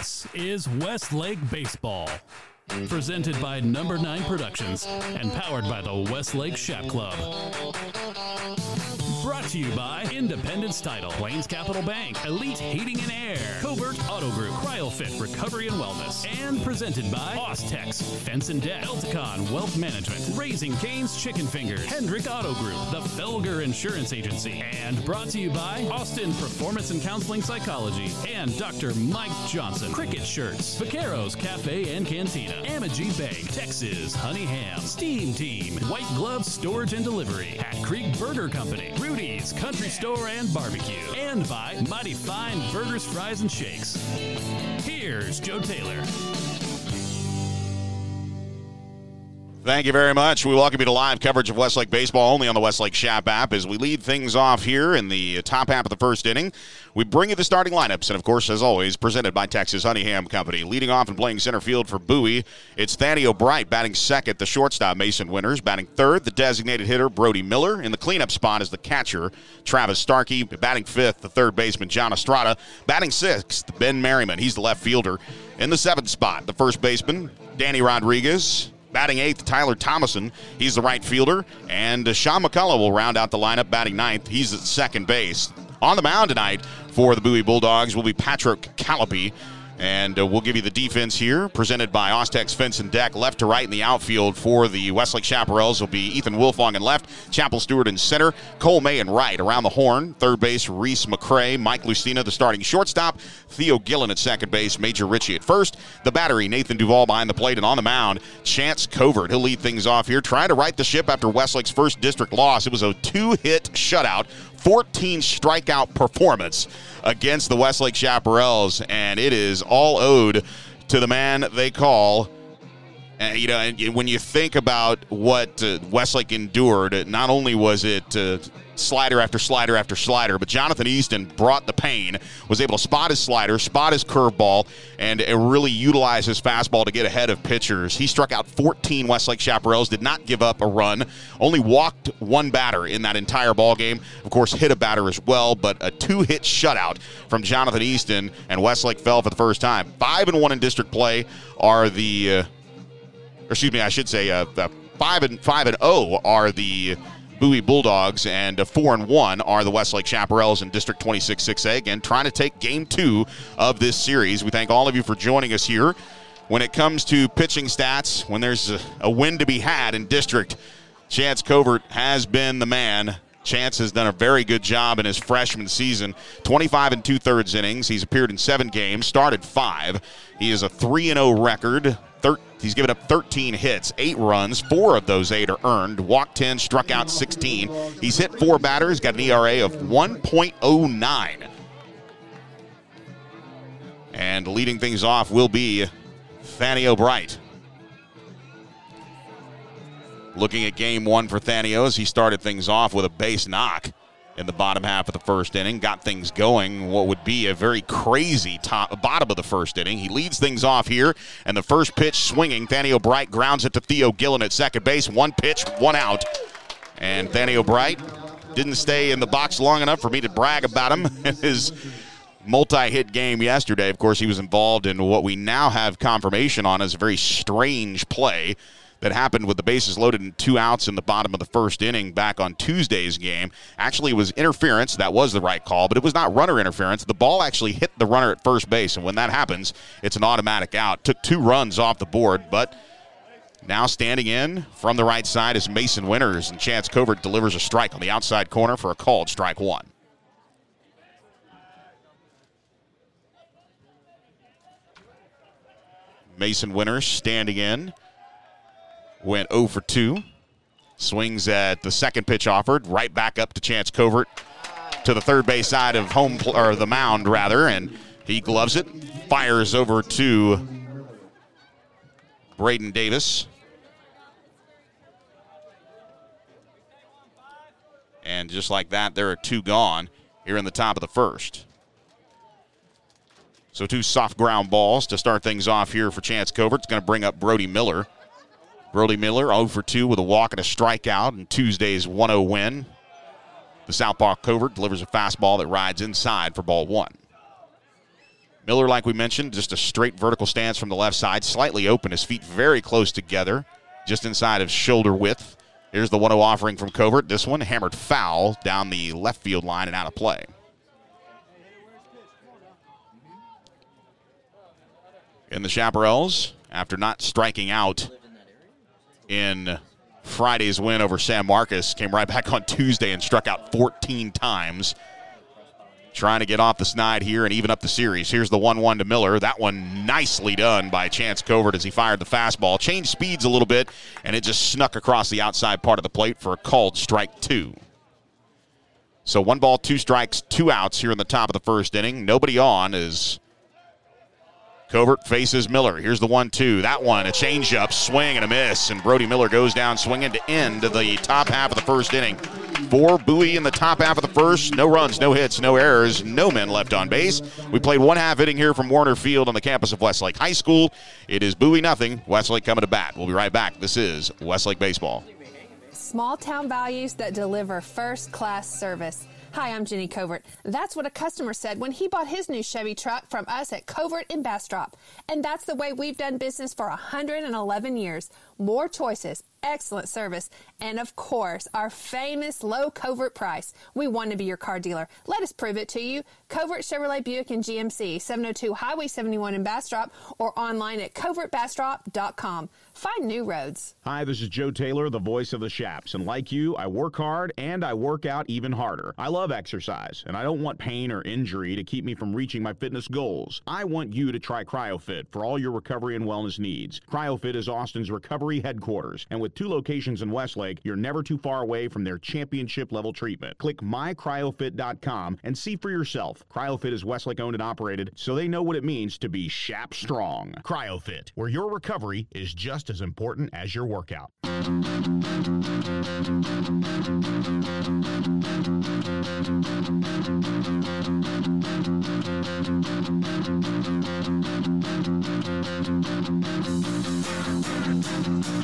This is Westlake Baseball. Presented by Number 9 Productions and powered by the Westlake Chap Club. To you by Independence Title, Plains Capital Bank, Elite Heating and Air, Covert Auto Group, CryoFit Recovery and Wellness, and presented by Austex, Fence and Deck, Elticon Wealth Management, Raising Cane's Chicken Fingers, Hendrick Auto Group, the Felger Insurance Agency, and brought to you by Austin Performance and Counseling Psychology and Dr. Mike Johnson, Cricket Shirts, Vaqueros Cafe and Cantina, Amegy Bank, Texas Honey Ham, Steam Team, White Glove Storage and Delivery, Hat Creek Burger Company, Country Store and Barbecue, and by Mighty Fine Burgers, Fries, and Shakes. Here's Joe Taylor. Thank you very much. We welcome you to live coverage of Westlake Baseball only on the Westlake Chap app as we lead things off here in the top half of the first inning. We bring you the starting lineups, and of course, as always, presented by Texas Honey Ham Company. Leading off and playing center field for Bowie, it's Thaddeus Bright batting second, the shortstop Mason Winters batting third, the designated hitter Brody Miller. In the cleanup spot is the catcher Travis Starkey batting fifth, the third baseman John Estrada batting sixth, Ben Merriman. He's the left fielder. In the seventh spot, the first baseman Danny Rodriguez. Batting eighth, Tyler Thomason. He's the right fielder. And uh, Sean McCullough will round out the lineup batting ninth. He's at second base. On the mound tonight for the Bowie Bulldogs will be Patrick Callipy. And uh, we'll give you the defense here, presented by Austex Fence and Deck. Left to right in the outfield for the Westlake Chaparrals will be Ethan Wilfong in left, Chapel Stewart in center, Cole May in right. Around the horn, third base, Reese McCray, Mike Lucina, the starting shortstop, Theo Gillen at second base, Major Ritchie at first. The battery, Nathan Duval behind the plate and on the mound, Chance Covert. He'll lead things off here, trying to right the ship after Westlake's first district loss. It was a two hit shutout 14 strikeout performance against the Westlake Chaparrals, and it is all owed to the man they call. Uh, you know, and when you think about what uh, Westlake endured, not only was it uh, slider after slider after slider. But Jonathan Easton brought the pain, was able to spot his slider, spot his curveball, and really utilize his fastball to get ahead of pitchers. He struck out 14 Westlake Chaparrals, did not give up a run, only walked one batter in that entire ball game. Of course, hit a batter as well, but a two-hit shutout from Jonathan Easton, and Westlake fell for the first time. Five and one in district play are the, uh, excuse me, I should say, uh, five and five and zero oh are the Bowie Bulldogs, and four and one are the Westlake Chaparrals in District 26 6A. Again, trying to take game two of this series. We thank all of you for joining us here. When it comes to pitching stats, when there's a, a win to be had in district, Chance Covert has been the man Chance has done a very good job in his freshman season. 25 and two thirds innings. He's appeared in seven games, started five. He is a 3 0 record. Thir- he's given up 13 hits, eight runs. Four of those eight are earned. Walked 10, struck out 16. He's hit four batters, got an ERA of 1.09. And leading things off will be Thaniel Bright. Looking at game one for Thanios, he started things off with a base knock in the bottom half of the first inning, got things going. What would be a very crazy top bottom of the first inning. He leads things off here, and the first pitch swinging. Thaniel Bright grounds it to Theo Gillen at second base. One pitch, one out, and Thaniel Bright didn't stay in the box long enough for me to brag about him. In his multi-hit game yesterday. Of course, he was involved in what we now have confirmation on as a very strange play that happened with the bases loaded and two outs in the bottom of the first inning back on Tuesday's game. Actually, it was interference. That was the right call, but it was not runner interference. The ball actually hit the runner at first base, and when that happens, it's an automatic out. Took two runs off the board, but now standing in from the right side is Mason Winters, and Chance Covert delivers a strike on the outside corner for a called strike one. Mason Winters standing in went 0 for 2. Swings at the second pitch offered, right back up to Chance Covert to the third base side of home pl- or the mound rather, and he gloves it, fires over to Braden Davis. And just like that, there are two gone here in the top of the first. So two soft ground balls to start things off here for Chance Covert. It's going to bring up Brody Miller. Brody Miller 0 for 2 with a walk and a strikeout in Tuesday's 1 0 win. The Southpaw Covert delivers a fastball that rides inside for ball one. Miller, like we mentioned, just a straight vertical stance from the left side, slightly open, his feet very close together, just inside of shoulder width. Here's the 1 0 offering from Covert. This one hammered foul down the left field line and out of play. In the Chaparrals, after not striking out in Friday's win over San Marcos, came right back on Tuesday and struck out 14 times trying to get off the snide here and even up the series. Here's the 1 1 to Miller. That one nicely done by Chance Covert as he fired the fastball. Changed speeds a little bit, and it just snuck across the outside part of the plate for a called strike two. So one ball, two strikes, two outs here in the top of the first inning. Nobody on as Covert faces Miller. Here's the one two. That one, a changeup, swing and a miss. And Brody Miller goes down swinging to end the top half of the first inning. Four Bowie in the top half of the first. No runs, no hits, no errors, no men left on base. We played one half inning here from Warner Field on the campus of Westlake High School. It is Bowie nothing. Westlake coming to bat. We'll be right back. This is Westlake Baseball. Small town values that deliver first class service. Hi, I'm Jenny Covert. That's what a customer said when he bought his new Chevy truck from us at Covert in Bastrop. And that's the way we've done business for 111 years. More choices, excellent service, and of course, our famous low covert price. We want to be your car dealer. Let us prove it to you. Covert Chevrolet Buick and GMC, 702 Highway 71 in Bastrop, or online at covertbastrop.com. Find new roads. Hi, this is Joe Taylor, the voice of the Chaps. And like you, I work hard and I work out even harder. I love exercise, and I don't want pain or injury to keep me from reaching my fitness goals. I want you to try CryoFit for all your recovery and wellness needs. CryoFit is Austin's recovery headquarters, and with two locations in Westlake, you're never too far away from their championship level treatment. Click mycryofit.com and see for yourself. CryoFit is Westlake owned and operated, so they know what it means to be Chap strong. CryoFit, where your recovery is just as important as your workout.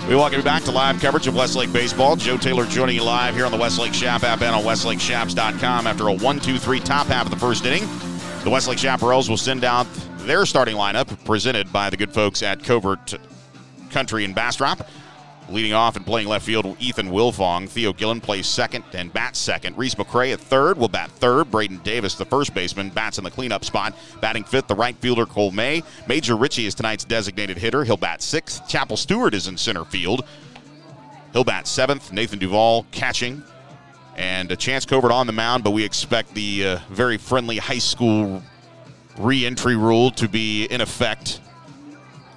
We welcome you back to live coverage of Westlake Baseball. Joe Taylor joining you live here on the Westlake Chap app and on WestlakeChaps.com after a 1 2 3 top half of the first inning. The Westlake Chaparrals will send out their starting lineup presented by the good folks at Covert Country in Bastrop. Leading off and playing left field, Ethan Wilfong. Theo Gillen plays second and bats second. Reese McCray at third will bat third. Braden Davis, the first baseman, bats in the cleanup spot. Batting fifth, the right fielder, Cole May. Major Ritchie is tonight's designated hitter. He'll bat sixth. Chapel Stewart is in center field. He'll bat seventh. Nathan Duval catching. And a chance Covert on the mound, but we expect the uh, very friendly high school re entry rule to be in effect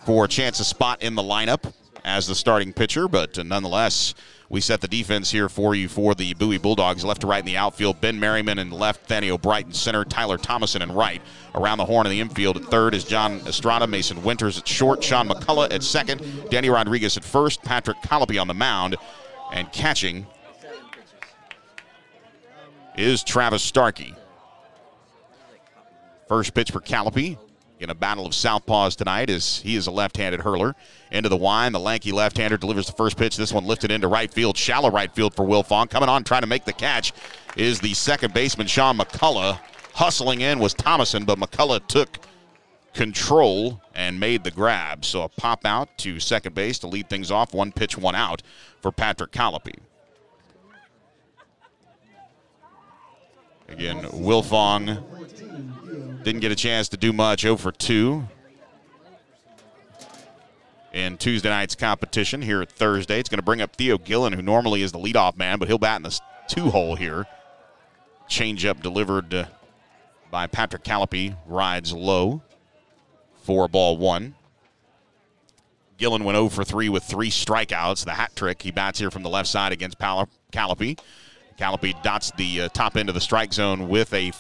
for a chance to spot in the lineup as the starting pitcher, but uh, nonetheless, we set the defense here for you for the Bowie Bulldogs. Left to right in the outfield, Ben Merriman in left, Thaddeus Brighton center, Tyler Thomason in right. Around the horn in the infield at third is John Estrada, Mason Winters at short, Sean McCullough at second, Danny Rodriguez at first, Patrick Colopy on the mound, and catching is Travis Starkey. First pitch for Colopy in a battle of southpaws tonight as he is a left-handed hurler. Into the wine, the lanky left-hander delivers the first pitch. This one lifted into right field, shallow right field for Wilfong. Coming on, trying to make the catch is the second baseman, Sean McCullough. Hustling in was Thomason, but McCullough took control and made the grab. So a pop out to second base to lead things off. One pitch, one out for Patrick Colopy. Again, Will Wilfong didn't get a chance to do much over 2 in Tuesday night's competition here at Thursday. It's going to bring up Theo Gillen, who normally is the leadoff man, but he'll bat in the two hole here. Changeup delivered uh, by Patrick Colopy rides low. Four ball one. Gillen went 0 for 3 with three strikeouts. The hat trick. He bats here from the left side against Colopy. Colopy dots the uh, top end of the strike zone with a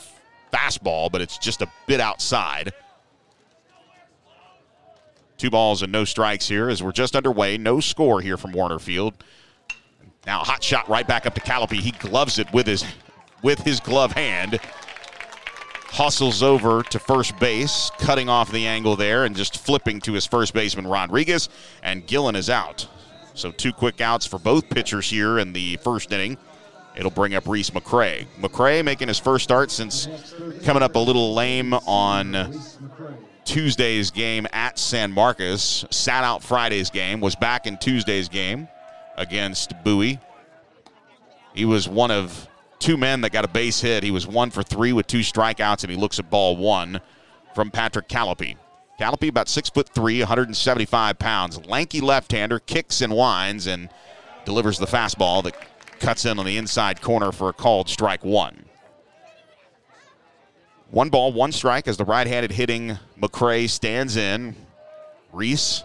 fastball, but it's just a bit outside. Two balls and no strikes here as we're just underway. No score here from Warner Field. Now hot shot right back up to Colopy. He gloves it with his with his glove hand. Hustles over to first base, cutting off the angle there and just flipping to his first baseman Rodriguez, and Gillen is out. So two quick outs for both pitchers here in the first inning. It'll bring up Reese McCray. McCray making his first start since coming up a little lame on Tuesday's game at San Marcos, sat out Friday's game, was back in Tuesday's game against Bowie. He was one of two men that got a base hit. He was one for three with two strikeouts, and he looks at ball one from Patrick Callipy. Callipy, about six foot three, 175 pounds, lanky left-hander, kicks and winds, and delivers the fastball that cuts in on the inside corner for a called strike one. One ball, one strike as the right-handed hitting McCray stands in. Reese,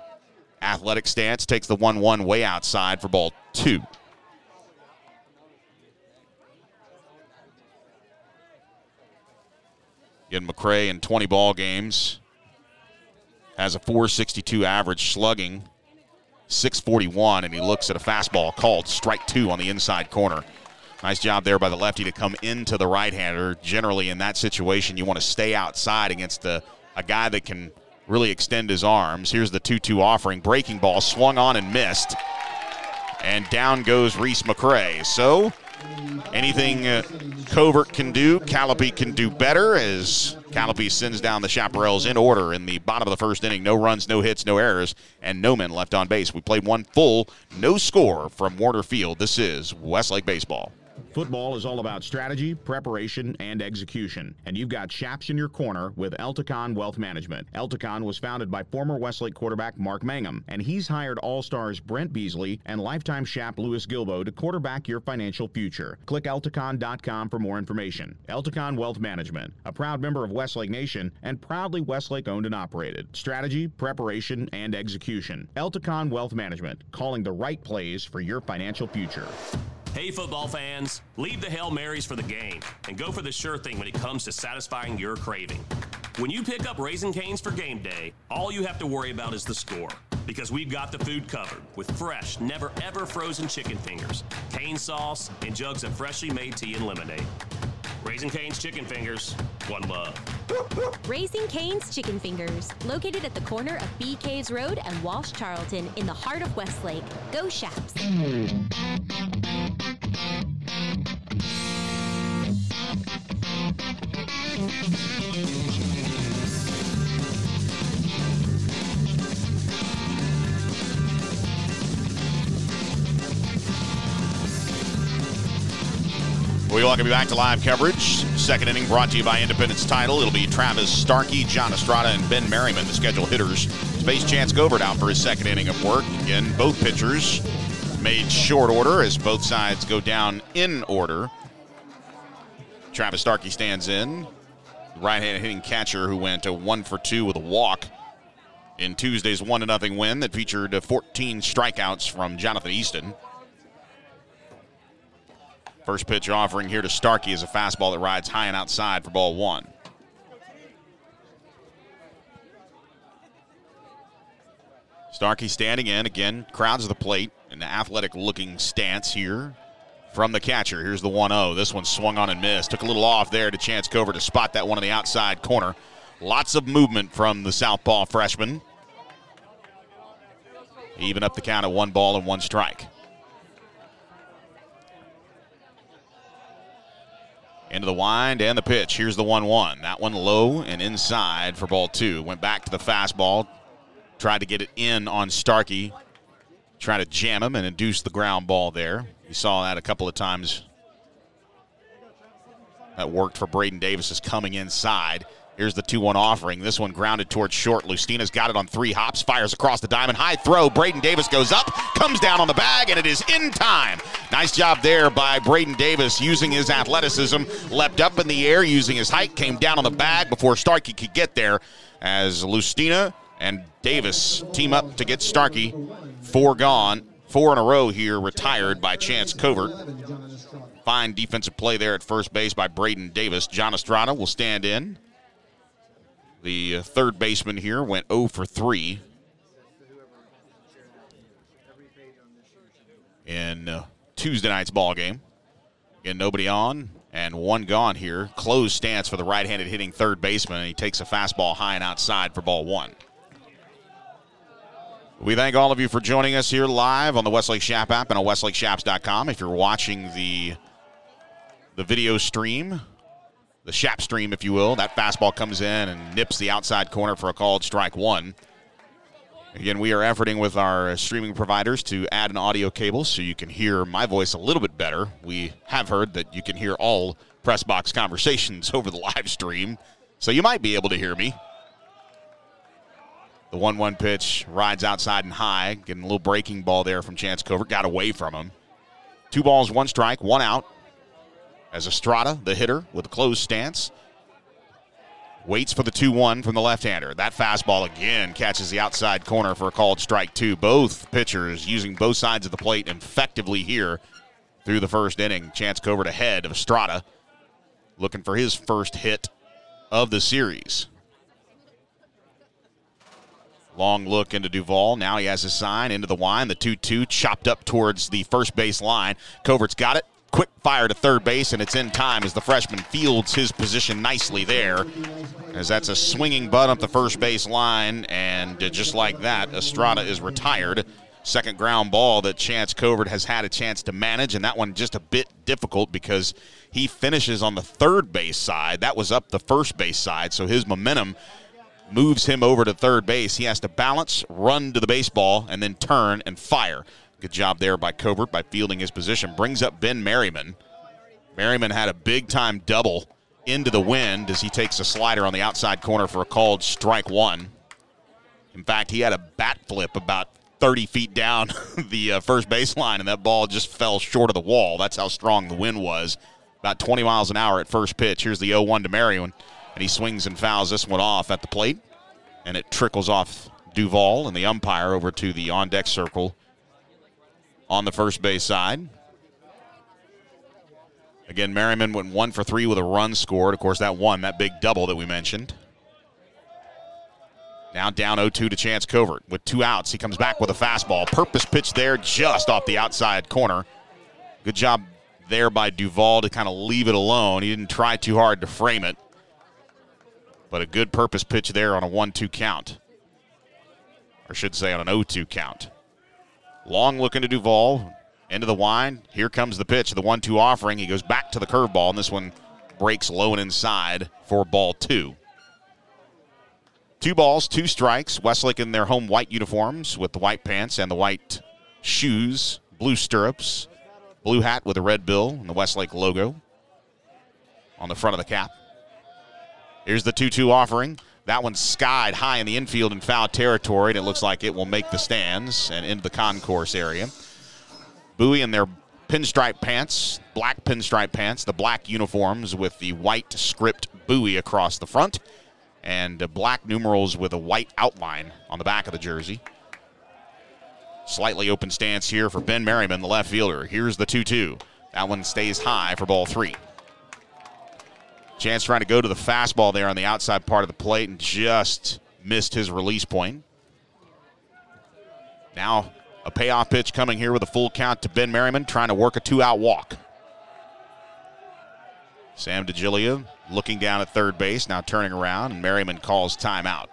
athletic stance, takes the 1-1 way outside for ball two. Again, McCray in 20 ball games has a 462 average slugging, 641, and he looks at a fastball called strike two on the inside corner. Nice job there by the lefty to come into the right hander. Generally, in that situation, you want to stay outside against a, a guy that can really extend his arms. Here's the 2 2 offering. Breaking ball swung on and missed. And down goes Reese McCray. So Anything uh, Covert can do, Callipy can do better as Callipy sends down the Chaparrals in order in the bottom of the first inning. No runs, no hits, no errors, and no men left on base. We played one full, no score from Warner Field. This is Westlake Baseball. Football is all about strategy, preparation, and execution. And you've got Chaps in your corner with Elticon Wealth Management. Elticon was founded by former Westlake quarterback Mark Mangum, and he's hired All Stars Brent Beasley and lifetime Chap Lewis Gilbo to quarterback your financial future. Click Elticon.com for more information. Elticon Wealth Management, a proud member of Westlake Nation and proudly Westlake owned and operated. Strategy, preparation, and execution. Elticon Wealth Management, calling the right plays for your financial future. Hey, football fans, leave the Hail Marys for the game and go for the sure thing when it comes to satisfying your craving. When you pick up Raising Cane's for game day, all you have to worry about is the score. Because we've got the food covered with fresh, never ever frozen chicken fingers, cane sauce, and jugs of freshly made tea and lemonade. Raising Cane's Chicken Fingers, one love. Raising Cane's Chicken Fingers, located at the corner of Bee Caves Road and Walsh Tarlton in the heart of Westlake. Go Chaps! We welcome you back to live coverage. Second inning brought to you by Independence Title. It'll be Travis Starkey, John Estrada, and Ben Merriman, the scheduled hitters. Space Chance Covert out for his second inning of work. Again, both pitchers made short order as both sides go down in order. Travis Starkey stands in. Right-handed hitting catcher who went to one for two with a walk in Tuesday's one to nothing win that featured 14 strikeouts from Jonathan Easton. First pitch offering here to Starkey is a fastball that rides high and outside for ball one. Starkey standing in again, crowds the plate, an athletic looking stance here from the catcher. Here's the 1 0. This one swung on and missed. Took a little off there to Chance Cover to spot that one on the outside corner. Lots of movement from the southpaw freshman. Even up the count of one ball and one strike. Into the wind and the pitch. Here's the 1 1. That one low and inside for ball two. Went back to the fastball. Tried to get it in on Starkey. Trying to jam him and induce the ground ball there. You saw that a couple of times. That worked for Braden Davis is coming inside. Here's the 2 1 offering. This one grounded towards short. Lustina's got it on three hops, fires across the diamond. High throw. Braden Davis goes up, comes down on the bag, and it is in time. Nice job there by Braden Davis using his athleticism. Leapt up in the air using his height, came down on the bag before Starkey could get there. As Lustina and Davis team up to get Starkey. Four gone, four in a row here, retired by Chance Covert. Fine defensive play there at first base by Braden Davis. John Estrada will stand in. The third baseman here went 0 for 3 in uh, Tuesday night's ball game. Again, nobody on and one gone here. Closed stance for the right-handed hitting third baseman, and he takes a fastball high and outside for ball one. We thank all of you for joining us here live on the Westlake Chap app and on WestlakeChaps.com. If you're watching the the video stream, the Chap stream, if you will. That fastball comes in and nips the outside corner for a called strike one. Again, we are efforting with our streaming providers to add an audio cable so you can hear my voice a little bit better. We have heard that you can hear all press box conversations over the live stream, so you might be able to hear me. The 1 1 pitch rides outside and high, getting a little breaking ball there from Chance Covert. Got away from him. Two balls, one strike, one out. As Estrada, the hitter, with a closed stance, waits for the 2 1 from the left hander. That fastball again catches the outside corner for a called strike two. Both pitchers using both sides of the plate effectively here through the first inning. Chance Covert ahead of Estrada, looking for his first hit of the series. Long look into Duvall. Now he has his sign into the wine. The 2 2 chopped up towards the first base line. Covert's got it. Quick fire to third base, and it's in time as the freshman fields his position nicely there. As that's a swinging butt up the first base line, and just like that, Estrada is retired. Second ground ball that Chance Covert has had a chance to manage, and that one just a bit difficult because he finishes on the third base side. That was up the first base side, so his momentum moves him over to third base. He has to balance, run to the baseball, and then turn and fire. Good job there by Covert by fielding his position. Brings up Ben Merriman. Merriman had a big time double into the wind as he takes a slider on the outside corner for a called strike one. In fact, he had a bat flip about 30 feet down the uh, first baseline, and that ball just fell short of the wall. That's how strong the wind was. About 20 miles an hour at first pitch. Here's the 0 1 to Merriman and he swings and fouls this one off at the plate, and it trickles off Duval and the umpire over to the on deck circle on the first base side. Again, Merriman went one for three with a run scored. Of course, that one, that big double that we mentioned. Now down 0 2 to Chance Covert. With two outs, he comes back with a fastball. Purpose pitch there just off the outside corner. Good job there by Duvall to kind of leave it alone. He didn't try too hard to frame it but a good purpose pitch there on a 1 2 count. Or should say on an 0 2 count. Long looking to Duvall. Into the wine. Here comes the pitch, the 1 2 offering. He goes back to the curveball, and this one breaks low and inside for ball two. Two balls, two strikes. Westlake in their home white uniforms with the white pants and the white shoes, blue stirrups, blue hat with a red bill and the Westlake logo on the front of the cap. Here's the 2 2 offering. That one's skied high in the infield in foul territory, and it looks like it will make the stands and into the concourse area. Bowie in their pinstripe pants, black pinstripe pants, the black uniforms with the white script Bowie across the front, and black numerals with a white outline on the back of the jersey. Slightly open stance here for Ben Merriman, the left fielder. Here's the 2 2. That one stays high for ball three. Chance trying to go to the fastball there on the outside part of the plate and just missed his release point. Now a payoff pitch coming here with a full count to Ben Merriman, trying to work a two out walk. Sam DeGilia looking down at third base, now turning around, and Merriman calls timeout.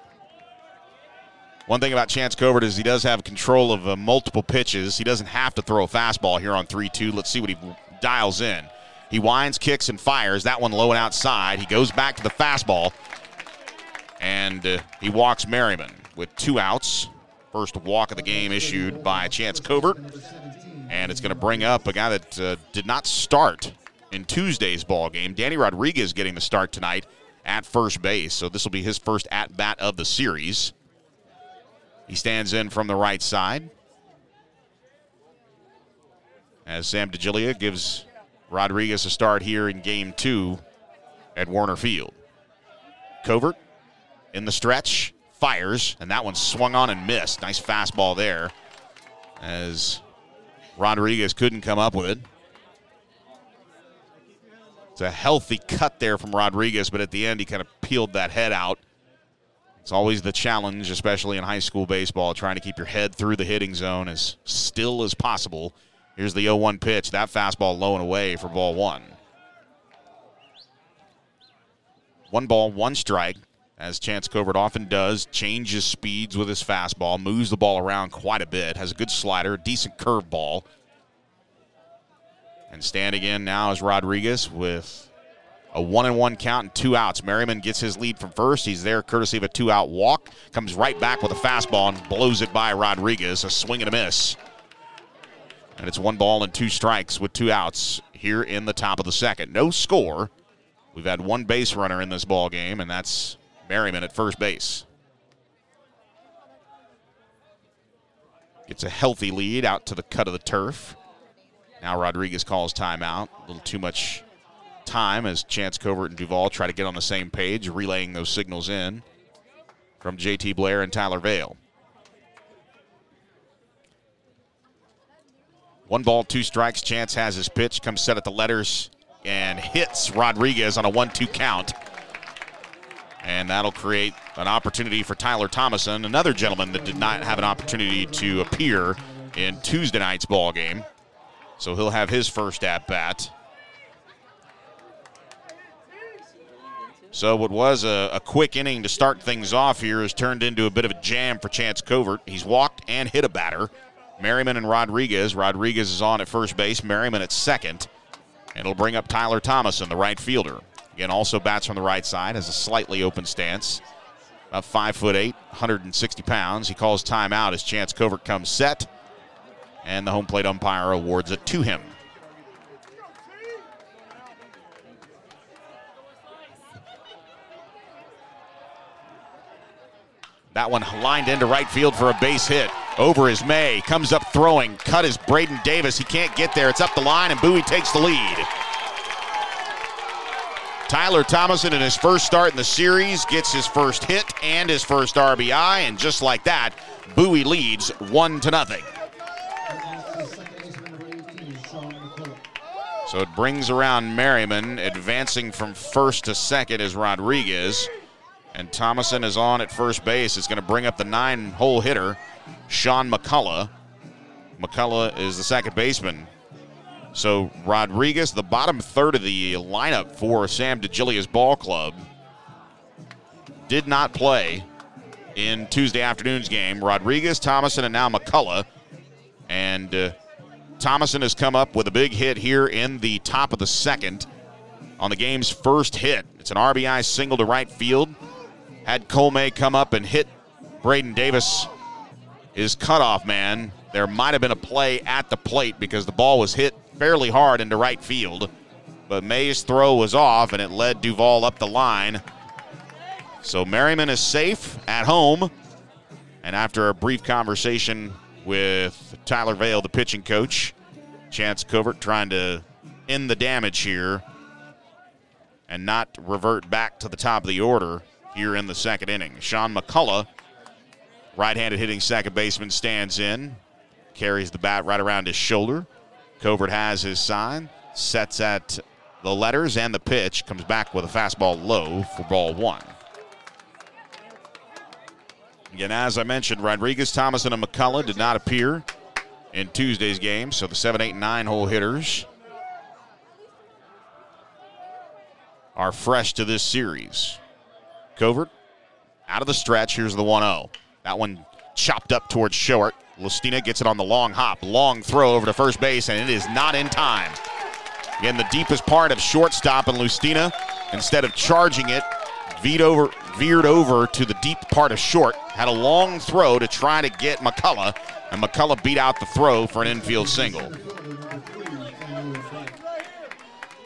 One thing about Chance Covert is he does have control of uh, multiple pitches. He doesn't have to throw a fastball here on 3 2. Let's see what he dials in. He winds, kicks, and fires. That one low and outside. He goes back to the fastball, and uh, he walks Merriman with two outs. First walk of the game issued by Chance Covert. And it's going to bring up a guy that uh, did not start in Tuesday's ball game. Danny Rodriguez getting the start tonight at first base. So this will be his first at bat of the series. He stands in from the right side. As Sam DeGilia gives Rodriguez to start here in game two at Warner Field. Covert in the stretch, fires, and that one swung on and missed. Nice fastball there as Rodriguez couldn't come up with it. It's a healthy cut there from Rodriguez, but at the end he kind of peeled that head out. It's always the challenge, especially in high school baseball, trying to keep your head through the hitting zone as still as possible Here's the 0 1 pitch. That fastball low and away for ball one. One ball, one strike, as Chance Covert often does. Changes speeds with his fastball, moves the ball around quite a bit, has a good slider, decent curveball. And standing in now is Rodriguez with A one and one count and two outs. Merriman gets his lead from first. He's there courtesy of a two out walk. Comes right back with a fastball and blows it by Rodriguez. A swing and a miss. And it's one ball and two strikes with two outs here in the top of the second. No score. We've had one base runner in this ball game, and that's Merriman at first base. Gets a healthy lead out to the cut of the turf. Now Rodriguez calls timeout. A little too much time as Chance Covert and Duvall try to get on the same page, relaying those signals in from JT Blair and Tyler Vale. One ball, two strikes. Chance has his pitch, comes set at the letters, and hits Rodriguez on a 1 2 count. And that'll create an opportunity for Tyler Thomason, another gentleman that did not have an opportunity to appear in Tuesday night's ball game. So he'll have his first at bat. So what was a, a, quick inning to start things off here has turned into a bit of a jam for Chance Covert. He's walked and hit a batter. Merriman and Rodriguez. Rodriguez is on at first base. Merriman at second. And it'll bring up Tyler Thomason, the right fielder. Again, also bats from the right side, has a slightly open stance. About five foot eight, 160 pounds. He calls timeout as Chance Covert comes set, and the home plate umpire awards it to him. That one lined into right field for a base hit. Over is May. Comes up throwing. Cut is Braden Davis. He can't get there. It's up the line, and Bowie takes the lead. Tyler Thomason in his first start in the series gets his first hit and his first RBI, and just like that, Bowie leads one to nothing. So it brings around Merriman, advancing from first to second is Rodriguez. And Thomason is on at first base. It's going to bring up the nine hole hitter, Sean McCullough. McCullough is the second baseman. So Rodriguez, the bottom third of the lineup for Sam DeGilia's ball club, did not play in Tuesday afternoon's game. Rodriguez, Thomason, and now McCullough. And uh, Thomason has come up with a big hit here in the top of the second on the game's first hit. It's an RBI single to right field had Cole May come up and hit Braden Davis, his cutoff man, there might have been a play at the plate because the ball was hit fairly hard into right field. But May's throw was off and it led Duvall up the line. So Merriman is safe at home. And after a brief conversation with Tyler Vale, the pitching coach, Chance Covert trying to end the damage here and not revert back to the top of the order here in the second inning. Sean McCullough, right handed hitting second baseman, stands in, carries the bat right around his shoulder. Covert has his sign, sets at the letters and the pitch, comes back with a fastball low for ball one. Again, as I mentioned, Rodriguez, Thomason, and McCullough did not appear in Tuesday's game, so the 7, 8, 9 hole hitters are fresh to this series. Covert out of the stretch. Here's the 1 0. That one chopped up towards short. Lustina gets it on the long hop. Long throw over to first base, and it is not in time. Again, the deepest part of shortstop and Lustina, instead of charging it, veered over, veered over to the deep part of short. Had a long throw to try to get McCullough, and McCullough beat out the throw for an infield single.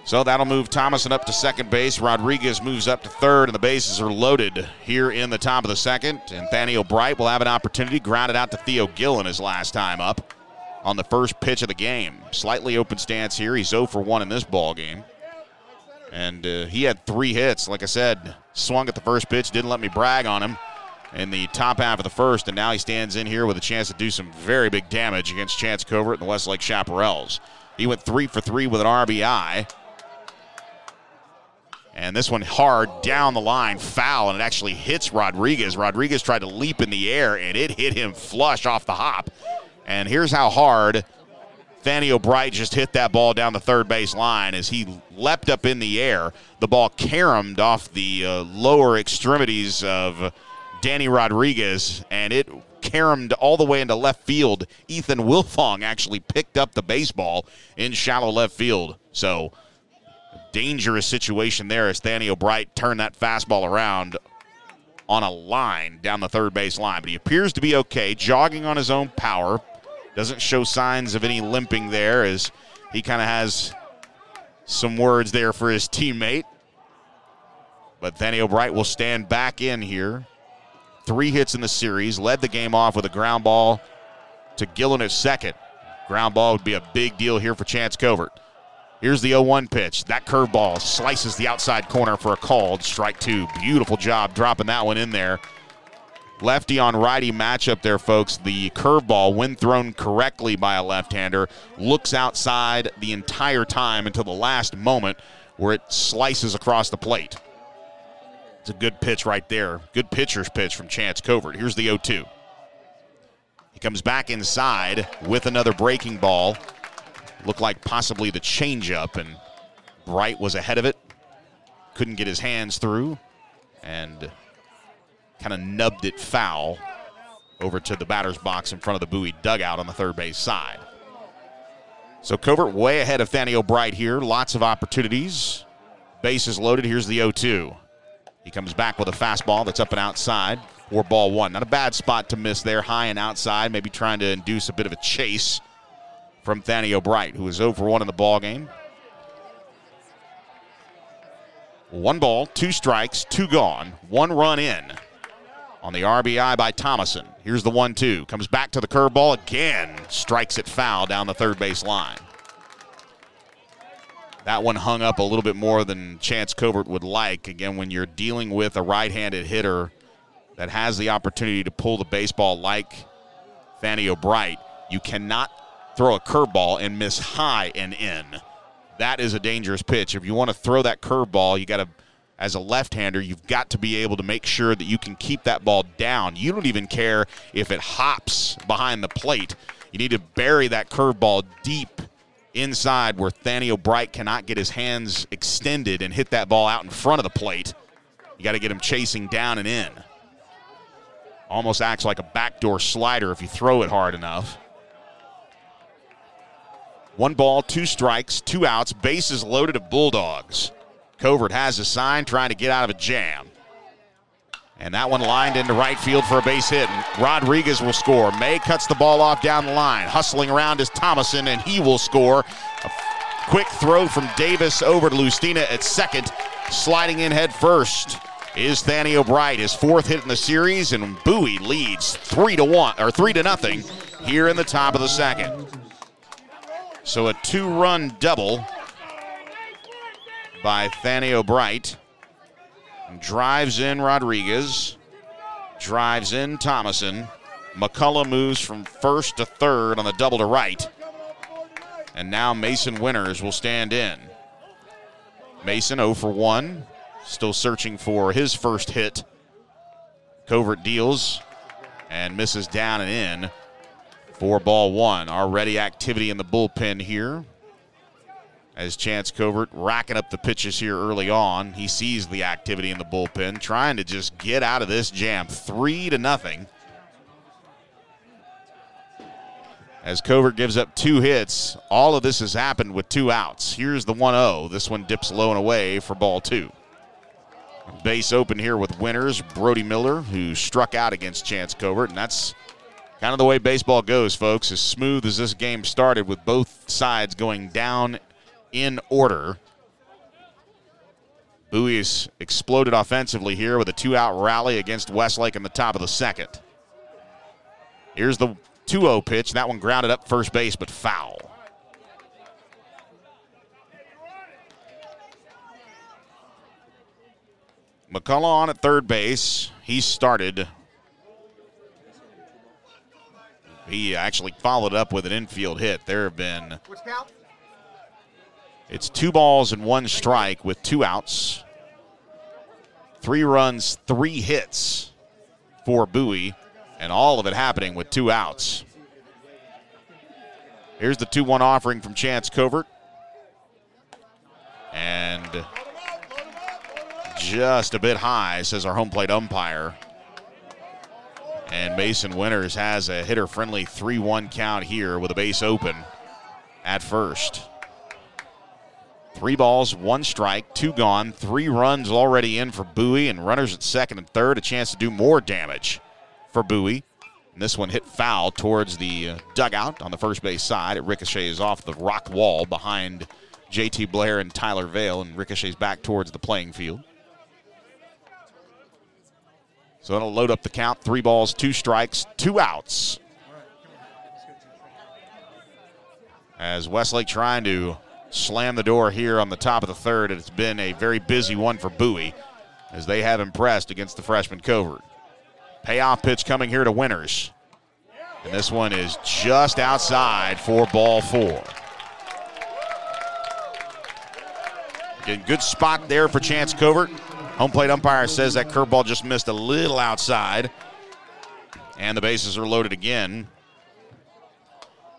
So that'll move Thomason up to second base. Rodriguez moves up to third, and the bases are loaded here in the top of the second. And Thaniel Bright will have an opportunity. Grounded out to Theo Gillen his last time up on the first pitch of the game. Slightly open stance here. He's 0 for 1 in this ball game. And uh, he had three hits. Like I said, swung at the first pitch. Didn't let me brag on him in the top half of the first. And now he stands in here with a chance to do some very big damage against Chance Covert and the Westlake Chaparrals. He went three for three with an RBI. And this one hard down the line, foul, and it actually hits Rodriguez. Rodriguez tried to leap in the air, and it hit him flush off the hop. And here's how hard Nathaniel Bright just hit that ball down the third base line as he leapt up in the air. The ball caromed off the uh, lower extremities of Danny Rodriguez, and it caromed all the way into left field. Ethan Wilfong actually picked up the baseball in shallow left field. So dangerous situation there as Thaniel Bright turned that fastball around on a line down the third base line. But he appears to be okay, jogging on his own power. Doesn't show signs of any limping there as he kind of has some words there for his teammate. But Thaniel Bright will stand back in here. Three hits in the series, led the game off with a ground ball to Gillen at second. Ground ball would be a big deal here for Chance Covert. Here's the 0 1 pitch. That curveball slices the outside corner for a called strike two. Beautiful job dropping that one in there. Lefty on righty matchup there, folks. The curveball, when thrown correctly by a left hander, looks outside the entire time until the last moment where it slices across the plate. It's a good pitch right there. Good pitcher's pitch from Chance Covert. Here's the 0 2. He comes back inside with another breaking ball. Looked like possibly the changeup, and Bright was ahead of it. Couldn't get his hands through, and kind of nubbed it foul over to the batter's box in front of the Bowie dugout on the third base side. So Covert way ahead of Thaniel Bright here. Lots of opportunities. Bases loaded. Here's the 0 2. He comes back with a fastball that's up and outside or ball one. Not a bad spot to miss there, high and outside, maybe trying to induce a bit of a chase from Thaniel Bright, who is over one in the ball game. One ball, two strikes, two gone, one run in on the RBI by Thomason. Here's the one two. Comes back to the curveball again. Strikes it foul down the third base line. That one hung up a little bit more than Chance Covert would like. Again, when you're dealing with a right handed hitter that has the opportunity to pull the baseball like Thaniel Bright, you cannot throw a curveball and miss high and in. That is a dangerous pitch. If you want to throw that curveball, you got to, as a left hander, you've got to be able to make sure that you can keep that ball down. You don't even care if it hops behind the plate. You need to bury that curveball deep inside where Thaniel Bright cannot get his hands extended and hit that ball out in front of the plate. You got to get him chasing down and in. Almost acts like a backdoor slider if you throw it hard enough. One ball, two strikes, two outs, bases loaded of Bulldogs. Covert has a sign trying to get out of a jam. And that one lined into right field for a base hit. Rodriguez will score. May cuts the ball off down the line. Hustling around is Thomason, and he will score. A quick throw from Davis over to Lustina at second. Sliding in head first is Thaniel Bright, his fourth hit in the series, and Bowie leads three to one or three to nothing here in the top of the second. So a two-run double by Thaniel Bright. Drives in Rodriguez. Drives in Thomason. McCullough moves from first to third on the double to right. And now Mason Winters will stand in. Mason 0 for 1. Still searching for his first hit. Covert deals and misses down and in for ball one. Already activity in the bullpen here. As Chance Covert racking up the pitches here early on. He sees the activity in the bullpen, trying to just get out of this jam. Three to nothing. As Covert gives up two hits, all of this has happened with two outs. Here's the 1 0. This one dips low and away for ball two. Base open here with winners Brody Miller, who struck out against Chance Covert, and that's kind of the way baseball goes, folks. As smooth as this game started, with both sides going down in order. Bowie's exploded offensively here with a two out rally against Westlake in the top of the second. Here's the 2 0 pitch. That one grounded up first base, but foul. McCullough on at third base. He started. He actually followed up with an infield hit. There have been. It's two balls and one strike with two outs. Three runs, three hits for Bowie, and all of it happening with two outs. Here's the 2 1 offering from Chance Covert. And just a bit high, says our home plate umpire. And Mason Winters has a hitter friendly 3 1 count here with a base open at first. Three balls, one strike, two gone, three runs already in for Bowie, and runners at second and third. A chance to do more damage for Bowie. And this one hit foul towards the uh, dugout on the first base side. It ricochets off the rock wall behind JT Blair and Tyler Vale and ricochets back towards the playing field. So it'll load up the count. Three balls, two strikes, two outs. As Westlake trying to slam the door here on the top of the third, it's been a very busy one for Bowie as they have impressed against the freshman Covert. Payoff pitch coming here to Winners. And this one is just outside for ball four. Again, good spot there for Chance Covert. Home plate umpire says that curveball just missed a little outside. And the bases are loaded again.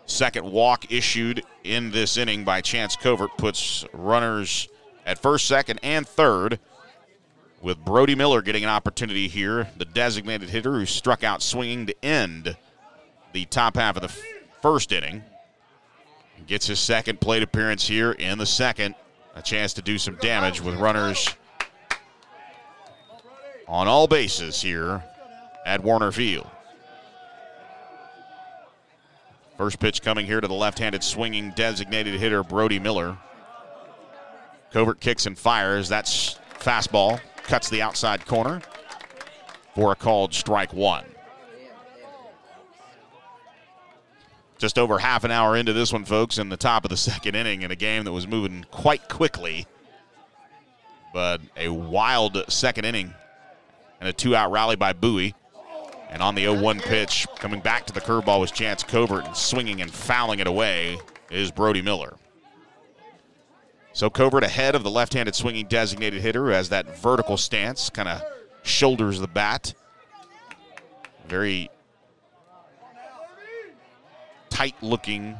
Second walk issued in this inning by Chance Covert puts runners at first, second, and third. With Brody Miller getting an opportunity here, the designated hitter who struck out swinging to end the top half of the f- first inning. Gets his second plate appearance here in the second. A chance to do some damage with runners on all bases here at Warner Field. First pitch coming here to the left handed swinging designated hitter Brody Miller. Covert kicks and fires. That's fastball. Cuts the outside corner for a called strike one. Just over half an hour into this one, folks, in the top of the second inning in a game that was moving quite quickly. But a wild second inning and a two out rally by Bowie. And on the 0 1 pitch, coming back to the curveball was Chance Covert, and swinging and fouling it away is Brody Miller. So Covert ahead of the left handed swinging designated hitter who has that vertical stance, kind of shoulders the bat. Very tight looking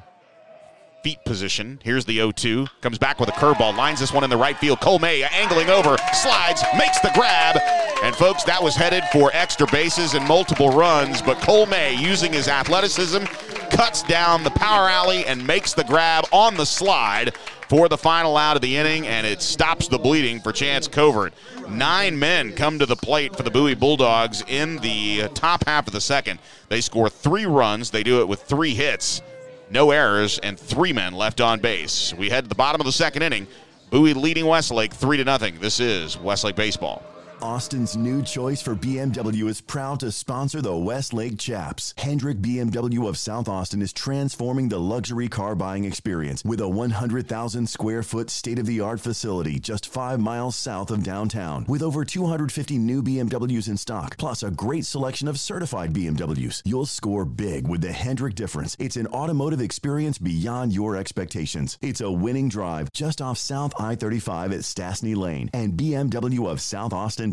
feet position. Here's the 0 2. Comes back with a curveball, lines this one in the right field. Cole May angling over, slides, makes the grab. And folks, that was headed for extra bases and multiple runs, but Cole May, using his athleticism, cuts down the power alley and makes the grab on the slide for the final out of the inning, and it stops the bleeding for Chance Covert. Nine men come to the plate for the Bowie Bulldogs in the top half of the second. They score three runs. They do it with three hits, no errors, and three men left on base. We head to the bottom of the second inning. Bowie leading Westlake three to nothing. This is Westlake baseball. Austin's new choice for BMW is proud to sponsor the Westlake Chaps. Hendrick BMW of South Austin is transforming the luxury car buying experience with a 100,000 square foot state of the art facility just five miles south of downtown. With over 250 new BMWs in stock, plus a great selection of certified BMWs, you'll score big with the Hendrick difference. It's an automotive experience beyond your expectations. It's a winning drive just off South I 35 at Stassney Lane and BMW of South Austin.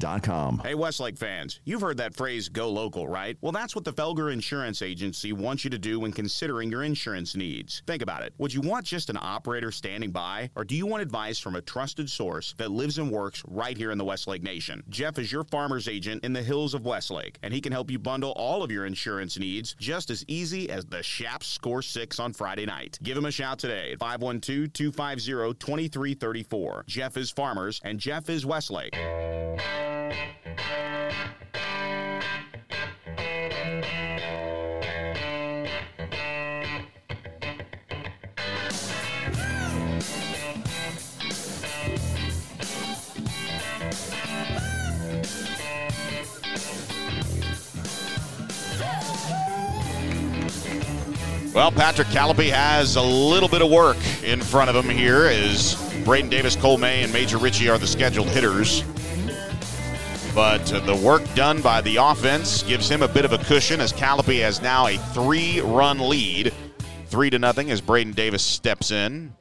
Hey, Westlake fans, you've heard that phrase go local, right? Well, that's what the Felger Insurance Agency wants you to do when considering your insurance needs. Think about it. Would you want just an operator standing by, or do you want advice from a trusted source that lives and works right here in the Westlake Nation? Jeff is your farmer's agent in the hills of Westlake, and he can help you bundle all of your insurance needs just as easy as the Chaps score six on Friday night. Give him a shout today at 512 250 2334. Jeff is Farmers, and Jeff is Westlake. Well, Patrick Callipy has a little bit of work in front of him here as Braden Davis, Cole May, and Major Ritchie are the scheduled hitters. But uh, the work done by the offense gives him a bit of a cushion as Callipy has now a three-run lead, three to nothing as Braden Davis steps in.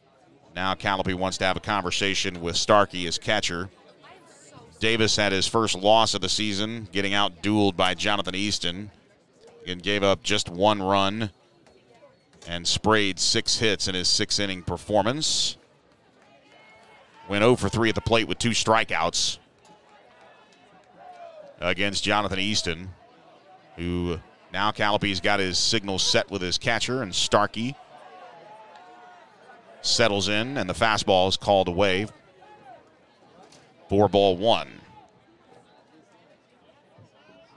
Now Callipy wants to have a conversation with Starkey as catcher. Davis had his first loss of the season, getting out dueled by Jonathan Easton, and gave up just one run and sprayed six hits in his six inning performance. Went 0 for 3 at the plate with two strikeouts against Jonathan Easton, who now Callipy's got his signals set with his catcher and Starkey settles in, and the fastball is called away for ball one.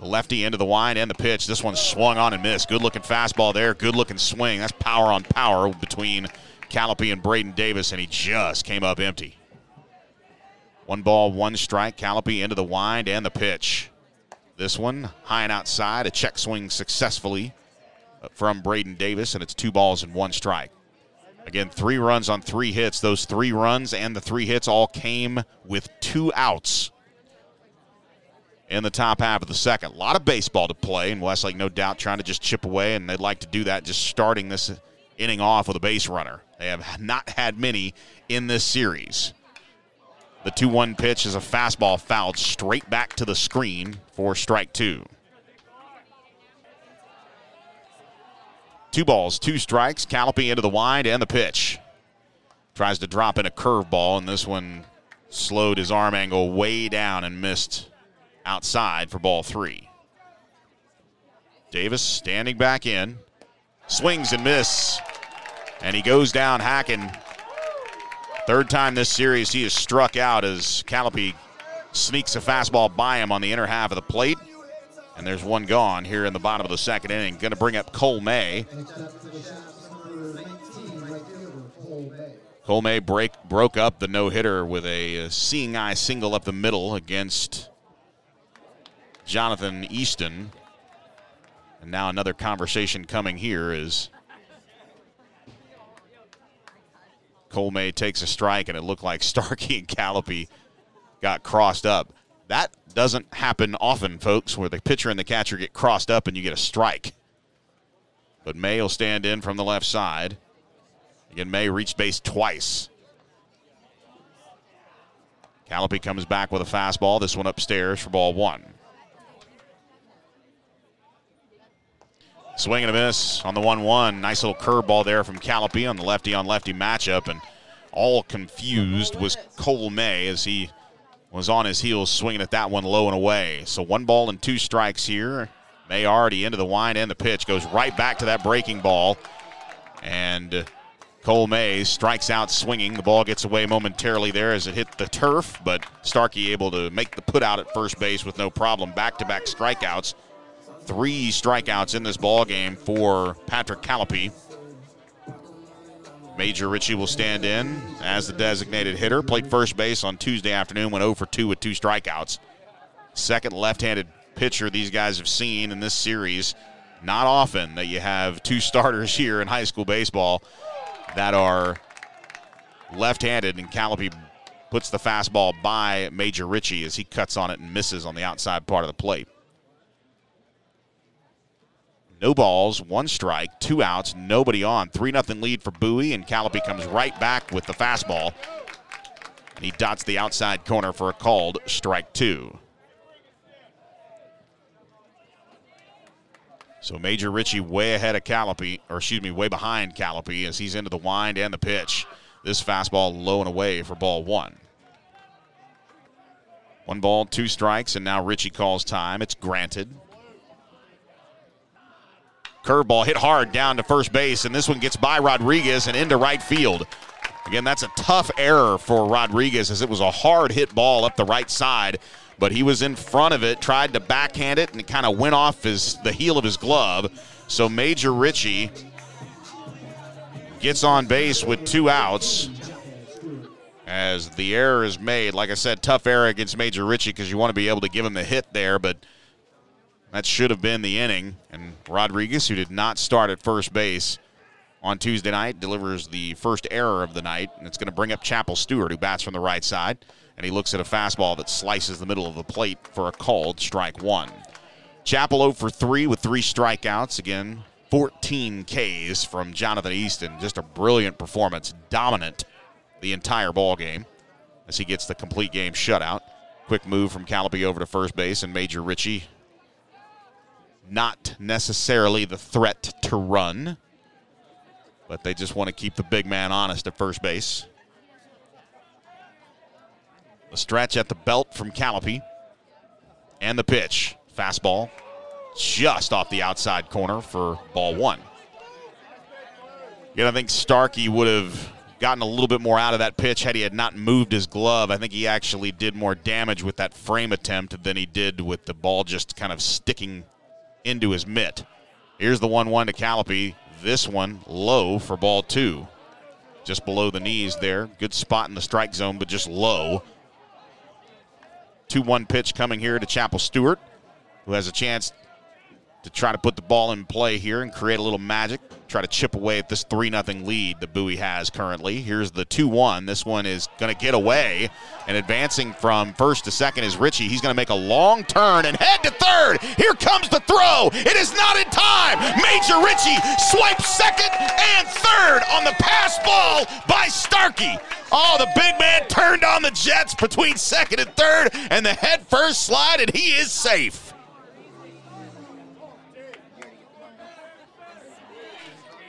The lefty into the wind and the pitch. This one swung on and missed. Good looking fastball there. Good looking swing. That's power on power between Callipy and Braden Davis, and he just came up empty. One ball, one strike. Callipy into the wind and the pitch. This one high and outside. A check swing successfully uh, from Braden Davis, and it's two balls and one strike. Again, three runs on three hits. Those three runs and the three hits all came with two outs in the top half of the second. A lot of baseball to play, and Westlake, no doubt, trying to just chip away, and they'd like to do that just starting this inning off with a base runner. They have not had many in this series. The 2 1 pitch is a fastball fouled straight back to the screen for strike two. Two balls, two strikes. Callipy into the wind and the pitch. Tries to drop in a curveball, and this one slowed his arm angle way down and missed outside for ball three. Davis standing back in, swings and miss, and he goes down hacking. Third time this series he has struck out as Callipy sneaks a fastball by him on the inner half of the plate. And there's one gone here in the bottom of the second inning. Going to bring up Cole May. Cole May break, broke up the no hitter with a uh, seeing eye single up the middle against Jonathan Easton. And now another conversation coming here is Cole May takes a strike, and it looked like Starkey and Callipy got crossed up. That doesn't happen often, folks, where the pitcher and the catcher get crossed up and you get a strike. But May will stand in from the left side. Again, May reached base twice. Callipy comes back with a fastball. This one upstairs for ball one. Swing and a miss on the 1 1. Nice little curveball there from Callipy on the lefty on lefty matchup. And all confused was Cole May as he was on his heels swinging at that one low and away. So one ball and two strikes here. May already into the wind and the pitch goes right back to that breaking ball. And Cole May strikes out swinging. The ball gets away momentarily there as it hit the turf, but Starkey able to make the put out at first base with no problem. Back to back strikeouts three strikeouts in this ball game for Patrick Callipy. Major Ritchie will stand in as the designated hitter. Played first base on Tuesday afternoon, went 0 for 2 with two strikeouts. Second left handed pitcher these guys have seen in this series. Not often that you have two starters here in high school baseball that are left handed, and Callipy puts the fastball by Major Ritchie as he cuts on it and misses on the outside part of the plate. No balls, one strike, two outs, nobody on. 3 0 lead for Bowie, and Callipy comes right back with the fastball. And he dots the outside corner for a called strike two. So Major Ritchie way ahead of Callipy, or excuse me, way behind Callipy as he's into the wind and the pitch. This fastball low and away for ball one. One ball, two strikes, and now Ritchie calls time. It's granted. Curveball hit hard down to first base, and this one gets by Rodriguez and into right field. Again, that's a tough error for Rodriguez as it was a hard hit ball up the right side, but he was in front of it, tried to backhand it, and it kind of went off his the heel of his glove. So Major Ritchie gets on base with two outs as the error is made. Like I said, tough error against Major Ritchie because you want to be able to give him the hit there, but that should have been the inning. And Rodriguez, who did not start at first base on Tuesday night, delivers the first error of the night. And it's going to bring up Chapel Stewart, who bats from the right side. And he looks at a fastball that slices the middle of the plate for a called strike one. Chapel 0 for 3 with three strikeouts. Again, 14 Ks from Jonathan Easton. Just a brilliant performance, dominant the entire ball game as he gets the complete game shutout. Quick move from Callipy over to first base, and Major Ritchie not necessarily the threat to run, but they just want to keep the big man honest at first base. The stretch at the belt from Callipy. And the pitch. Fastball just off the outside corner for ball one. Again, I think Starkey would have gotten a little bit more out of that pitch had he had not moved his glove. I think he actually did more damage with that frame attempt than he did with the ball just kind of sticking into his mitt. Here's the 1 1 to Callipy. This one low for ball two. Just below the knees there. Good spot in the strike zone, but just low. 2 1 pitch coming here to Chapel Stewart, who has a chance to try to put the ball in play here and create a little magic. Try to chip away at this 3 0 lead that Bowie has currently. Here's the 2 1. This one is going to get away. And advancing from first to second is Ritchie. He's going to make a long turn and head to third. Here comes the throw. It is not in time. Major Ritchie swipes second and third on the pass ball by Starkey. Oh, the big man turned on the Jets between second and third, and the head first slide, and he is safe.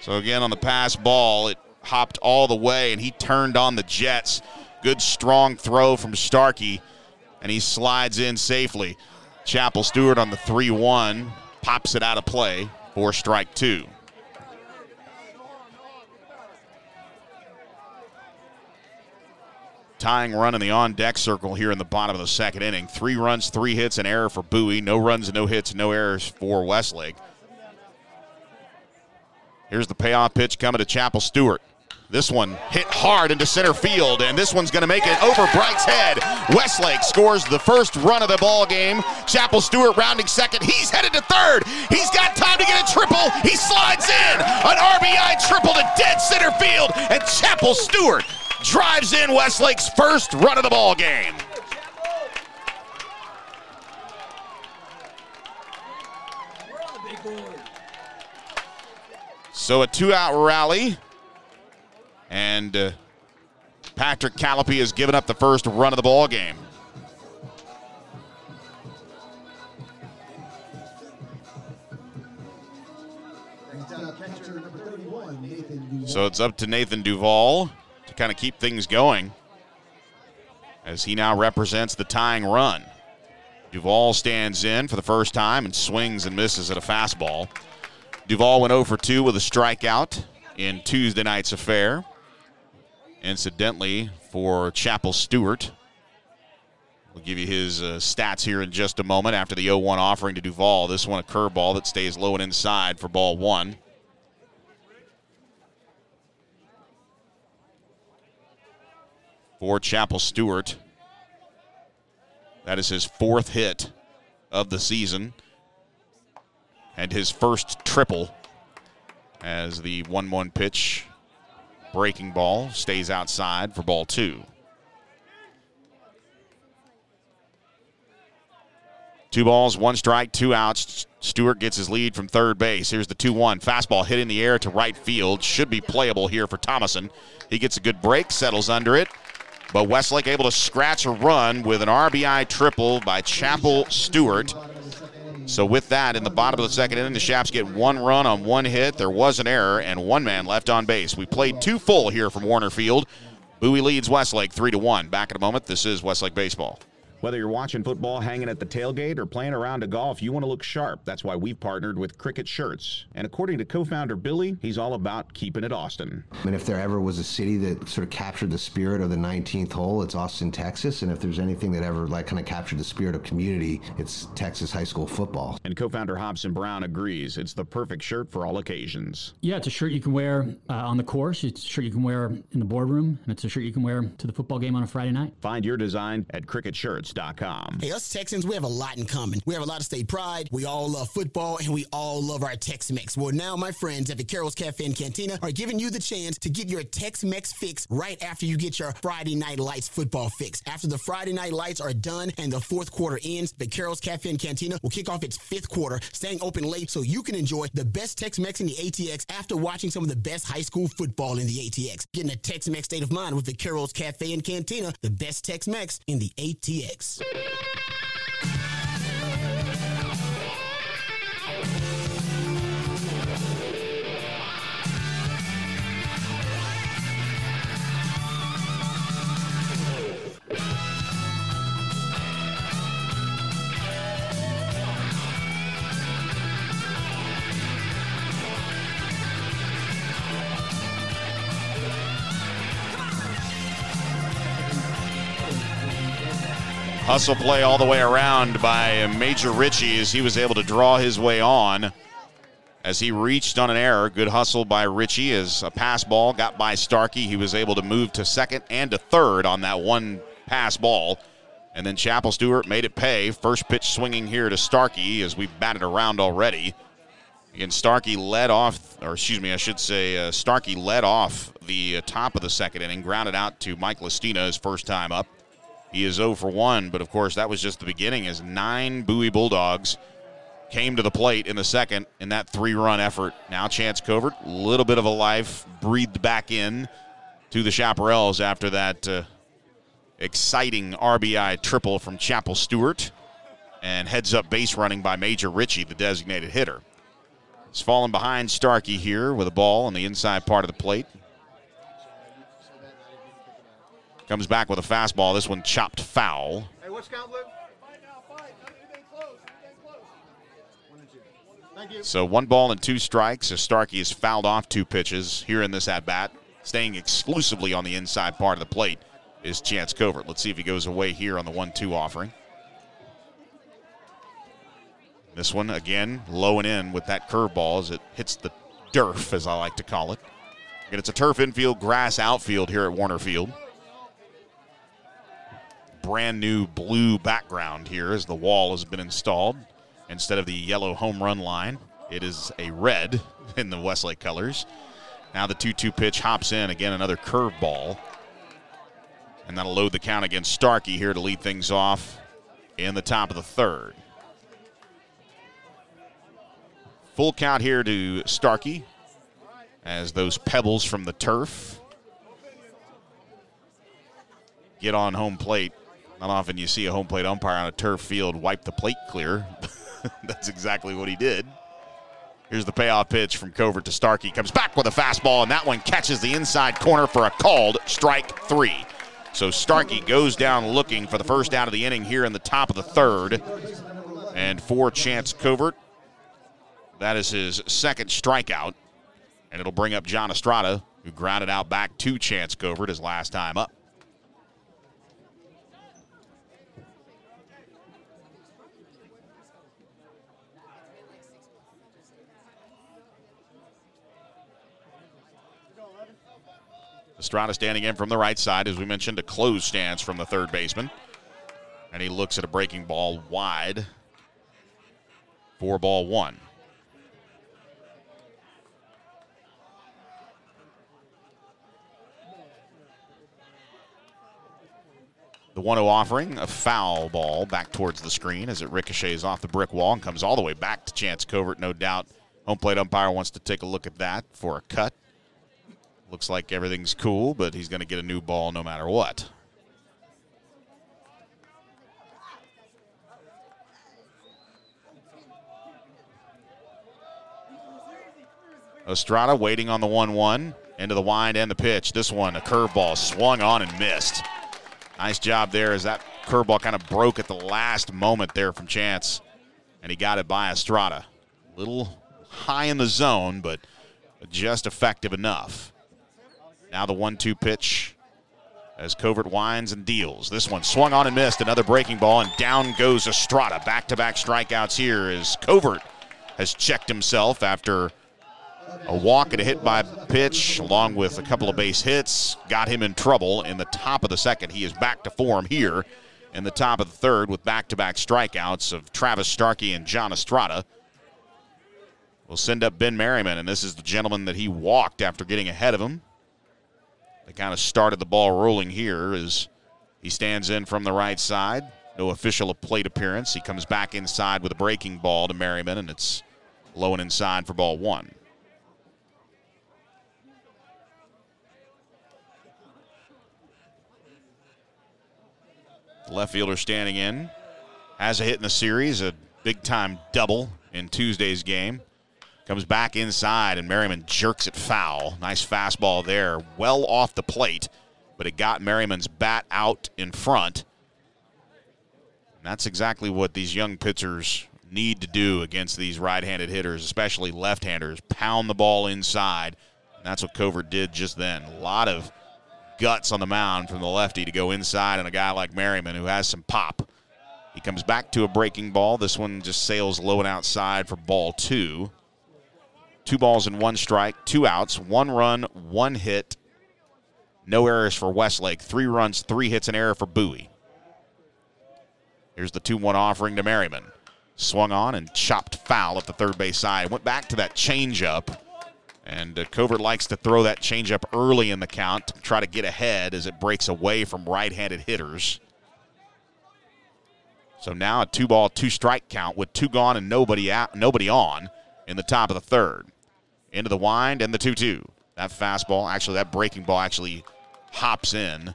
So again, on the pass ball, it hopped all the way, and he turned on the Jets. Good strong throw from Starkey, and he slides in safely. Chapel Stewart on the 3 1 pops it out of play for strike two. Tying run in the on deck circle here in the bottom of the second inning. Three runs, three hits, and error for Bowie. No runs, no hits, no errors for Westlake. Here's the payoff pitch coming to Chapel Stewart. This one hit hard into center field, and this one's going to make it over Bright's head. Westlake scores the first run of the ball game. Chapel Stewart rounding second. He's headed to third. He's got time to get a triple. He slides in. An RBI triple to dead center field, and Chapel Stewart drives in Westlake's first run of the ball game. So a two out rally. And uh, Patrick Callipy has given up the first run of the ball game. So it's up to Nathan Duval to kind of keep things going as he now represents the tying run. Duval stands in for the first time and swings and misses at a fastball. Duval went 0 for 2 with a strikeout in Tuesday night's affair. Incidentally, for Chapel Stewart, we'll give you his uh, stats here in just a moment after the 0 1 offering to Duval. This one a curveball that stays low and inside for ball one. For Chapel Stewart, that is his fourth hit of the season and his first triple as the 1 1 pitch breaking ball stays outside for ball two. Two balls, one strike, two outs. Stewart gets his lead from third base. Here's the 2 1. Fastball hit in the air to right field. Should be playable here for Thomason. He gets a good break, settles under it. But Westlake able to scratch a run with an RBI triple by Chapel Stewart. So with that, in the bottom of the second inning, the Chaps get one run on one hit. There was an error and one man left on base. We played two full here from Warner Field. Bowie leads Westlake three to one. Back in a moment. This is Westlake baseball. Whether you're watching football, hanging at the tailgate, or playing around a golf, you want to look sharp. That's why we've partnered with Criquet Shirts. And according to co-founder Billy, he's all about keeping it Austin. And if there ever was a city that sort of captured the spirit of the 19th hole, it's Austin, Texas. And if there's anything that ever like kind of captured the spirit of community, it's Texas high school football. And co-founder Hobson Brown agrees. It's the perfect shirt for all occasions. Yeah, it's a shirt you can wear uh, on the course. It's a shirt you can wear in the boardroom, and it's a shirt you can wear to the football game on a Friday night. Find your design at Hey, us Texans, we have a lot in common. We have a lot of state pride. We all love football, and we all love our Tex-Mex. Well, now my friends at the Carol's Cafe and Cantina are giving you the chance to get your Tex-Mex fix right after you get your Friday Night Lights football fix. After the Friday Night Lights are done and the fourth quarter ends, the Carol's Cafe and Cantina will kick off its fifth quarter, staying open late so you can enjoy the best Tex-Mex in the ATX after watching some of the best high school football in the ATX. Getting a Tex-Mex state of mind with the Carol's Cafe and Cantina, the best Tex-Mex in the ATX. Thanks. Hustle play all the way around by Major Ritchie as he was able to draw his way on as he reached on an error. Good hustle by Ritchie as a pass ball got by Starkey. He was able to move to second and to third on that one pass ball. And then Chapel Stewart made it pay. First pitch swinging here to Starkey as we've batted around already. Again, Starkey led off, or excuse me, I should say, uh, Starkey led off the uh, top of the second inning, grounded out to Mike Listina his first time up. He is 0 for 1, but of course, that was just the beginning as nine Bowie Bulldogs came to the plate in the second in that three run effort. Now, Chance Covert, a little bit of a life breathed back in to the Chaparrals after that uh, exciting RBI triple from Chapel Stewart and heads up base running by Major Ritchie, the designated hitter. He's fallen behind Starkey here with a ball on the inside part of the plate. Comes back with a fastball. This one chopped foul. Hey, what's count, Luke? So one ball and two strikes as Starkey has fouled off two pitches here in this at bat. Staying exclusively on the inside part of the plate is Chance Covert. Let's see if he goes away here on the 1 2 offering. This one, again, low and in with that curveball as it hits the turf, as I like to call it. And it's a turf infield, grass outfield here at Warner Field. Brand new blue background here as the wall has been installed. Instead of the yellow home run line, it is a red in the Westlake colors. Now the 2 2 pitch hops in. Again, another curveball. And that'll load the count against Starkey here to lead things off in the top of the third. Full count here to Starkey as those pebbles from the turf get on home plate. Not often you see a home plate umpire on a turf field wipe the plate clear. That's exactly what he did. Here's the payoff pitch from Covert to Starkey. Comes back with a fastball, and that one catches the inside corner for a called strike three. So Starkey goes down looking for the first out of the inning here in the top of the third. And for Chance Covert, that is his second strikeout. And it'll bring up John Estrada, who grounded out back to Chance Covert his last time up. Estrada standing in from the right side, as we mentioned, a closed stance from the third baseman. And he looks at a breaking ball wide. for ball one. The 1 0 offering, a foul ball back towards the screen as it ricochets off the brick wall and comes all the way back to Chance Covert, no doubt. Home plate umpire wants to take a look at that for a cut. Looks like everything's cool, but he's going to get a new ball no matter what. Estrada waiting on the 1 1 into the wind and the pitch. This one, a curveball, swung on and missed. Nice job there as that curveball kind of broke at the last moment there from Chance, and he got it by Estrada. A little high in the zone, but just effective enough. Now the one two pitch as Covert winds and deals. This one swung on and missed. Another breaking ball, and down goes Estrada. Back to back strikeouts here as Covert has checked himself after a walk and a hit by pitch, along with a couple of base hits, got him in trouble in the top of the second. He is back to form here in the top of the third with back to back strikeouts of Travis Starkey and John Estrada. We'll send up Ben Merriman, and this is the gentleman that he walked after getting ahead of him. They kind of started the ball rolling here as he stands in from the right side. No official plate appearance. He comes back inside with a breaking ball to Merriman, and it's low and inside for ball one. The Left fielder standing in. Has a hit in the series, a big time double in Tuesday's game. Comes back inside, and Merriman jerks it foul. Nice fastball there, well off the plate, but it got Merriman's bat out in front. And that's exactly what these young pitchers need to do against these right handed hitters, especially left handers. Pound the ball inside. And that's what Covert did just then. A lot of guts on the mound from the lefty to go inside, and a guy like Merriman who has some pop He comes back to a breaking ball. This one just sails low and outside for ball two. Two balls and one strike, two outs, one run, one hit, no errors for Westlake. Three runs, three hits, an error for Bowie. Here's the 2 1 offering to Merriman. Swung on and chopped foul at the third base side. Went back to that changeup. And uh, Covert likes to throw that changeup early in the count to try to get ahead as it breaks away from right handed hitters. So now a two ball, two strike count with two gone and nobody out, nobody on in the top of the third. Into the wind and the 2 2. That fastball, actually, that breaking ball actually hops in.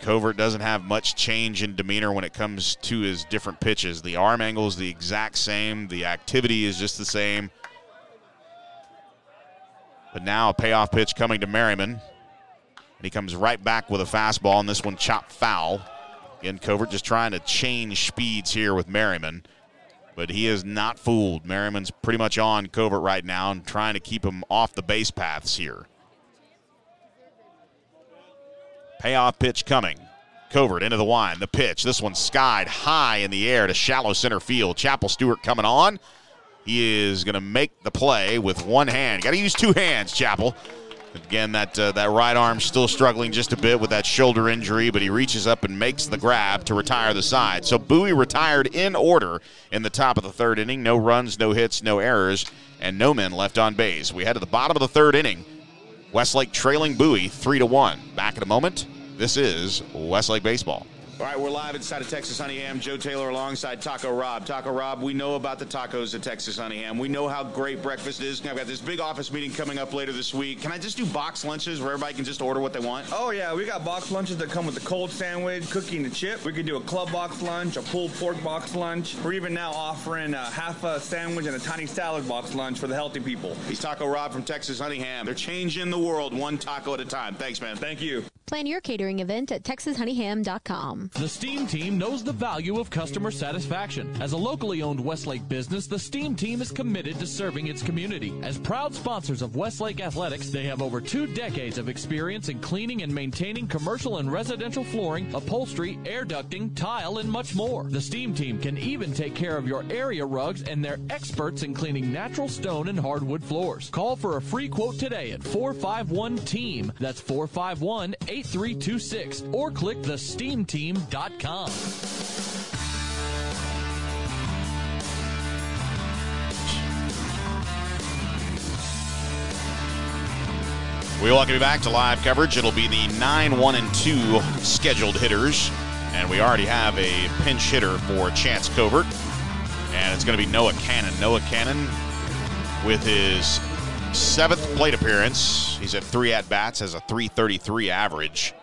Covert doesn't have much change in demeanor when it comes to his different pitches. The arm angle is the exact same, the activity is just the same. But now a payoff pitch coming to Merriman. And he comes right back with a fastball, and this one chopped foul. Again, Covert just trying to change speeds here with Merriman. But he is not fooled. Merriman's pretty much on Covert right now and trying to keep him off the base paths here. Payoff pitch coming. Covert into the wind. The pitch. This one skied high in the air to shallow center field. Chapel Stewart coming on. He is going to make the play with one hand. Got to use two hands, Chapel. Again, that uh, that right arm still struggling just a bit with that shoulder injury, but he reaches up and makes the grab to retire the side. So Bowie retired in order in the top of the third inning. No runs, no hits, no errors, and no men left on base. We head to the bottom of the third inning. Westlake trailing Bowie three to one. Back in a moment. This is Westlake baseball. All right, we're live inside of Texas Honey Ham. Joe Taylor alongside Taco Rob. Taco Rob, we know about the tacos at Texas Honey Ham. We know how great breakfast is. I've got this big office meeting coming up later this week. Can I just do box lunches where everybody can just order what they want? Oh, yeah, we got box lunches that come with a cold sandwich, cookie, and the chip. We could do a club box lunch, a pulled pork box lunch. We're even now offering a half a sandwich and a tiny salad box lunch for the healthy people. He's Taco Rob from Texas Honey Ham. They're changing the world one taco at a time. Thanks, man. Thank you. Plan your catering event at texashoneyham.com. The Steam Team knows the value of customer satisfaction. As a locally owned Westlake business, the Steam Team is committed to serving its community. As proud sponsors of Westlake Athletics, they have over two decades of experience in cleaning and maintaining commercial and residential flooring, upholstery, air ducting, tile, and much more. The Steam Team can even take care of your area rugs, and they're experts in cleaning natural stone and hardwood floors. Call for a free quote today at 451 TEAM. That's 451 8326 or click the thesteamteam.com. We welcome you back to live coverage. It'll be the 9 1 and 2 scheduled hitters. And we already have a pinch hitter for Chance Covert. And it's going to be Noah Cannon. Noah Cannon with his seventh plate appearance. He's at three at bats, has a 333 average.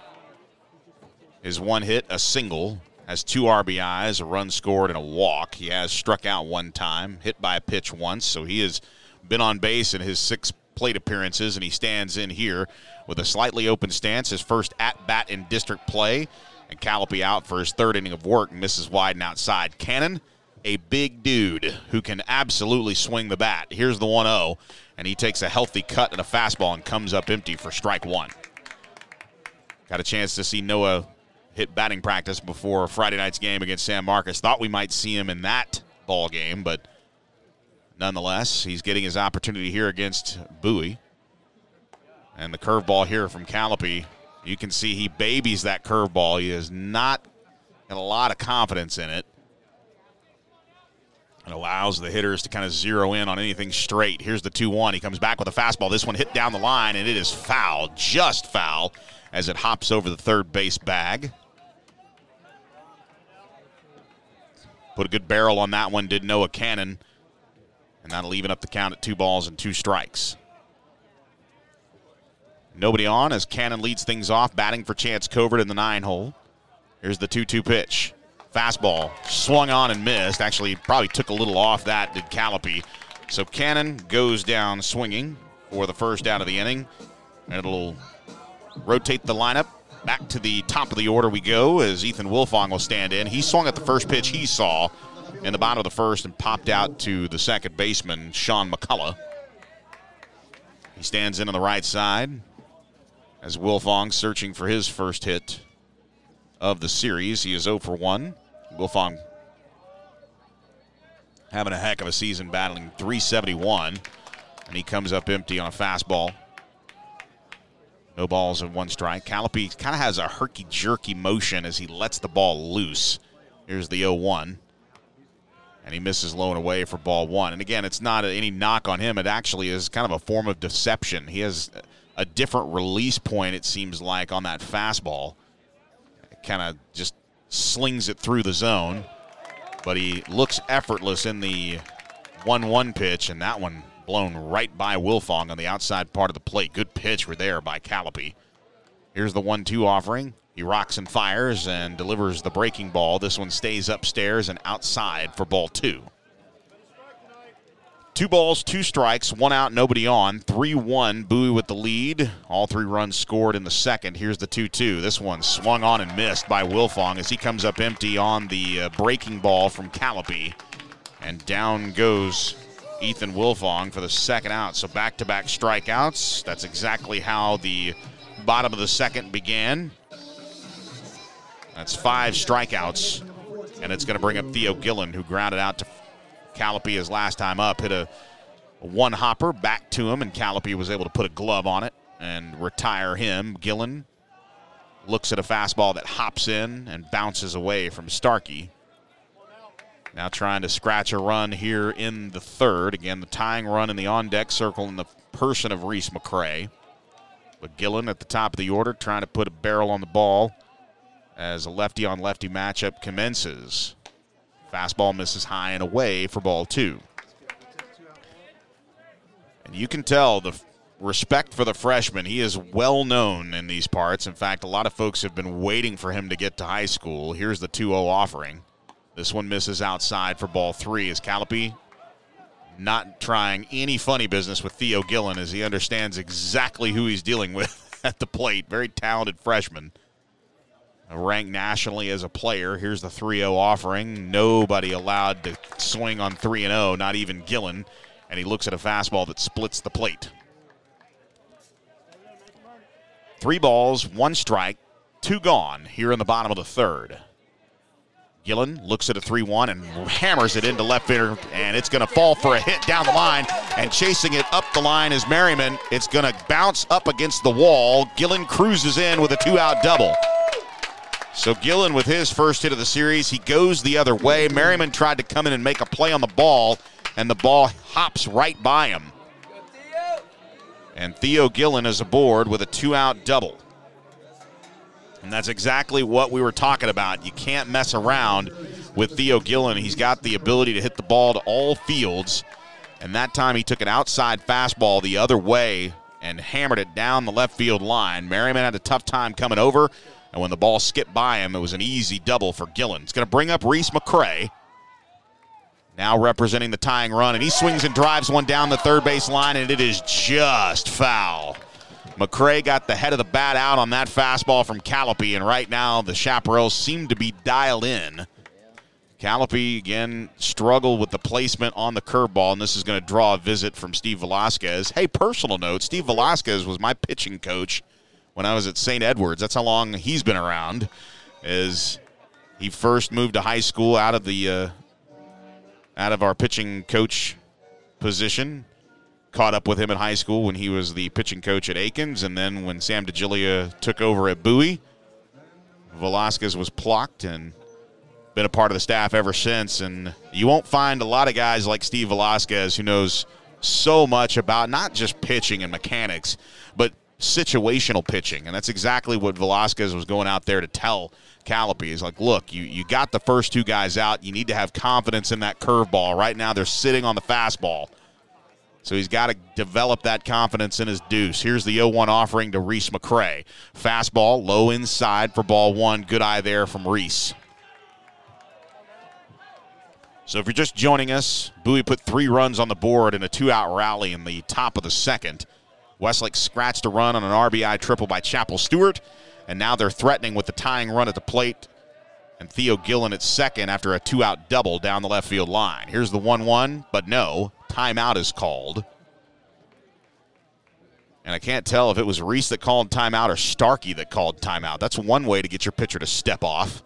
His one hit, a single, has two RBIs, a run scored, and a walk. He has struck out one time, hit by a pitch once, so he has been on base in his six plate appearances, and he stands in here with a slightly open stance, his first at bat in district play. And Callipy out for his third inning of work, misses wide and outside. Cannon, a big dude who can absolutely swing the bat. Here's the 1 0, and he takes a healthy cut and a fastball and comes up empty for strike one. Got a chance to see Noah hit batting practice before Friday night's game against San Marcos. Thought we might see him in that ball game, but nonetheless, he's getting his opportunity here against Bowie. And the curveball here from Callipy, you can see he babies that curveball. He has not got a lot of confidence in it. It allows the hitters to kind of zero in on anything straight. Here's the 2 1. He comes back with a fastball. This one hit down the line, and it is foul, just foul, as it hops over the third base bag. Put a good barrel on that one, did Noah Cannon. And that'll even up the count at two balls and two strikes. Nobody on as Cannon leads things off, batting for Chance Covert in the nine hole. Here's the 2 2 pitch. Fastball swung on and missed. Actually, probably took a little off that, did Callipy. So Cannon goes down swinging for the first out of the inning. And it'll rotate the lineup. Back to the top of the order we go as Ethan Wilfong will stand in. He swung at the first pitch he saw in the bottom of the first and popped out to the second baseman, Sean McCullough. He stands in on the right side as Wilfong searching for his first hit of the series. He is 0 for 1 Wilfong having a heck of a season, battling 371, and he comes up empty on a fastball. No balls and one strike. Callipy kind of has a herky jerky motion as he lets the ball loose. Here's the 0 1. And he misses low and away for ball one. And again, it's not any knock on him. It actually is kind of a form of deception. He has a different release point, it seems like, on that fastball. Kind of just slings it through the zone. But he looks effortless in the 1 1 pitch, and that one blown right by Wilfong on the outside part of the plate. Good pitch were there by Callipy. Here's the 1 2 offering. He rocks and fires and delivers the breaking ball. This one stays upstairs and outside for ball two. Two balls, two strikes, one out, nobody on. 3 1, Bowie with the lead. All three runs scored in the second. Here's the 2 2. This one swung on and missed by Wilfong as he comes up empty on the uh, breaking ball from Callipy. And down goes Ethan Wilfong for the second out. So back to back strikeouts. That's exactly how the bottom of the second began. That's five strikeouts, and it's going to bring up Theo Gillen, who grounded out to Callipy his last time up. Hit a, one hopper back to him, and Callipy was able to put a glove on it and retire him. Gillen looks at a fastball that hops in and bounces away from Starkey. Now trying to scratch a run here in the third. Again, the tying run in the on deck circle in the person of Reese McCray. But Gillen at the top of the order trying to put a barrel on the ball as a lefty on lefty matchup commences. Fastball misses high and away for ball two. And you can tell the respect for the freshman. He is well known in these parts. In fact, a lot of folks have been waiting for him to get to high school. Here's the 2 0 offering. This one misses outside for ball three as Callipy not trying any funny business with Theo Gillen as he understands exactly who he's dealing with at the plate. Very talented freshman ranked nationally as a player. Here's the 3 0 offering. Nobody allowed to swing on 3 0, not even Gillen. And he looks at a fastball that splits the plate. Three balls, one strike, two gone here in the bottom of the third. Gillen looks at a 3 1 and hammers it into left field, and it's going to fall for a hit down the line. And chasing it up the line is Merriman. It's going to bounce up against the wall. Gillen cruises in with a two out double. So Gillen with his first hit of the series, he goes the other way. Merriman tried to come in and make a play on the ball, and the ball hops right by him. And Theo Gillen is aboard with a two out double. And that's exactly what we were talking about. You can't mess around with Theo Gillen. He's got the ability to hit the ball to all fields. And that time he took an outside fastball the other way and hammered it down the left field line. Merriman had a tough time coming over. And when the ball skipped by him, it was an easy double for Gillen. It's going to bring up Reese McCray. Now representing the tying run, and he swings and drives one down the third base line, and it is just foul. McCray got the head of the bat out on that fastball from Callipy, and right now the Chaparrals seem to be dialed in. Callipy again struggled with the placement on the curveball, and this is going to draw a visit from Steve Velasquez. Hey, personal note: Steve Velasquez was my pitching coach when I was at St. Edwards. That's how long he's been around. Is he first moved to high school out of the uh, out of our pitching coach position. Caught up with him in high school when he was the pitching coach at Akins, and then when Sam DeGilia took over at Bowie, Velasquez was plucked and been a part of the staff ever since. And you won't find a lot of guys like Steve Velasquez who knows so much about not just pitching and mechanics, but situational pitching. And that's exactly what Velasquez was going out there to tell Callipy. He's like, look, you, you got the first two guys out. You need to have confidence in that curveball. Right now, they're sitting on the fastball. So he's got to develop that confidence in his deuce. Here's the 0 1 offering to Reese McCray. Fastball, low inside for ball one. Good eye there from Reese. So if you're just joining us, Bowie put three runs on the board in a two out rally in the top of the second. Westlake scratched a run on an RBI triple by Chapel Stewart, and now they're threatening with the tying run at the plate. And Theo Gillen at second after a two out double down the left field line. Here's the 1 1, but no, timeout is called. And I can't tell if it was Reese that called timeout or Starkey that called timeout. That's one way to get your pitcher to step off.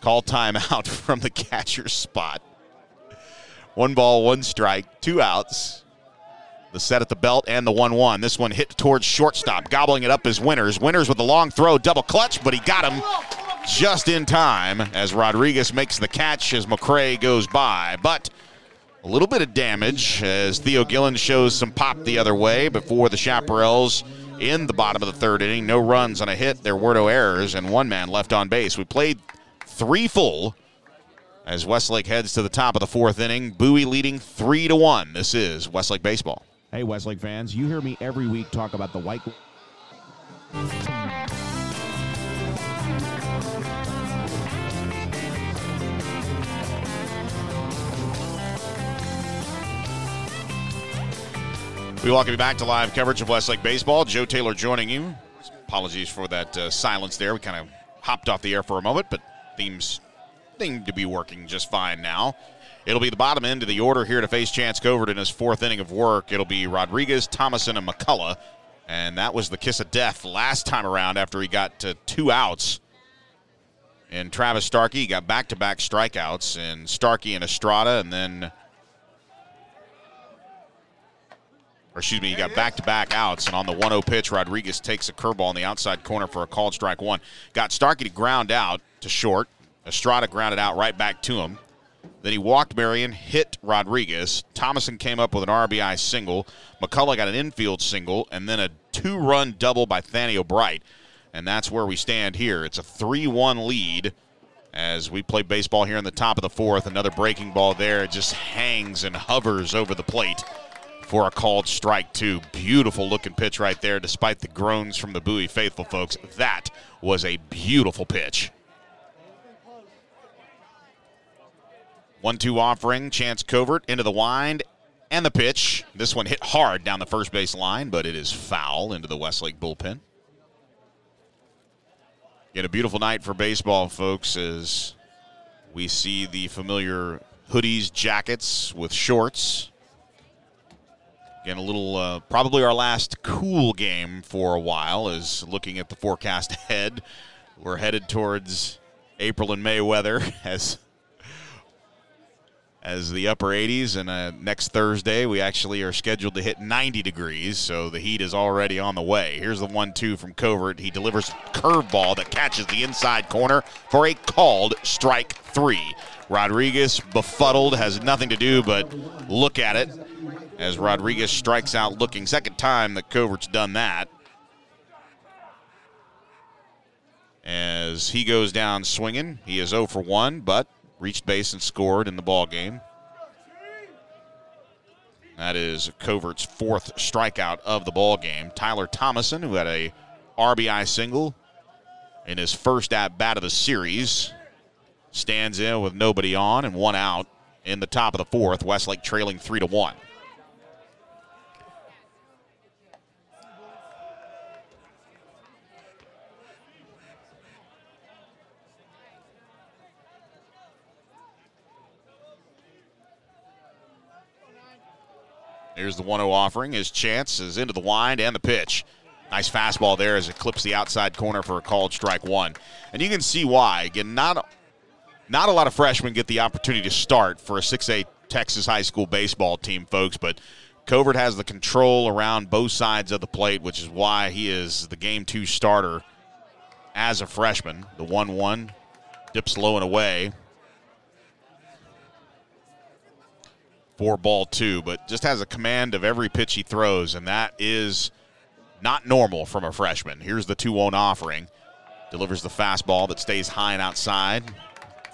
Call timeout from the catcher's spot. One ball, one strike, two outs. The set at the belt and the 1 1. This one hit towards shortstop, gobbling it up as Winners. Winners with a long throw, double clutch, but he got him just in time as Rodriguez makes the catch as McCray goes by. But a little bit of damage as Theo Gillen shows some pop the other way before the Chaparrals in the bottom of the third inning. No runs on a hit. There were no errors, and one man left on base. We played three full as Westlake heads to the top of the fourth inning. Bowie leading three to one. This is Westlake baseball. Hey, Westlake fans, you hear me every week talk about the white. We welcome you back to live coverage of Westlake baseball. Joe Taylor joining you. Apologies for that uh, silence there. We kind of hopped off the air for a moment, but themes seem to be working just fine now. It'll be the bottom end of the order here to face Chance Covert in his fourth inning of work. It'll be Rodriguez, Thomason, and McCullough. And that was the kiss of death last time around after he got to two outs. And Travis Starkey got back to back strikeouts, and Starkey and Estrada, and then or excuse me, he got back to back outs. And on the 1 0 pitch, Rodriguez takes a curveball in the outside corner for a called strike one. Got Starkey to ground out to short. Estrada grounded out right back to him. Then he walked Merriman, hit Rodriguez. Thomason came up with an RBI single. McCullough got an infield single, and then a two run double by Thaniel Bright. And that's where we stand here. It's a 3 1 lead as we play baseball here in the top of the fourth. Another breaking ball there. It just hangs and hovers over the plate for a called strike two. Beautiful looking pitch right there, despite the groans from the Bowie faithful folks. That was a beautiful pitch. One two offering, Chance Covert into the wind and the pitch. This one hit hard down the first base line, but it is foul into the Westlake bullpen. Again, a beautiful night for baseball, folks, as we see the familiar hoodies, jackets with shorts. Again, a little, uh, probably our last cool game for a while is looking at the forecast ahead. We're headed towards April and May weather as as the upper 80s. And uh, next Thursday, we actually are scheduled to hit 90 degrees, so the heat is already on the way. Here's the one two from Covert. He delivers a curveball that catches the inside corner for a called strike three. Rodriguez, befuddled, has nothing to do but look at it as Rodriguez strikes out looking. Second time that Covert's done that. As he goes down swinging, he is 0 for 1, but reached base and scored in the ball game. That is Covert's fourth strikeout of the ball game. Tyler Thomason, who had a RBI single in his first at bat of the series, stands in with nobody on and one out in the top of the fourth. Westlake trailing three to one. Here's the 1 0 offering. His chance is into the wind and the pitch. Nice fastball there as it clips the outside corner for a called strike one. And you can see why. Again, not, not a lot of freshmen get the opportunity to start for a 6A Texas high school baseball team, folks, but Covert has the control around both sides of the plate, which is why he is the game two starter as a freshman. The 1 1 dips low and away. For ball two, but just has a command of every pitch he throws, and that is not normal from a freshman. Here's the 2 1 offering. Delivers the fastball that stays high and outside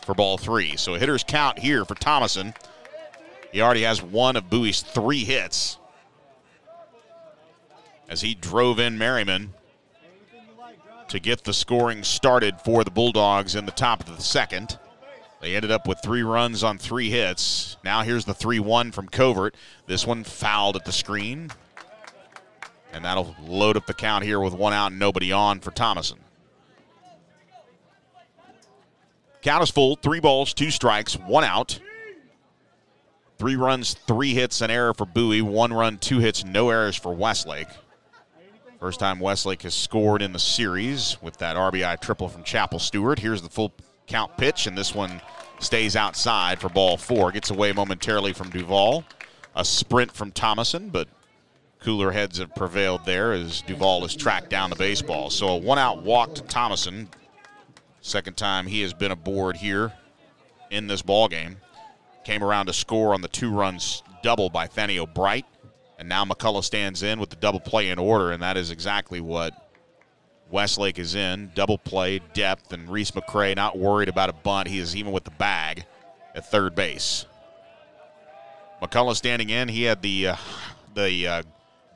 for ball three. So a hitter's count here for Thomason. He already has one of Bowie's three hits as he drove in Merriman to get the scoring started for the Bulldogs in the top of the second. They ended up with three runs on three hits. Now here's the 3 1 from Covert. This one fouled at the screen. And that'll load up the count here with one out and nobody on for Thomason. Count is full. Three balls, two strikes, one out. Three runs, three hits, an error for Bowie. One run, two hits, no errors for Westlake. First time Westlake has scored in the series with that RBI triple from Chapel Stewart. Here's the full count pitch, and this one stays outside for ball four. Gets away momentarily from Duvall. A sprint from Thomason, but cooler heads have prevailed there as Duvall has tracked down the baseball. So a one out walk to Thomason. Second time he has been aboard here in this ball game. Came around to score on the two runs double by Thaniel Bright. And now McCullough stands in with the double play in order, and that is exactly what Westlake is in. Double play, depth, and Reese McCray not worried about a bunt. He is even with the bag at third base. McCullough standing in. He had the uh, the uh,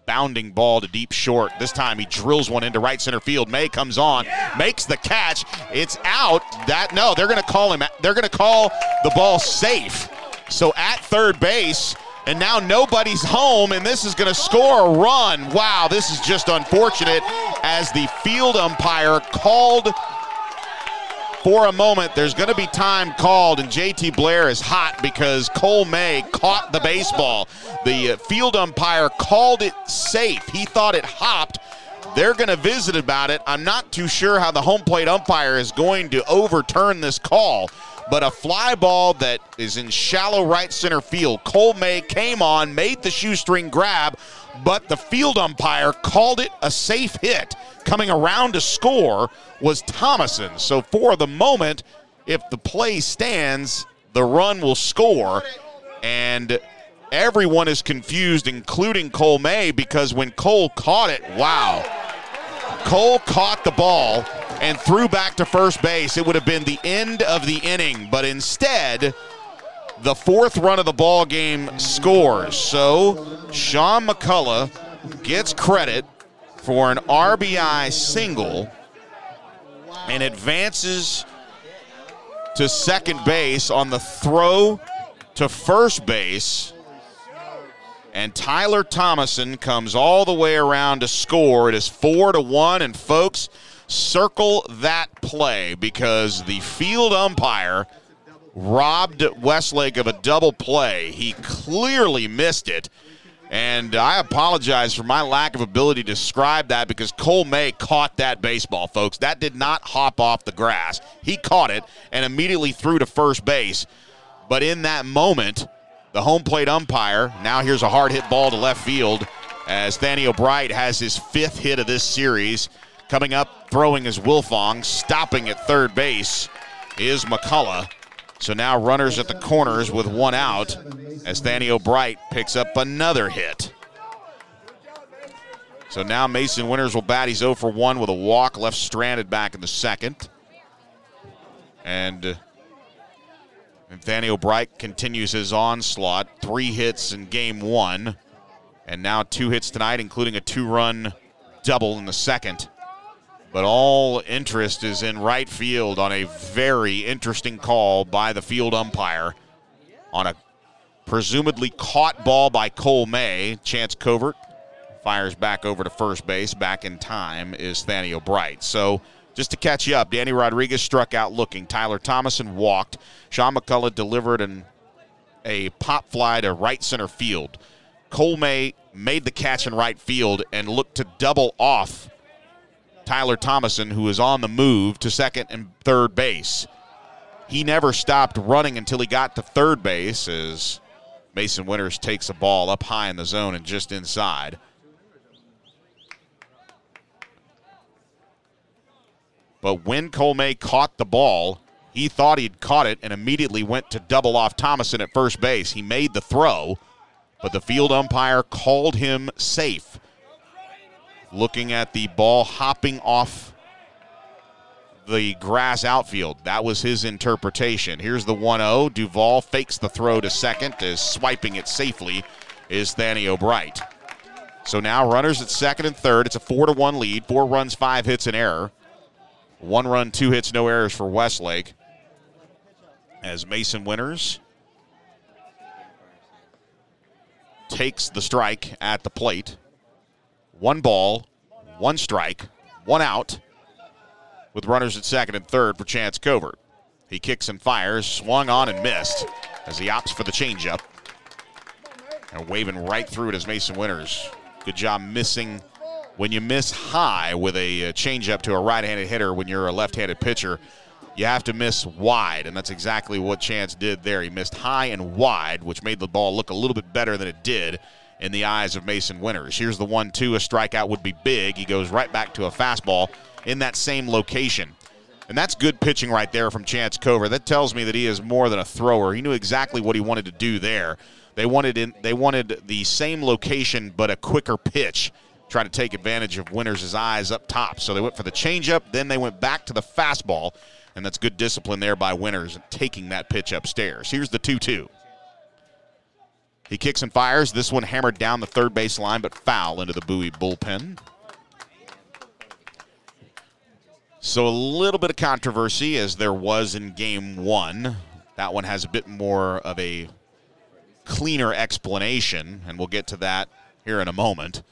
bounding ball to deep short. This time he drills one into right center field. May comes on, makes the catch. It's out. That no, they're going to call him. They're going to call the ball safe. So at third base, and now nobody's home, and this is going to score a run. Wow, this is just unfortunate as the field umpire called for a moment. There's going to be time called, and JT Blair is hot because Cole May caught the baseball. The uh, field umpire called it safe. He thought it hopped. They're going to visit about it. I'm not too sure how the home plate umpire is going to overturn this call but a fly ball that is in shallow right center field. Cole May came on, made the shoestring grab, but the field umpire called it a safe hit. Coming around to score was Thomason. So for the moment, if the play stands, the run will score. And everyone is confused, including Cole May, because when Cole caught it, wow. Cole caught the ball and threw back to first base, it would have been the end of the inning. But instead, the fourth run of the ball game scores. So Sean McCullough gets credit for an RBI single and advances to second base on the throw to first base. And Tyler Thomason comes all the way around to score. It is four to one. And folks, circle that play because the field umpire robbed Westlake of a double play. He clearly missed it. And I apologize for my lack of ability to describe that because Cole May caught that baseball, folks. That did not hop off the grass. He caught it and immediately threw to first base. But in that moment, the home plate umpire, now here's a hard hit ball to left field as Thaniel Bright has his fifth hit of this series. Coming up, throwing is Wilfong. Stopping at third base is McCullough. So now runners at the corners with one out as Thaniel Bright picks up another hit. So now Mason Winters will bat. He's 0 for 1 with a walk, left stranded back in the second. And Nathaniel Bright continues his onslaught. Three hits in game one, and now two hits tonight, including a two run double in the second. But all interest is in right field on a very interesting call by the field umpire on a presumably caught ball by Cole May. Chance Covert fires back over to first base. Back in time is Thaniel Bright. So just to catch you up, Danny Rodriguez struck out looking. Tyler Thomason walked. Sean McCullough delivered an, a pop fly to right center field. Cole May made the catch in right field and looked to double off Tyler Thomason, who is on the move to second and third base. He never stopped running until he got to third base as Mason Winters takes a ball up high in the zone and just inside. But when Cole May caught the ball, he thought he'd caught it and immediately went to double off Thomason at first base. He made the throw, but the field umpire called him safe looking at the ball hopping off the grass outfield. That was his interpretation. Here's the 1 0. Duvall fakes the throw to second, is swiping it safely, is Thaniel Bright. So now runners at second and third. It's a 4 to 1 lead. Four runs, five hits, and error. One run, two hits, no errors for Westlake. As Mason Winters takes the strike at the plate. One ball, one strike, one out, with runners at second and third for Chance Covert. He kicks and fires, swung on and missed as he opts for the changeup. And waving right through it as Mason Winters. Good job missing when you miss high with a uh, changeup to a right handed hitter when you're a left handed pitcher. you have to miss wide, and that's exactly what Chance did there. He missed high and wide, which made the ball look a little bit better than it did in the eyes of Mason Winters. Here's the one two. A strikeout would be big. He goes right back to a fastball in that same location. And that's good pitching right there from Chance Covert. That tells me that he is more than a thrower. He knew exactly what he wanted to do there. They wanted in, they wanted the same location but a quicker pitch, trying to take advantage of Winters' eyes up top. So they went for the changeup, then they went back to the fastball, and that's good discipline there by Winters taking that pitch upstairs. Here's the 2-2. He kicks and fires. This one hammered down the third base line, but foul into the Bowie bullpen. So a little bit of controversy as there was in game one. That one has a bit more of a cleaner explanation, and we'll get to that here in a moment.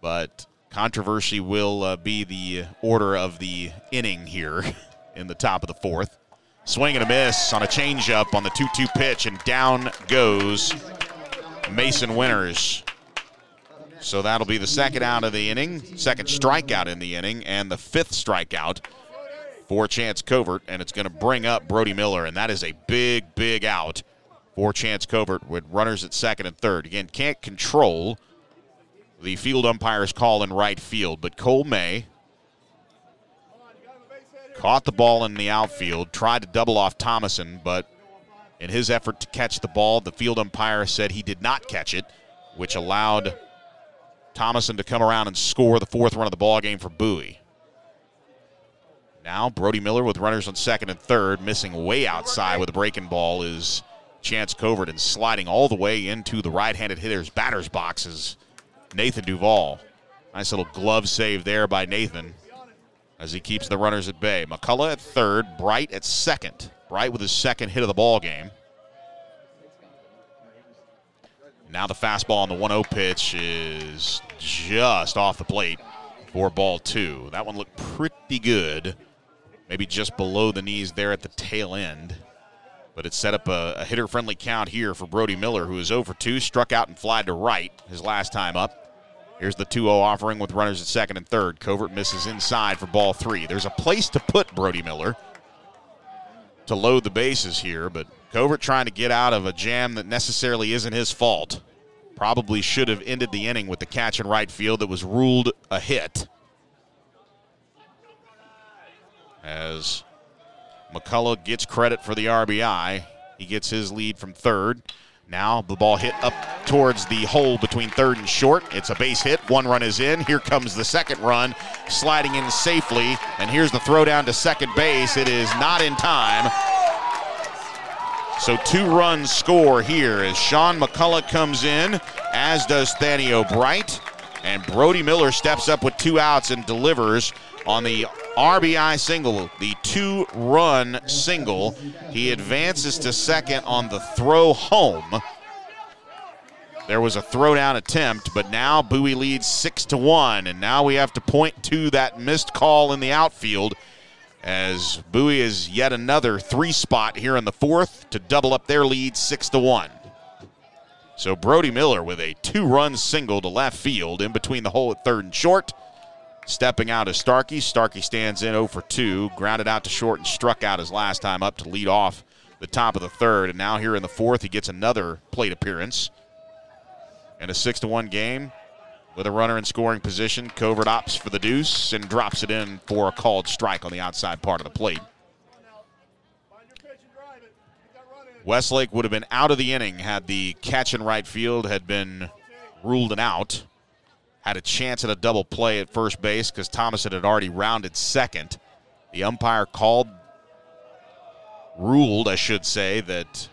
But controversy will uh, be the order of the inning here in the top of the fourth. Swing and a miss on a changeup on the 2 2 pitch, and down goes Mason Winters. So that'll be the second out of the inning, second strikeout in the inning, and the fifth strikeout for Chance Covert. And it's going to bring up Brody Miller, and that is a big, big out for Chance Covert with runners at second and third. Again, can't control the field umpire's call in right field, but Cole May caught the ball in the outfield, tried to double off Thomason, but in his effort to catch the ball, the field umpire said he did not catch it, which allowed Thomason to come around and score the fourth run of the ball game for Bowie. Now Brody Miller with runners on second and third, missing way outside with a breaking ball is Chance Covert and sliding all the way into the right-handed hitter's batter's boxes. Nathan Duvall. Nice little glove save there by Nathan as he keeps the runners at bay. McCullough at third, Bright at second. Bright with his second hit of the ball game. Now the fastball on the 1 0 pitch is just off the plate for ball two. That one looked pretty good. Maybe just below the knees there at the tail end. But it set up a, a hitter friendly count here for Brody Miller, who is 0 for 2, struck out and flied to right his last time up. Here's the 2 0 offering with runners at second and third. Covert misses inside for ball three. There's a place to put Brody Miller to load the bases here, but Covert trying to get out of a jam that necessarily isn't his fault. Probably should have ended the inning with the catch in right field that was ruled a hit. As McCullough gets credit for the RBI, he gets his lead from third. Now the ball hit up towards the hole between third and short. It's a base hit. One run is in. Here comes the second run, sliding in safely. And here's the throw down to second base. It is not in time. So two runs score here as Sean McCullough comes in, as does Thaniel Bright. And Brody Miller steps up with two outs and delivers on the RBI single, the two run single. He advances to second on the throw home. There was a throwdown attempt, but now Bowie leads six to one, and now we have to point to that missed call in the outfield as Bowie is yet another three spot here in the fourth to double up their lead six to one. So Brody Miller with a two run single to left field in between the hole at third and short. Stepping out is Starkey. Starkey stands in 0 for 2, grounded out to short and struck out his last time up to lead off the top of the third. And now here in the fourth, he gets another plate appearance. And a 6 to 1 game with a runner in scoring position. Covert opts for the deuce and drops it in for a called strike on the outside part of the plate. Westlake would have been out of the inning had the catch in right field had been ruled an out had a chance at a double play at first base because Thomason had already rounded second. The umpire called, ruled, I should say, that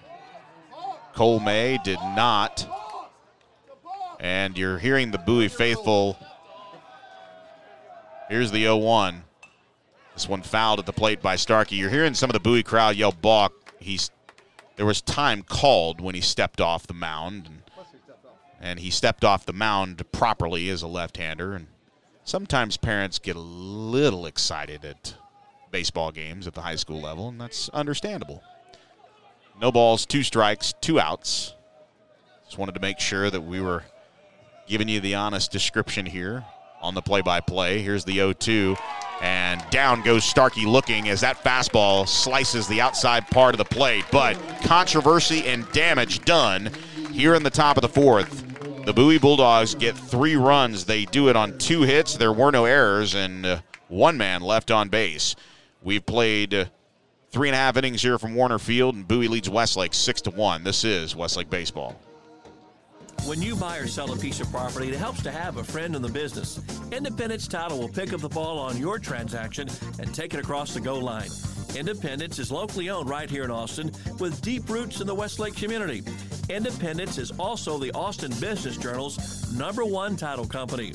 Cole May did not. And you're hearing the Bowie faithful. Here's the 0 1. This one fouled at the plate by Starkey. You're hearing some of the Bowie crowd yell balk. He's there was time called when he stepped off the mound. And and he stepped off the mound properly as a left-hander. And sometimes parents get a little excited at baseball games at the high school level, and that's understandable. No balls, two strikes, two outs. Just wanted to make sure that we were giving you the honest description here on the play-by-play. Here's the 0-2. And down goes Starkey looking as that fastball slices the outside part of the plate. But controversy and damage done here in the top of the fourth. The Bowie Bulldogs get three runs. They do it on two hits. There were no errors, and uh, one man left on base. We've played uh, three and a half innings here from Warner Field, and Bowie leads Westlake six to one. This is Westlake baseball. When you buy or sell a piece of property, it helps to have a friend in the business. Independence Title will pick up the ball on your transaction and take it across the goal line. Independence is locally owned right here in Austin with deep roots in the Westlake community. Independence is also the Austin Business Journal's number one title company.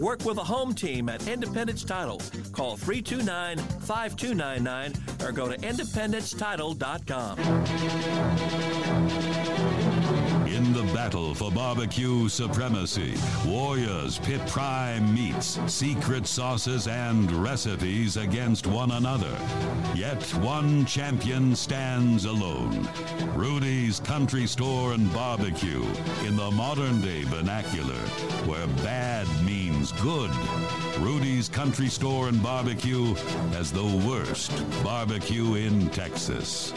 Work with a home team at Independence Title. Call 329 5299 or go to independencetitle.com. Battle for barbecue supremacy, warriors pit prime meats, secret sauces, and recipes against one another. Yet one champion stands alone. Rudy's Country Store and Barbecue, in the modern day vernacular, where bad means good. Rudy's Country Store and Barbecue as the worst barbecue in Texas.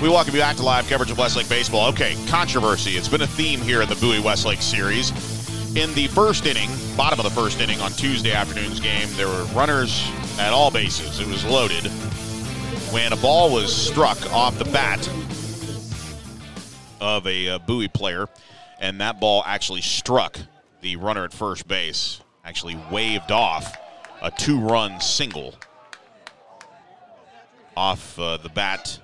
We welcome you back to live coverage of Westlake baseball. Okay, controversy. It's been a theme here in the Bowie Westlake series. In the first inning, bottom of the first inning on Tuesday afternoon's game, there were runners at all bases. It was loaded when a ball was struck off the bat of a uh, Bowie player, and that ball actually struck the runner at first base, actually waved off a two run single off uh, the bat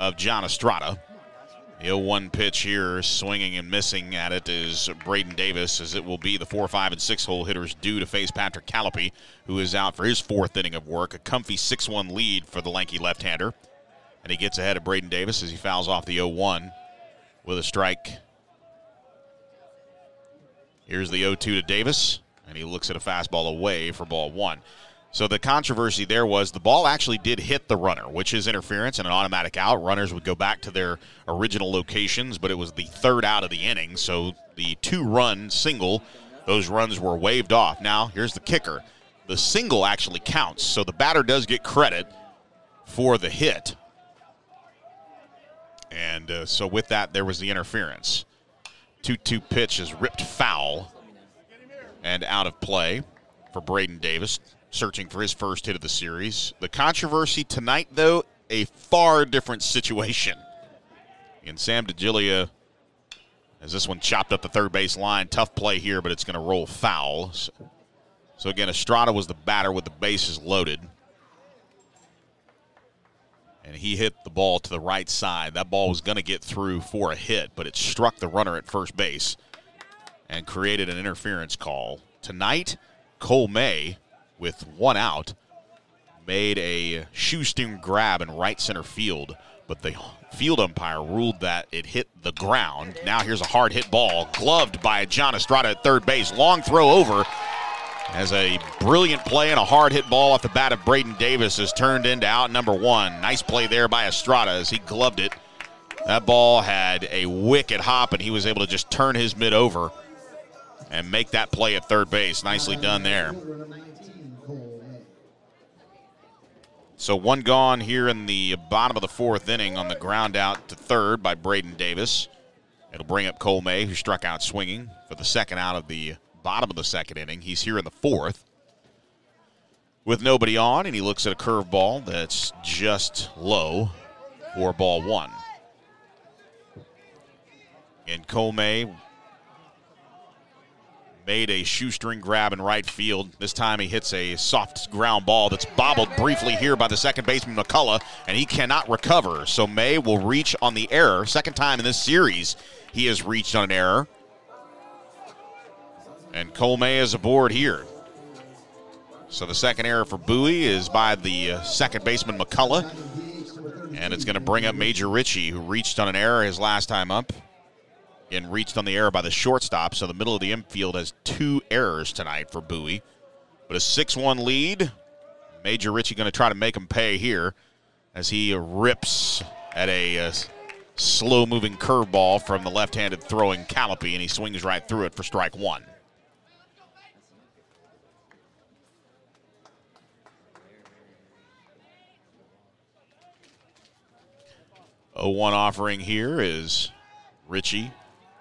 of John Estrada. The 0 1 pitch here, swinging and missing at it is Braden Davis, as it will be the 4, 5, and 6 hole hitters due to face Patrick Callipy, who is out for his fourth inning of work. A comfy 6 1 lead for the lanky left hander. And he gets ahead of Braden Davis as he fouls off the 0 1 with a strike. Here's the 0 2 to Davis, and he looks at a fastball away for ball one. So the controversy there was the ball actually did hit the runner, which is interference and an automatic out. Runners would go back to their original locations, but it was the third out of the inning. So the two run single, those runs were waved off. Now, here's the kicker the single actually counts. So the batter does get credit for the hit. And uh, so with that, there was the interference. 2 2 pitch is ripped foul and out of play for Braden Davis searching for his first hit of the series. The controversy tonight, though, a far different situation. And Sam DeGilia has this one chopped up the third base line. Tough play here, but it's going to roll foul. So, so again, Estrada was the batter with the bases loaded. And he hit the ball to the right side. That ball was going to get through for a hit, but it struck the runner at first base and created an interference call. Tonight, Cole May with one out, made a shoestring grab in right center field, but the field umpire ruled that it hit the ground. Now here's a hard hit ball, gloved by John Estrada at third base. Long throw over as a brilliant play and a hard hit ball off the bat of Braden Davis is turned into out number one. Nice play there by Estrada as he gloved it. That ball had a wicked hop, and he was able to just turn his mid over and make that play at third base. Nicely done there. So one gone here in the bottom of the fourth inning on the ground out to third by Braden Davis. It'll bring up Cole May, who struck out swinging for the second out of the bottom of the second inning. He's here in the fourth with nobody on, and he looks at a curveball that's just low for ball one. And Cole May made a shoestring grab in right field. This time he hits a soft ground ball that's bobbled briefly here by the second baseman McCullough, and he cannot recover. So May will reach on the error. Second time in this series he has reached on an error. And Cole May is aboard here. So the second error for Bowie is by the uh, second baseman McCullough. And it's going to bring up Major Ritchie, who reached on an error his last time up and reached on the error by the shortstop. So the middle of the infield has two errors tonight for Bowie. But a 6 1 lead. Major Ritchie going to try to make him pay here as he rips at a uh, slow moving curveball from the left handed throwing Callipy, and he swings right through it for strike one. O one offering here is Ritchie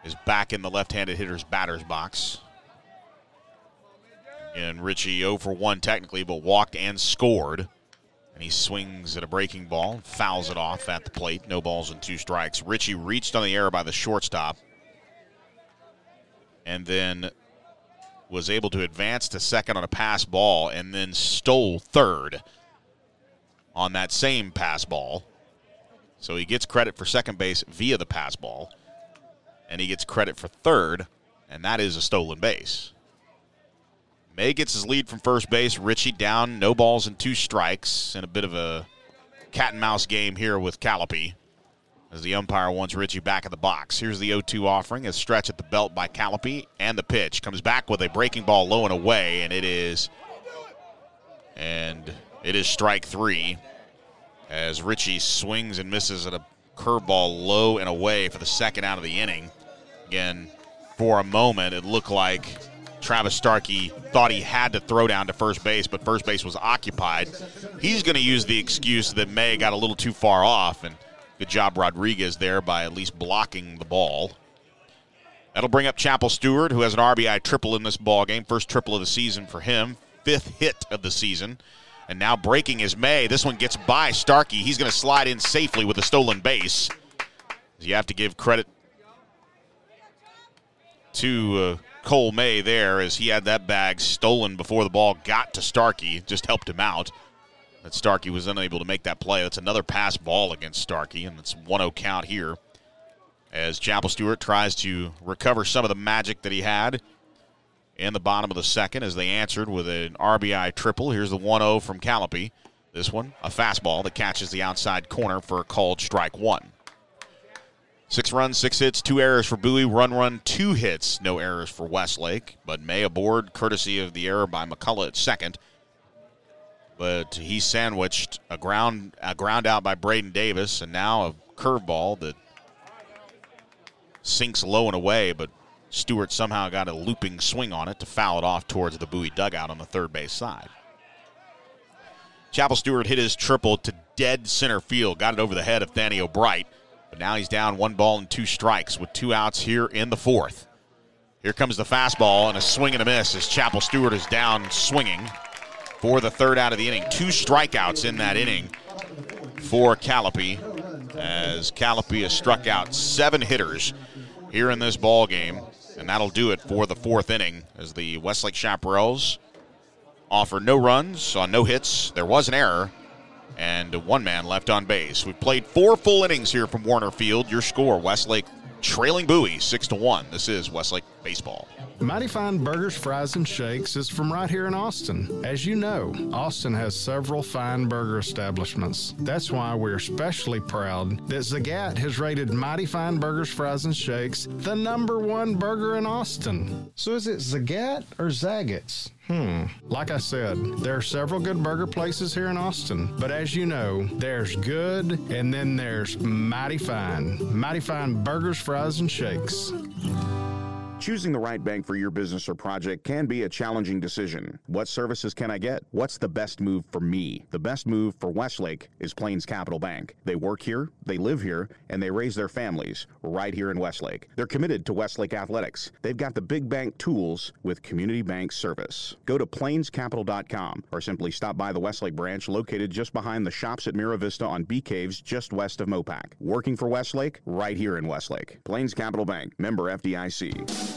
is back in the left-handed hitter's batter's box. And Ritchie 0 for 1 technically, but walked and scored. And he swings at a breaking ball, fouls it off at the plate. No balls and two strikes. Ritchie reached on the air by the shortstop. And then was able to advance to second on a pass ball and then stole third on that same pass ball. So he gets credit for second base via the pass ball, and he gets credit for third, and that is a stolen base. May gets his lead from first base. Ritchie down, no balls and two strikes, and a bit of a cat and mouse game here with Callipy as the umpire wants Ritchie back in the box. Here's the 0 2 offering, a stretch at the belt by Callipy, and the pitch comes back with a breaking ball low and away, and it is. And it is strike three as Ritchie swings and misses at a curveball low and away for the second out of the inning. Again, for a moment, it looked like Travis Starkey thought he had to throw down to first base, but first base was occupied. He's going to use the excuse that May got a little too far off, and good job Rodriguez there by at least blocking the ball. That'll bring up Chapel Stewart, who has an RBI triple in this ball game, first triple of the season for him, fifth hit of the season. And now breaking is May. This one gets by Starkey. He's going to slide in safely with a stolen base. You have to give credit to uh, Cole May there as he had that bag stolen before the ball got to Starkey. Just helped him out. That Starkey was unable to make that play. That's another pass ball against Starkey, and it's 1 0 count here as Chapel Stewart tries to recover some of the magic that he had in the bottom of the second as they answered with an RBI triple. Here's the 1 0 from Callipy. This one, a fastball that catches the outside corner for a called strike one. Six runs, six hits, two errors for Bowie. Run, run, two hits, no errors for Westlake. But May aboard, courtesy of the error by McCullough at second. But he sandwiched a ground a ground out by Braden Davis, and now a curveball that sinks low and away, but Stewart somehow got a looping swing on it to foul it off towards the Bowie dugout on the third base side. Chapel Stewart hit his triple to dead center field, got it over the head of Thaniel Bright, but now he's down one ball and two strikes with two outs here in the fourth. Here comes the fastball and a swing and a miss as Chapel Stewart is down swinging for the third out of the inning. Two strikeouts in that inning for Callipy as Callipy has struck out seven hitters here in this ball game. And that'll do it for the fourth inning as the Westlake Chaparrals offer no runs on no hits. There was an error and one man left on base. We've played four full innings here from Warner Field. Your score, Westlake trailing Bowie 6 to 1. This is Westlake Baseball. Mighty Fine Burgers, Fries, and Shakes is from right here in Austin. As you know, Austin has several fine burger establishments. That's why we're especially proud that Zagat has rated Mighty Fine Burgers, Fries, and Shakes the number one burger in Austin. So is it Zagat or Zagat's? Hmm. Like I said, there are several good burger places here in Austin, but as you know, there's good and then there's mighty fine. Mighty fine burgers, fries, and shakes. Choosing the right bank for your business or project can be a challenging decision. What services can I get? What's the best move for me? The best move for Westlake is Plains Capital Bank. They work here, they live here, and they raise their families right here in Westlake. They're committed to Westlake athletics. They've got the big bank tools with community bank service. Go to plainscapital.com or simply stop by the Westlake branch located just behind the shops at Mira Vista on Bee Caves just west of Mopac. Working for Westlake right here in Westlake. Plains Capital Bank, member FDIC.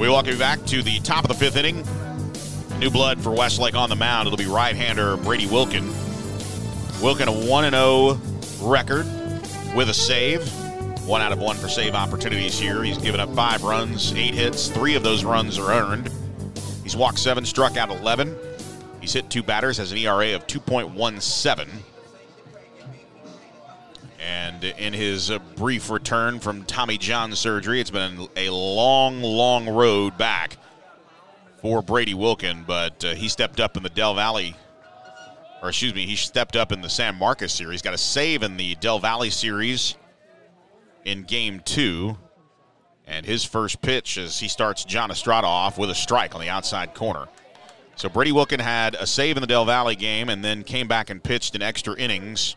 We welcome you back to the top of the fifth inning. New blood for Westlake on the mound. It'll be right-hander Brady Wilkin. Wilkin a 1-0 record with a save. One out of one for save opportunities here. He's given up five runs, eight hits. Three of those runs are earned. He's walked seven, struck out 11. He's hit two batters, has an ERA of 2.17. And in his uh, brief return from Tommy John surgery, it's been a long, long road back for Brady Wilkin, but uh, he stepped up in the Del Valle, or excuse me, he stepped up in the San Marcos series. Got a save in the Del Valle series in game two. And his first pitch as he starts John Estrada off with a strike on the outside corner. So Brady Wilkin had a save in the Del Valle game and then came back and pitched in extra innings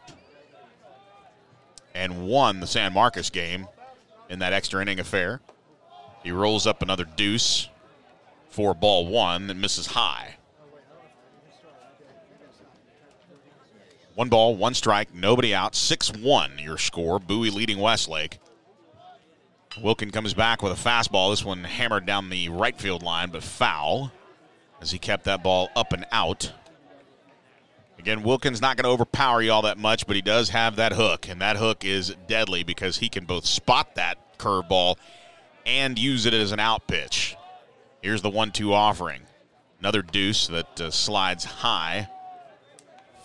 and won the San Marcos game in that extra inning affair. He rolls up another deuce for ball one that misses high. One ball, one strike, nobody out. 6 1 your score. Bowie leading Westlake. Wilkin comes back with a fastball. This one hammered down the right field line, but foul as he kept that ball up and out. Again, Wilkins not going to overpower you all that much, but he does have that hook, and that hook is deadly because he can both spot that curveball and use it as an out pitch. Here's the one-two offering. Another deuce that uh, slides high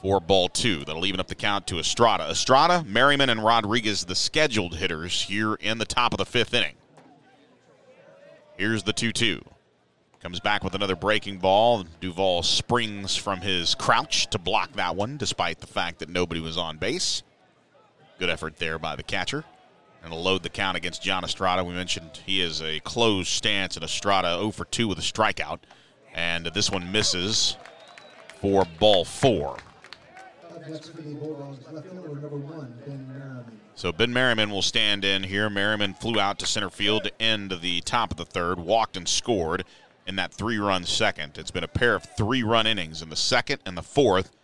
for ball two. That'll even up the count to Estrada. Estrada, Merriman, and Rodriguez, the scheduled hitters here in the top of the fifth inning. Here's the 2 2. Comes back with another breaking ball. Duvall springs from his crouch to block that one, despite the fact that nobody was on base. Good effort there by the catcher. And will load the count against John Estrada. We mentioned he is a closed stance, and Estrada 0 for 2 with a strikeout. And this one misses for ball four. So Ben Merriman will stand in here. Merriman flew out to center field to end the top of the third, walked and scored in that three run second. It's been a pair of three run innings in the second and the fourth.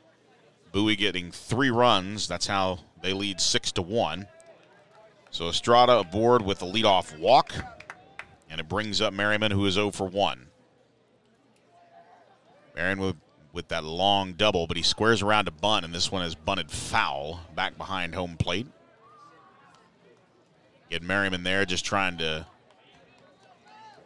Bowie getting three runs. That's how they lead six to one. So Estrada aboard with a leadoff walk, and it brings up Merriman, who is 0 for 1. Merriman with, with that long double, but he squares around to bunt, and this one is bunted foul back behind home plate. Get Merriman there, just trying to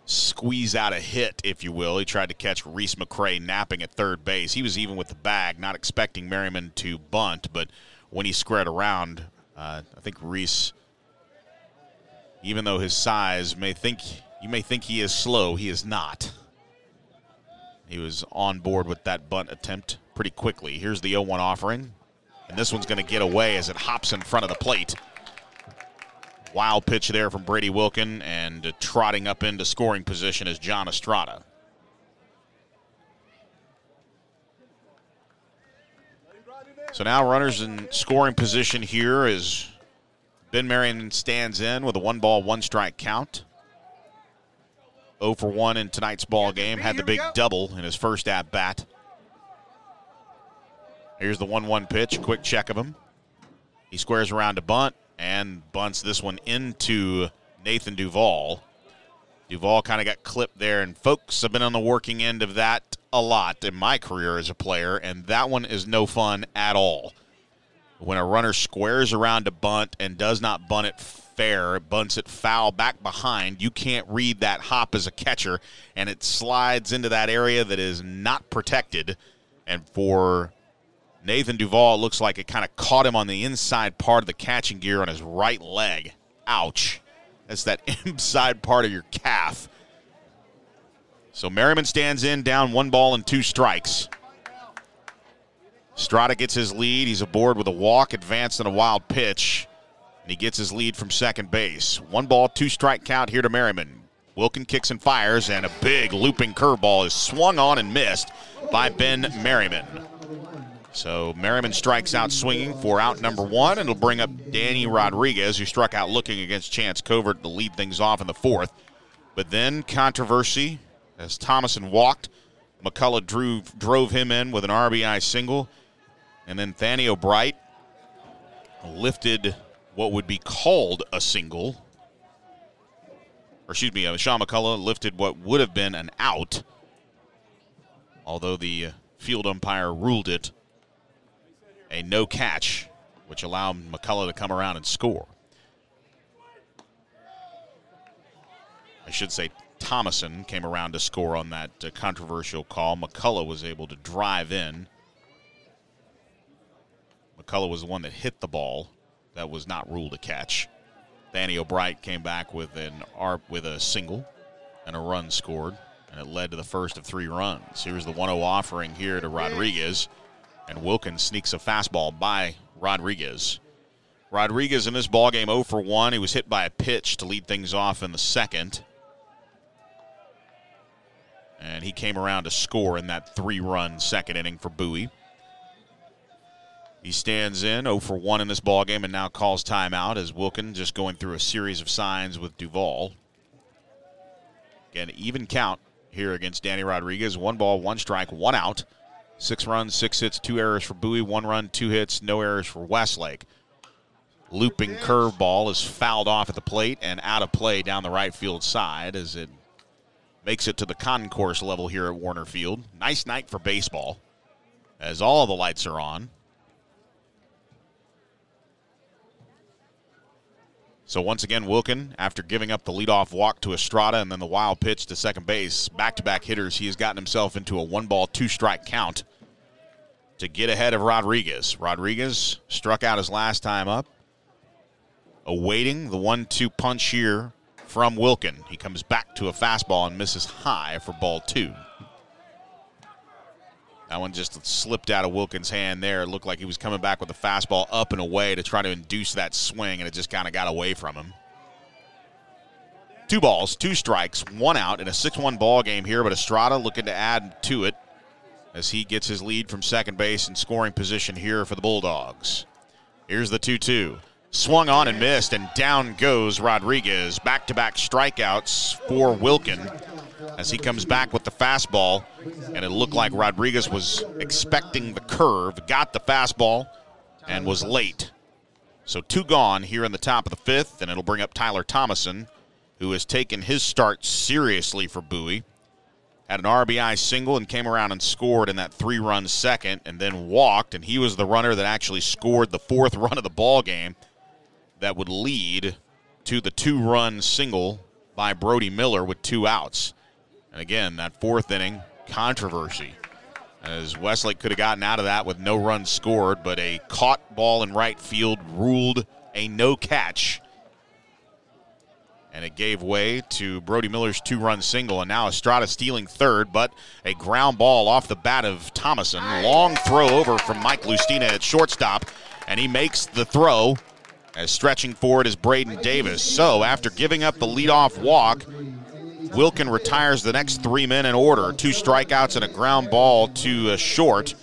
squeeze out a hit, if you will. He tried to catch Reese McCray napping at third base. He was even with the bag, not expecting Merriman to bunt, but when he squared around, uh, I think Reese, even though his size may think you may think he is slow, he is not. He was on board with that bunt attempt pretty quickly. Here's the 0-1 offering, and this one's going to get away as it hops in front of the plate. Wild pitch there from Brady Wilkin, and trotting up into scoring position is John Estrada. So now runners in scoring position here as Ben Merriman stands in with a one ball, one strike count. 0 for 1 in tonight's ball game. Had the big double in his first at bat. Here's the 1 1 pitch. Quick check of him. He squares around to bunt and bunts this one into Nathan Duvall. Duvall kind of got clipped there, and folks have been on the working end of that a lot in my career as a player, and that one is no fun at all. When a runner squares around to bunt and does not bunt it fair, bunts it foul back behind, you can't read that hop as a catcher, and it slides into that area that is not protected. And for Nathan Duvall, looks like it kind of caught him on the inside part of the catching gear on his right leg. Ouch. That's that inside part of your calf. So Merriman stands in, down one ball and two strikes. Strada gets his lead. He's aboard with a walk, advanced and a wild pitch. And he gets his lead from second base. One ball, two strike count here to Merriman. Wilkin kicks and fires, and a big looping curveball is swung on and missed by Ben Merriman. So Merriman strikes out swinging for out number one, and it'll bring up Danny Rodriguez, who struck out looking against Chance Covert to lead things off in the fourth. But then controversy as Thomason walked. McCullough drew, drove him in with an RBI single. And then Thaniel Bright lifted what would be called a single. Or excuse me, uh, Sean McCullough lifted what would have been an out, although the field umpire ruled it a no catch, which allowed McCullough to come around and score. I should say Thomason came around to score on that uh, controversial call. McCullough was able to drive in. McCullough was the one that hit the ball. that was not ruled a catch. Thaniel Bright came back with an with a single and a run scored, and it led to the first of three runs. Here's the 1 0 offering here to Rodriguez, and Wilkins sneaks a fastball by Rodriguez. Rodriguez in this ball game 0 for 1. He was hit by a pitch to lead things off in the second. And he came around to score in that three run second inning for Bowie. He stands in 0 for 1 in this ball game and now calls timeout as Wilkin just going through a series of signs with Duvall. Again, even count here against Danny Rodriguez. One ball, one strike, one out. Six runs, six hits, two errors for Bowie. One run, two hits, no errors for Westlake. Looping curveball is fouled off at the plate and out of play down the right field side as it makes it to the concourse level here at Warner Field. Nice night for baseball as all the lights are on. So once again, Wilkin, after giving up the leadoff walk to Estrada and then the wild pitch to second base, back-to-back hitters, he has gotten himself into a one-ball, two-strike count to get ahead of Rodriguez. Rodriguez struck out his last time up, awaiting the one-two punch here from Wilkin. He comes back to a fastball and misses high for ball two. That one just slipped out of Wilkins' hand there. It looked like he was coming back with a fastball up and away to try to induce that swing, and it just kind of got away from him. Two balls, two strikes, one out in a 6 1 ball game here, but Estrada looking to add to it as he gets his lead from second base and scoring position here for the Bulldogs. Here's the 2 2. Swung on and missed, and down goes Rodriguez. Back to back strikeouts for Wilkin as he comes back with the fastball. And it looked like Rodriguez was expecting the curve, got the fastball, and was late. So two gone here in the top of the fifth, and it'll bring up Tyler Thomason, who has taken his start seriously for Bowie. Had an RBI single and came around and scored in that three run second and then walked, and he was the runner that actually scored the fourth run of the ball game that would lead to the two run single by Brody Miller with two outs. And again, that fourth inning, controversy. As Westlake could have gotten out of that with no runs scored, but a caught ball in right field ruled a no catch. And it gave way to Brody Miller's two run single. And now Estrada stealing third, but a ground ball off the bat of Thomason. Long throw over from Mike Lustina at shortstop. And he makes the throw as stretching forward is Braden Davis. So after giving up the leadoff walk, Wilkin retires the next three men in order. Two strikeouts and a ground ball to short.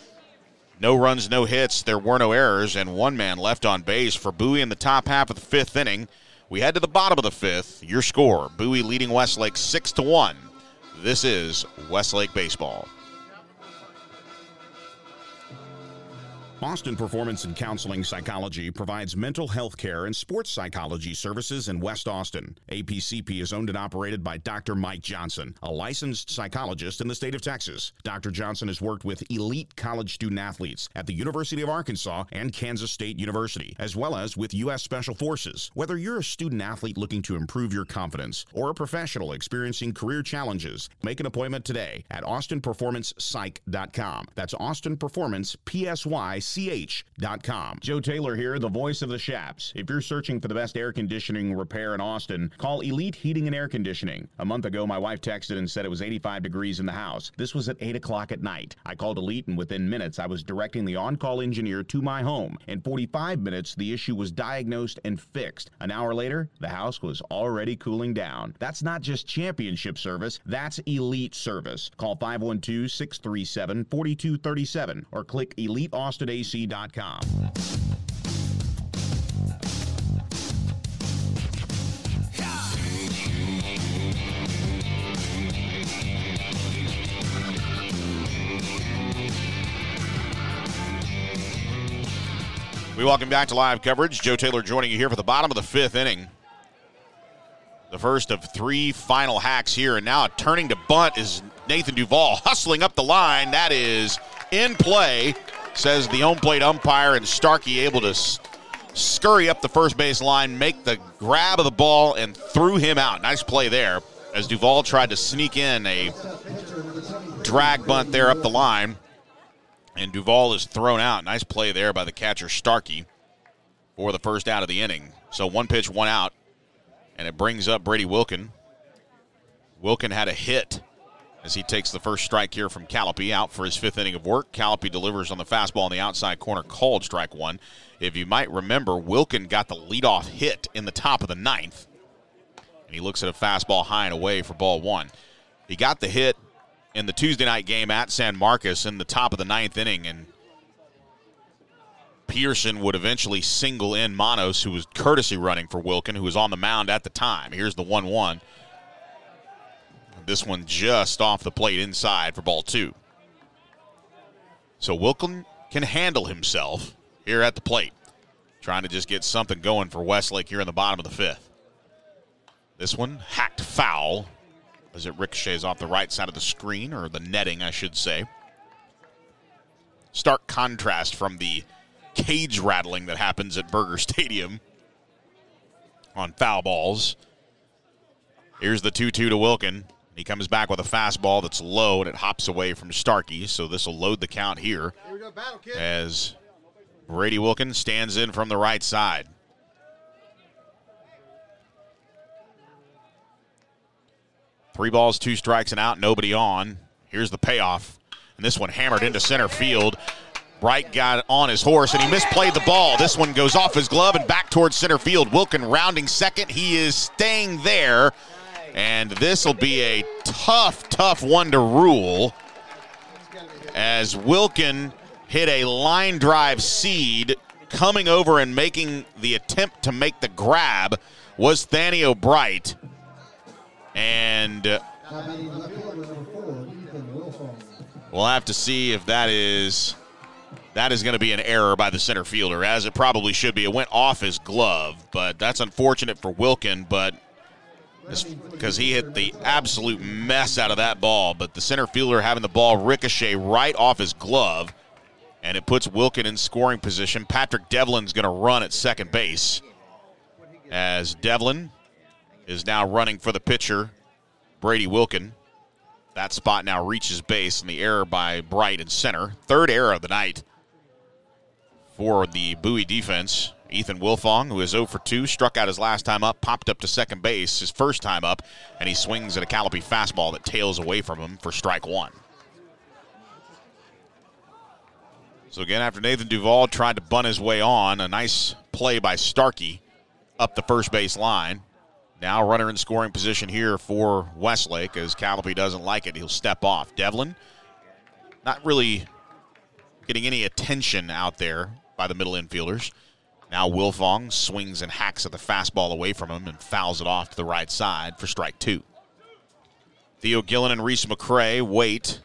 No runs, no hits. There were no errors, and one man left on base for Bowie in the top half of the fifth inning. We head to the bottom of the fifth. Your score: Bowie leading Westlake six to one. This is Westlake baseball. Austin Performance and Counseling Psychology provides mental health care and sports psychology services in West Austin. APCP is owned and operated by Dr. Mike Johnson, a licensed psychologist in the state of Texas. Dr. Johnson has worked with elite college student athletes at the University of Arkansas and Kansas State University, as well as with U.S. Special Forces. Whether you're a student athlete looking to improve your confidence or a professional experiencing career challenges, make an appointment today at austinperformancepsych.com. That's Austin Performance, P-S-Y, ch.com. Joe Taylor here, the voice of the Chaps. If you're searching for the best air conditioning repair in Austin, call Elite Heating and Air Conditioning. A month ago, my wife texted and said it was 85 degrees in the house. This was at 8 o'clock at night. I called Elite, and within minutes, I was directing the on call engineer to my home. In 45 minutes, the issue was diagnosed and fixed. An hour later, the house was already cooling down. That's not just championship service, that's elite service. Call 512 637 4237 or click We welcome back to live coverage. Joe Taylor joining you here for the bottom of the fifth inning. The first of three final hacks here, and now turning to bunt is Nathan Duvall hustling up the line. That is in play, says the home plate umpire, and Starkey able to scurry up the first base line, make the grab of the ball, and threw him out. Nice play there as Duvall tried to sneak in a drag bunt there up the line. And Duvall is thrown out. Nice play there by the catcher Starkey. for the first out of the inning. So one pitch, one out, and it brings up Brady Wilkin. Wilkin had a hit as he takes the first strike here from Callipy out for his fifth inning of work. Callipy delivers on the fastball on the outside corner, called strike one. If you might remember, Wilkin got the leadoff hit in the top of the ninth. And he looks at a fastball high and away for ball one. He got the hit in the Tuesday night game at San Marcos in the top of the ninth inning, and Pearson would eventually single in Manos, who was courtesy running for Wilkin, who was on the mound at the time. Here's the 1 1. This one just off the plate inside for ball two. So Wilkin can handle himself here at the plate, trying to just get something going for Westlake here in the bottom of the fifth. This one hacked foul as it ricochets off the right side of the screen, or the netting, I should say. Stark contrast from the cage rattling that happens at Burger Stadium on foul balls. Here's the 2 2 to Wilkin. He comes back with a fastball that's low and it hops away from Starkey, so this will load the count here, here go, battle, as Brady Wilkins stands in from the right side. Three balls, two strikes, and out, nobody on. Here's the payoff. And this one hammered into center field. Bright got on his horse and he misplayed the ball. This one goes off his glove and back towards center field. Wilkin rounding second. He is staying there. And this will be a tough, tough one to rule as Wilkin hit a line drive seed coming over and making the attempt to make the grab was Thaniel Bright. And uh, we'll have to see if that is that is going to be an error by the center fielder, as it probably should be. It went off his glove, but that's unfortunate for Wilkin. But because he hit the absolute mess out of that ball. But the center fielder having the ball ricochet right off his glove, and it puts Wilkin in scoring position. Patrick Devlin's going to run at second base as Devlin is now running for the pitcher, Brady Wilkin. That spot now reaches base, and the error by Bright in center. Third error of the night for the Bowie defense. Ethan Wilfong, who is 0 for 2, struck out his last time up, popped up to second base his first time up, and he swings at a Callipy fastball that tails away from him for strike one. So again, after Nathan Duvall tried to bunt his way on, a nice play by Starkey up the first base line. Now runner in scoring position here for Westlake as Callipy doesn't like it. He'll step off. Devlin, not really getting any attention out there by the middle infielders. Now Wilfong swings and hacks at the fastball away from him and fouls it off to the right side for strike two. Theo Gillen and Reese McCray wait.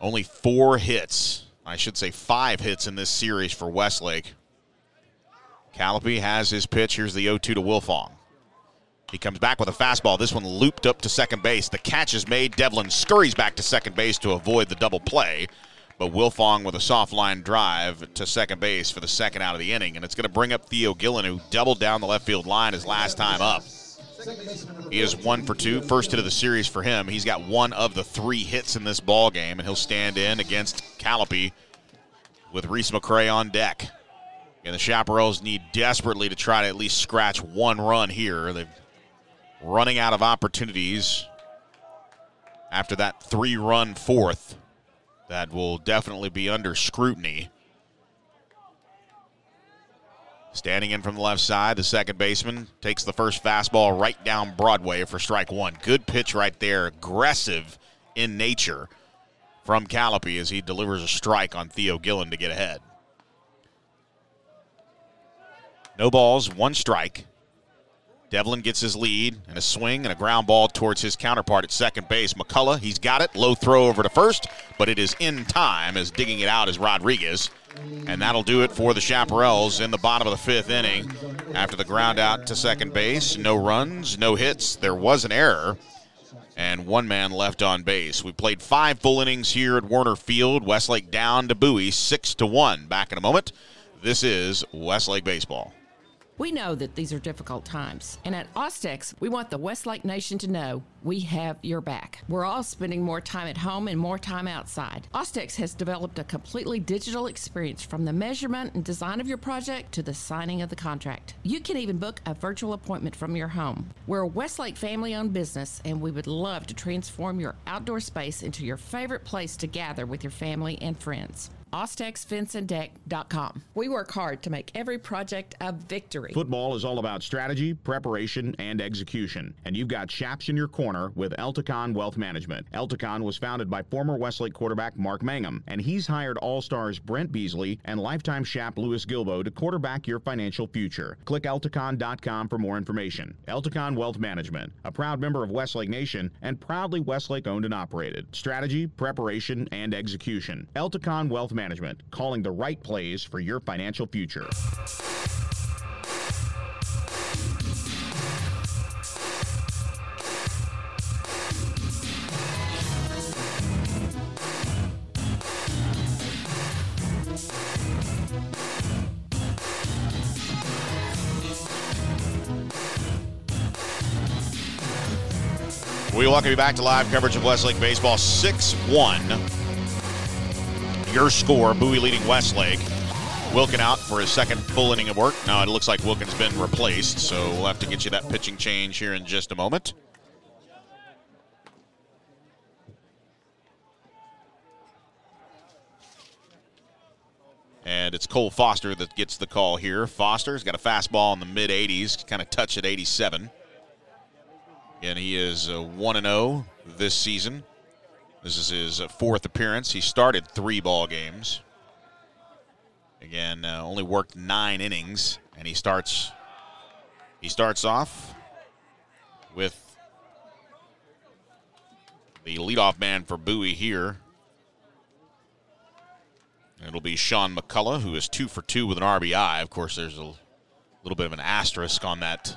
Only four hits. I should say five hits in this series for Westlake. Callipy has his pitch. Here's the 0 2 to Wilfong. He comes back with a fastball. This one looped up to second base. The catch is made. Devlin scurries back to second base to avoid the double play. But Wilfong with a soft line drive to second base for the second out of the inning. And it's going to bring up Theo Gillen, who doubled down the left field line his last time up. He is one for two, first hit of the series for him. He's got one of the three hits in this ball game, and he'll stand in against Callipy with Reese McCray on deck. And the Chaparrals need desperately to try to at least scratch one run here. They're running out of opportunities after that three run fourth that will definitely be under scrutiny. Standing in from the left side, the second baseman takes the first fastball right down Broadway for strike one. Good pitch right there, aggressive in nature from Callipy as he delivers a strike on Theo Gillen to get ahead. No balls, one strike. Devlin gets his lead and a swing and a ground ball towards his counterpart at second base. McCullough, he's got it. Low throw over to first, but it is in time as digging it out is Rodriguez. And that'll do it for the Chaparrals in the bottom of the fifth inning. After the ground out to second base, no runs, no hits. There was an error, and one man left on base. We played five full innings here at Warner Field. Westlake down to Bowie, six to one. Back in a moment. This is Westlake baseball. We know that these are difficult times, and at Austex, we want the Westlake Nation to know we have your back. We're all spending more time at home and more time outside. Austex has developed a completely digital experience from the measurement and design of your project to the signing of the contract. You can even book a virtual appointment from your home. We're a Westlake family owned business, and we would love to transform your outdoor space into your favorite place to gather with your family and friends. AustexFenceandDeck.com. We work hard to make every project a victory. Football is all about strategy, preparation, and execution. And you've got Chaps in your corner with Elticon Wealth Management. Elticon was founded by former Westlake quarterback Mark Mangum, and he's hired All Stars Brent Beasley and lifetime Chap Lewis Gilbo to quarterback your financial future. Click Elticon.com for more information. Elticon Wealth Management, a proud member of Westlake Nation and proudly Westlake owned and operated. Strategy, preparation, and execution. Elticon Wealth Management, calling the right plays for your financial future. We welcome you back to live coverage of Westlake Baseball 6 1. Your score, Bowie leading Westlake. Wilkin out for his second full inning of work. Now it looks like Wilkin's been replaced, so we'll have to get you that pitching change here in just a moment. And it's Cole Foster that gets the call here. Foster's got a fastball in the mid 80s, kind of touch at 87. And he is uh, 1 0 this season. This is his fourth appearance. He started three ball games. Again, uh, only worked nine innings, and he starts. He starts off with the leadoff man for Bowie here. It'll be Sean McCullough, who is two for two with an RBI. Of course, there's a little bit of an asterisk on that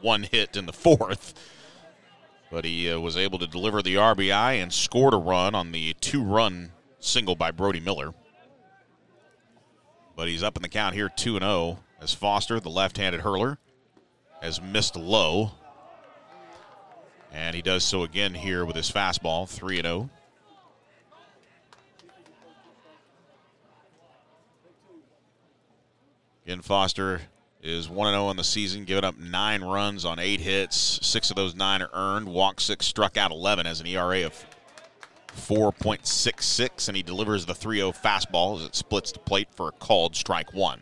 one hit in the fourth. But he uh, was able to deliver the RBI and scored a run on the two run single by Brody Miller. But he's up in the count here 2 0 as Foster, the left handed hurler, has missed low. And he does so again here with his fastball 3 0. Again, Foster is 1 0 on the season, giving up nine runs on eight hits. Six of those nine are earned. Walk six, struck out 11 as an ERA of 4.66, and he delivers the 3 0 fastball as it splits the plate for a called strike one.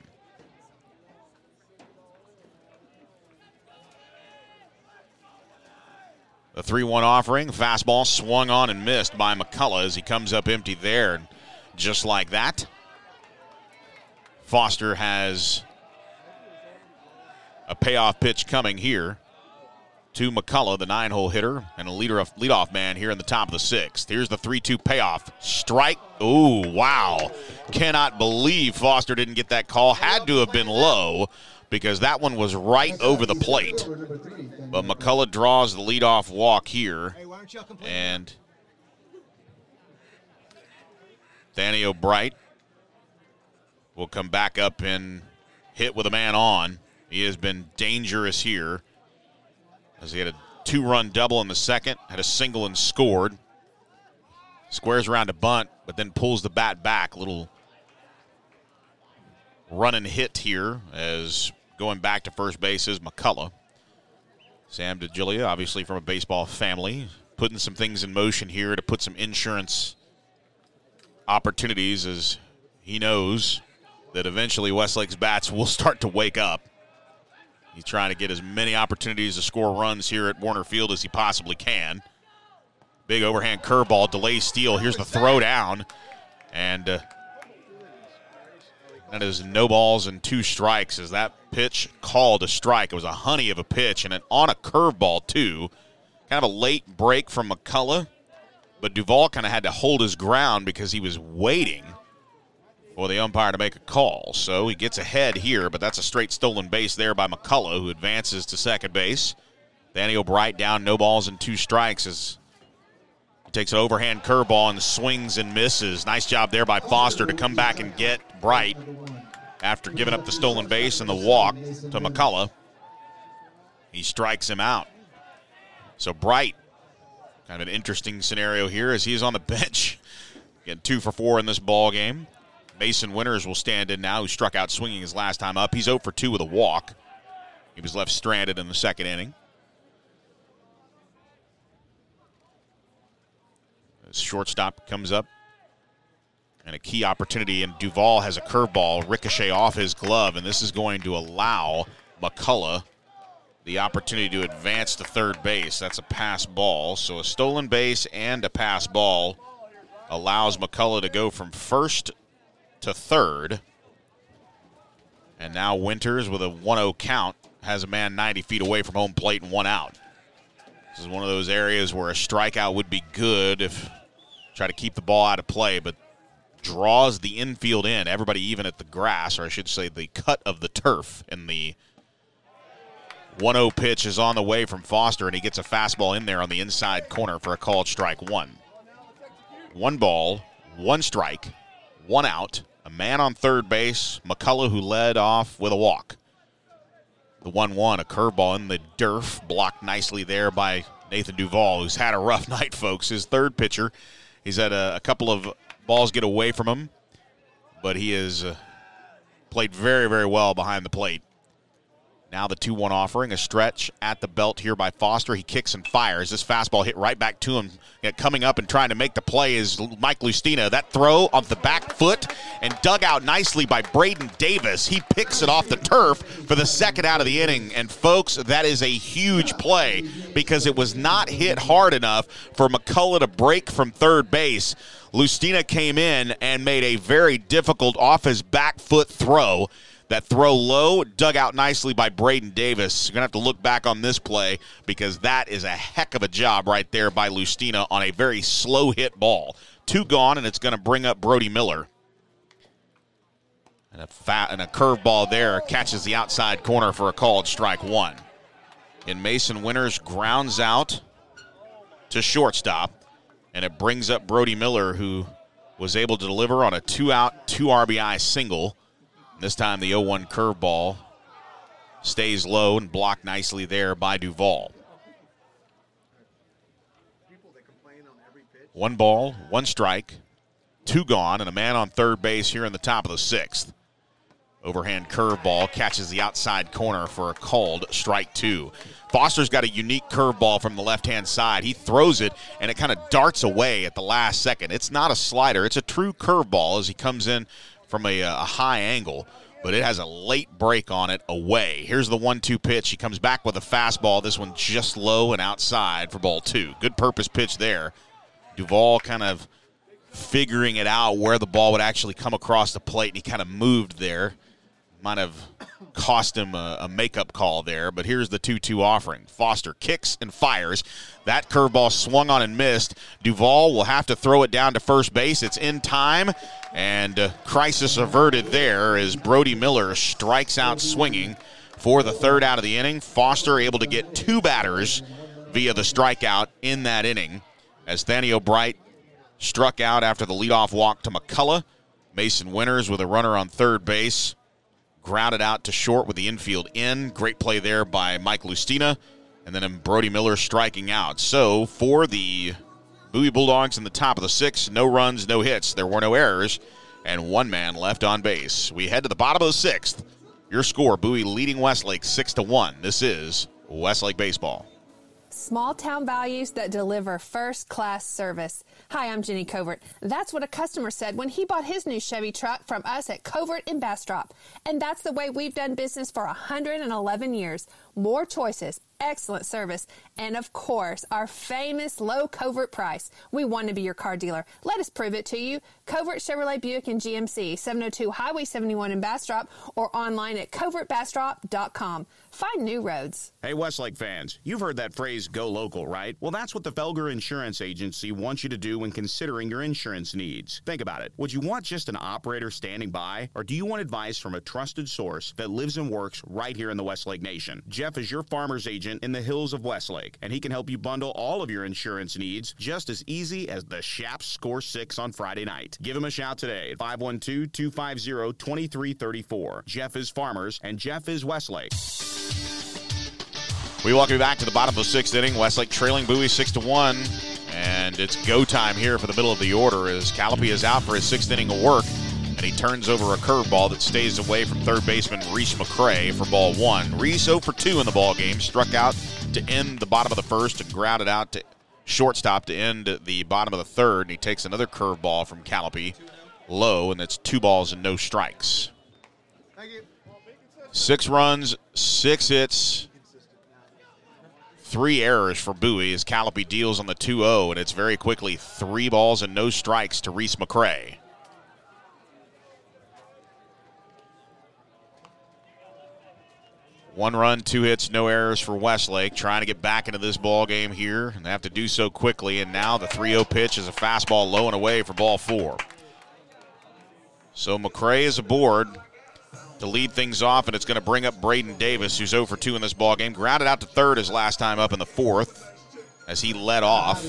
The 3 1 offering, fastball swung on and missed by McCullough as he comes up empty there. And just like that, Foster has a payoff pitch coming here to McCullough, the nine hole hitter, and a leader of leadoff man here in the top of the sixth. Here's the 3 2 payoff. Strike. Ooh, wow. Cannot believe Foster didn't get that call. Had to have been low because that one was right over the plate. But McCullough draws the leadoff walk here. And Thaniel Bright will come back up and hit with a man on. He has been dangerous here as he had a two run double in the second, had a single and scored. Squares around a bunt, but then pulls the bat back. Little run and hit here as going back to first base is McCullough. Sam DeGilia, obviously from a baseball family, putting some things in motion here to put some insurance opportunities as he knows that eventually Westlake's bats will start to wake up. He's trying to get as many opportunities to score runs here at Warner Field as he possibly can. Big overhand curveball, delay steal. Here's the throw down. And uh, that is no balls and two strikes as that pitch called a strike. It was a honey of a pitch and an on a curveball, too. Kind of a late break from McCullough, but Duvall kind of had to hold his ground because he was waiting for the umpire to make a call. So he gets ahead here, but that's a straight stolen base there by McCullough, who advances to second base. Thaniel Bright down, no balls and two strikes as he takes an overhand curveball and swings and misses. Nice job there by Foster to come back and get Bright after giving up the stolen base and the walk to McCullough. He strikes him out. So Bright, kind of an interesting scenario here as he's on the bench. Getting two for four in this ball game. Mason Winters will stand in now, who struck out swinging his last time up. He's 0 for 2 with a walk. He was left stranded in the second inning. shortstop comes up. And a key opportunity, and Duvall has a curveball ricochet off his glove, and this is going to allow McCullough the opportunity to advance to third base. That's a pass ball. So a stolen base and a pass ball allows McCullough to go from first to third. And now Winters, with a 1 0 count, has a man 90 feet away from home plate and one out. This is one of those areas where a strikeout would be good if try to keep the ball out of play, but draws the infield in. Everybody even at the grass, or I should say the cut of the turf. And the 1 0 pitch is on the way from Foster, and he gets a fastball in there on the inside corner for a called strike one. One ball, one strike, one out. A man on third base, McCullough, who led off with a walk. The 1 1, a curveball in the derf, blocked nicely there by Nathan Duvall, who's had a rough night, folks. His third pitcher He's had a, a couple of balls get away from him, but he has uh, played very, very well behind the plate. Now the 2 1 offering, a stretch at the belt here by Foster. He kicks and fires. This fastball hit right back to him. Coming up and trying to make the play is Mike Lustina. That throw off the back foot and dug out nicely by Braden Davis. He picks it off the turf for the second out of the inning. And folks, that is a huge play because it was not hit hard enough for McCullough to break from third base. Lustina came in and made a very difficult off his back foot throw that throw low, dug out nicely by Braden Davis. You're going to have to look back on this play because that is a heck of a job right there by Lustina on a very slow hit ball. Two gone, and it's going to bring up Brody Miller. And a fat and a curveball there catches the outside corner for a called strike one. And Mason Winters grounds out to shortstop, and it brings up Brody Miller, who was able to deliver on a two out, two RBI single this time the 0 1 curveball stays low and blocked nicely there by Duvall. One ball, one strike, two gone, and a man on third base here in the top of the sixth. Overhand curveball catches the outside corner for a called strike two. Foster's got a unique curveball from the left hand side. He throws it and it kind of darts away at the last second. It's not a slider, it's a true curveball as he comes in from a, uh, a high angle, but it has a late break on it away. Here's the one two pitch. He comes back with a fastball. This one just low and outside for ball two. Good purpose pitch there. Duvall kind of figuring it out where the ball would actually come across the plate, and he kind of moved there. Might have cost him a, a makeup call there, but here's the 2 2 offering. Foster kicks and fires. That curveball swung on and missed. Duvall will have to throw it down to first base. It's in time, and uh, crisis averted there as Brody Miller strikes out swinging for the third out of the inning. Foster able to get two batters via the strikeout in that inning as Thaniel Bright struck out after the leadoff walk to McCullough. Mason Winters with a runner on third base grounded out to short with the infield in. Great play there by Mike Lustina. And then Brody Miller striking out. So for the Bowie Bulldogs in the top of the six, no runs, no hits. There were no errors, and one man left on base. We head to the bottom of the sixth. Your score: Bowie leading Westlake six to one. This is Westlake baseball. Small town values that deliver first class service. Hi, I'm Jenny Covert. That's what a customer said when he bought his new Chevy truck from us at Covert in Bastrop. And that's the way we've done business for 111 years. More choices, excellent service, and of course, our famous low covert price. We want to be your car dealer. Let us prove it to you. Covert Chevrolet Buick and GMC, 702 Highway 71 in Bastrop, or online at covertbastrop.com. Find new roads. Hey, Westlake fans, you've heard that phrase go local, right? Well, that's what the Felger Insurance Agency wants you to do when considering your insurance needs. Think about it. Would you want just an operator standing by, or do you want advice from a trusted source that lives and works right here in the Westlake Nation? Jeff is your farmer's agent in the hills of Westlake, and he can help you bundle all of your insurance needs just as easy as the Chaps score six on Friday night. Give him a shout today at 512 250 2334. Jeff is Farmers, and Jeff is Westlake. We welcome you back to the bottom of the sixth inning. Westlake trailing Bowie six to one, and it's go time here for the middle of the order as Callipy is out for his sixth inning of work, and he turns over a curveball that stays away from third baseman Reese McCray for ball one. Reese 0 for 2 in the ball game, struck out to end the bottom of the first and grounded out to shortstop to end the bottom of the third, and he takes another curveball from Callipy low, and that's two balls and no strikes. Six runs, six hits, three errors for Bowie as Callipy deals on the 2 0, and it's very quickly three balls and no strikes to Reese McCray. One run, two hits, no errors for Westlake. Trying to get back into this ball game here, and they have to do so quickly. And now the 3 0 pitch is a fastball low and away for ball four. So McCray is aboard to lead things off, and it's going to bring up Braden Davis, who's 0 for 2 in this ball game. Grounded out to third his last time up in the fourth as he led off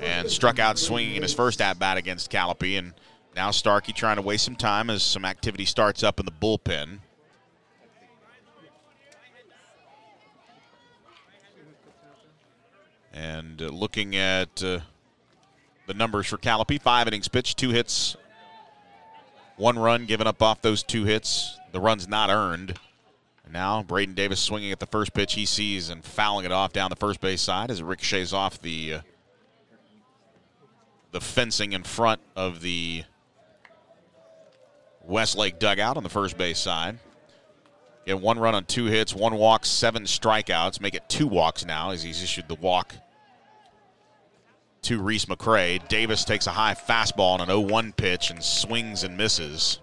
and struck out swinging in his first at bat against Callipy. And now Starkey trying to waste some time as some activity starts up in the bullpen. And uh, looking at uh, the numbers for Callipy, five innings pitched, two hits, one run given up off those two hits. The run's not earned. And now Braden Davis swinging at the first pitch he sees and fouling it off down the first base side as it ricochets off the uh, the fencing in front of the Westlake dugout on the first base side. Get one run on two hits, one walk, seven strikeouts. Make it two walks now as he's issued the walk to Reese McCray. Davis takes a high fastball on an 0 1 pitch and swings and misses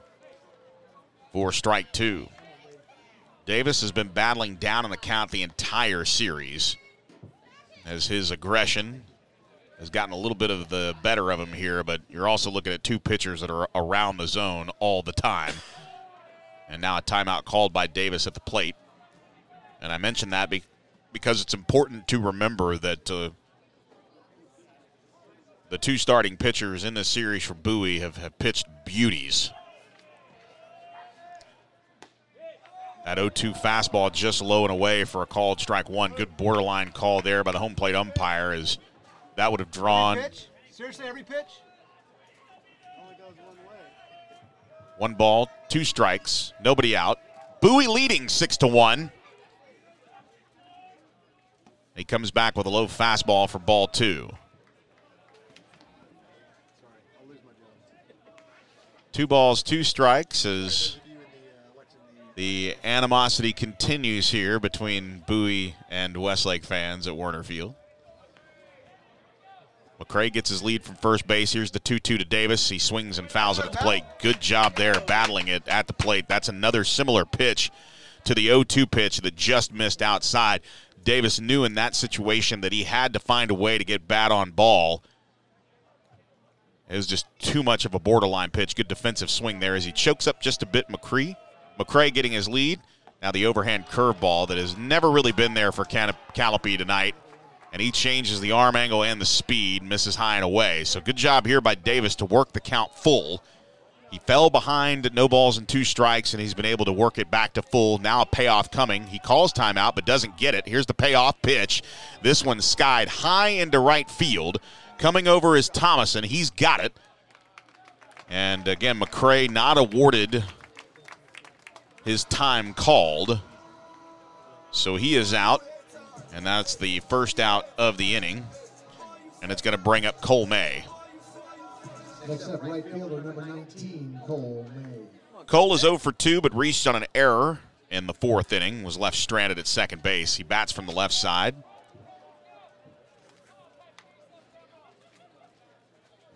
for strike two. Davis has been battling down in the count the entire series as his aggression has gotten a little bit of the better of him here, but you're also looking at two pitchers that are around the zone all the time. And now a timeout called by Davis at the plate. And I mention that because it's important to remember that uh, the two starting pitchers in this series for Bowie have, have pitched beauties. That 0 2 fastball just low and away for a called strike one. Good borderline call there by the home plate umpire as that would have drawn. Seriously, every pitch? One ball, two strikes, nobody out. Bowie leading six to one. He comes back with a low fastball for ball two. Two balls, two strikes as the animosity continues here between Bowie and Westlake fans at Warner Field. McCray gets his lead from first base. Here's the 2 2 to Davis. He swings and fouls it at the plate. Good job there, battling it at the plate. That's another similar pitch to the 0 2 pitch that just missed outside. Davis knew in that situation that he had to find a way to get bat on ball. It was just too much of a borderline pitch. Good defensive swing there as he chokes up just a bit McCree. McCray getting his lead. Now the overhand curveball that has never really been there for Callipy tonight. And he changes the arm angle and the speed, misses high and away. So good job here by Davis to work the count full. He fell behind no balls and two strikes, and he's been able to work it back to full. Now a payoff coming. He calls timeout, but doesn't get it. Here's the payoff pitch. This one skied high into right field. Coming over is Thomason. He's got it. And again, McCray not awarded his time called. So he is out, and that's the first out of the inning. And it's going to bring up Cole May. Next up, right fielder number 19, Cole May. Cole is 0 for 2, but reached on an error in the fourth inning, was left stranded at second base. He bats from the left side.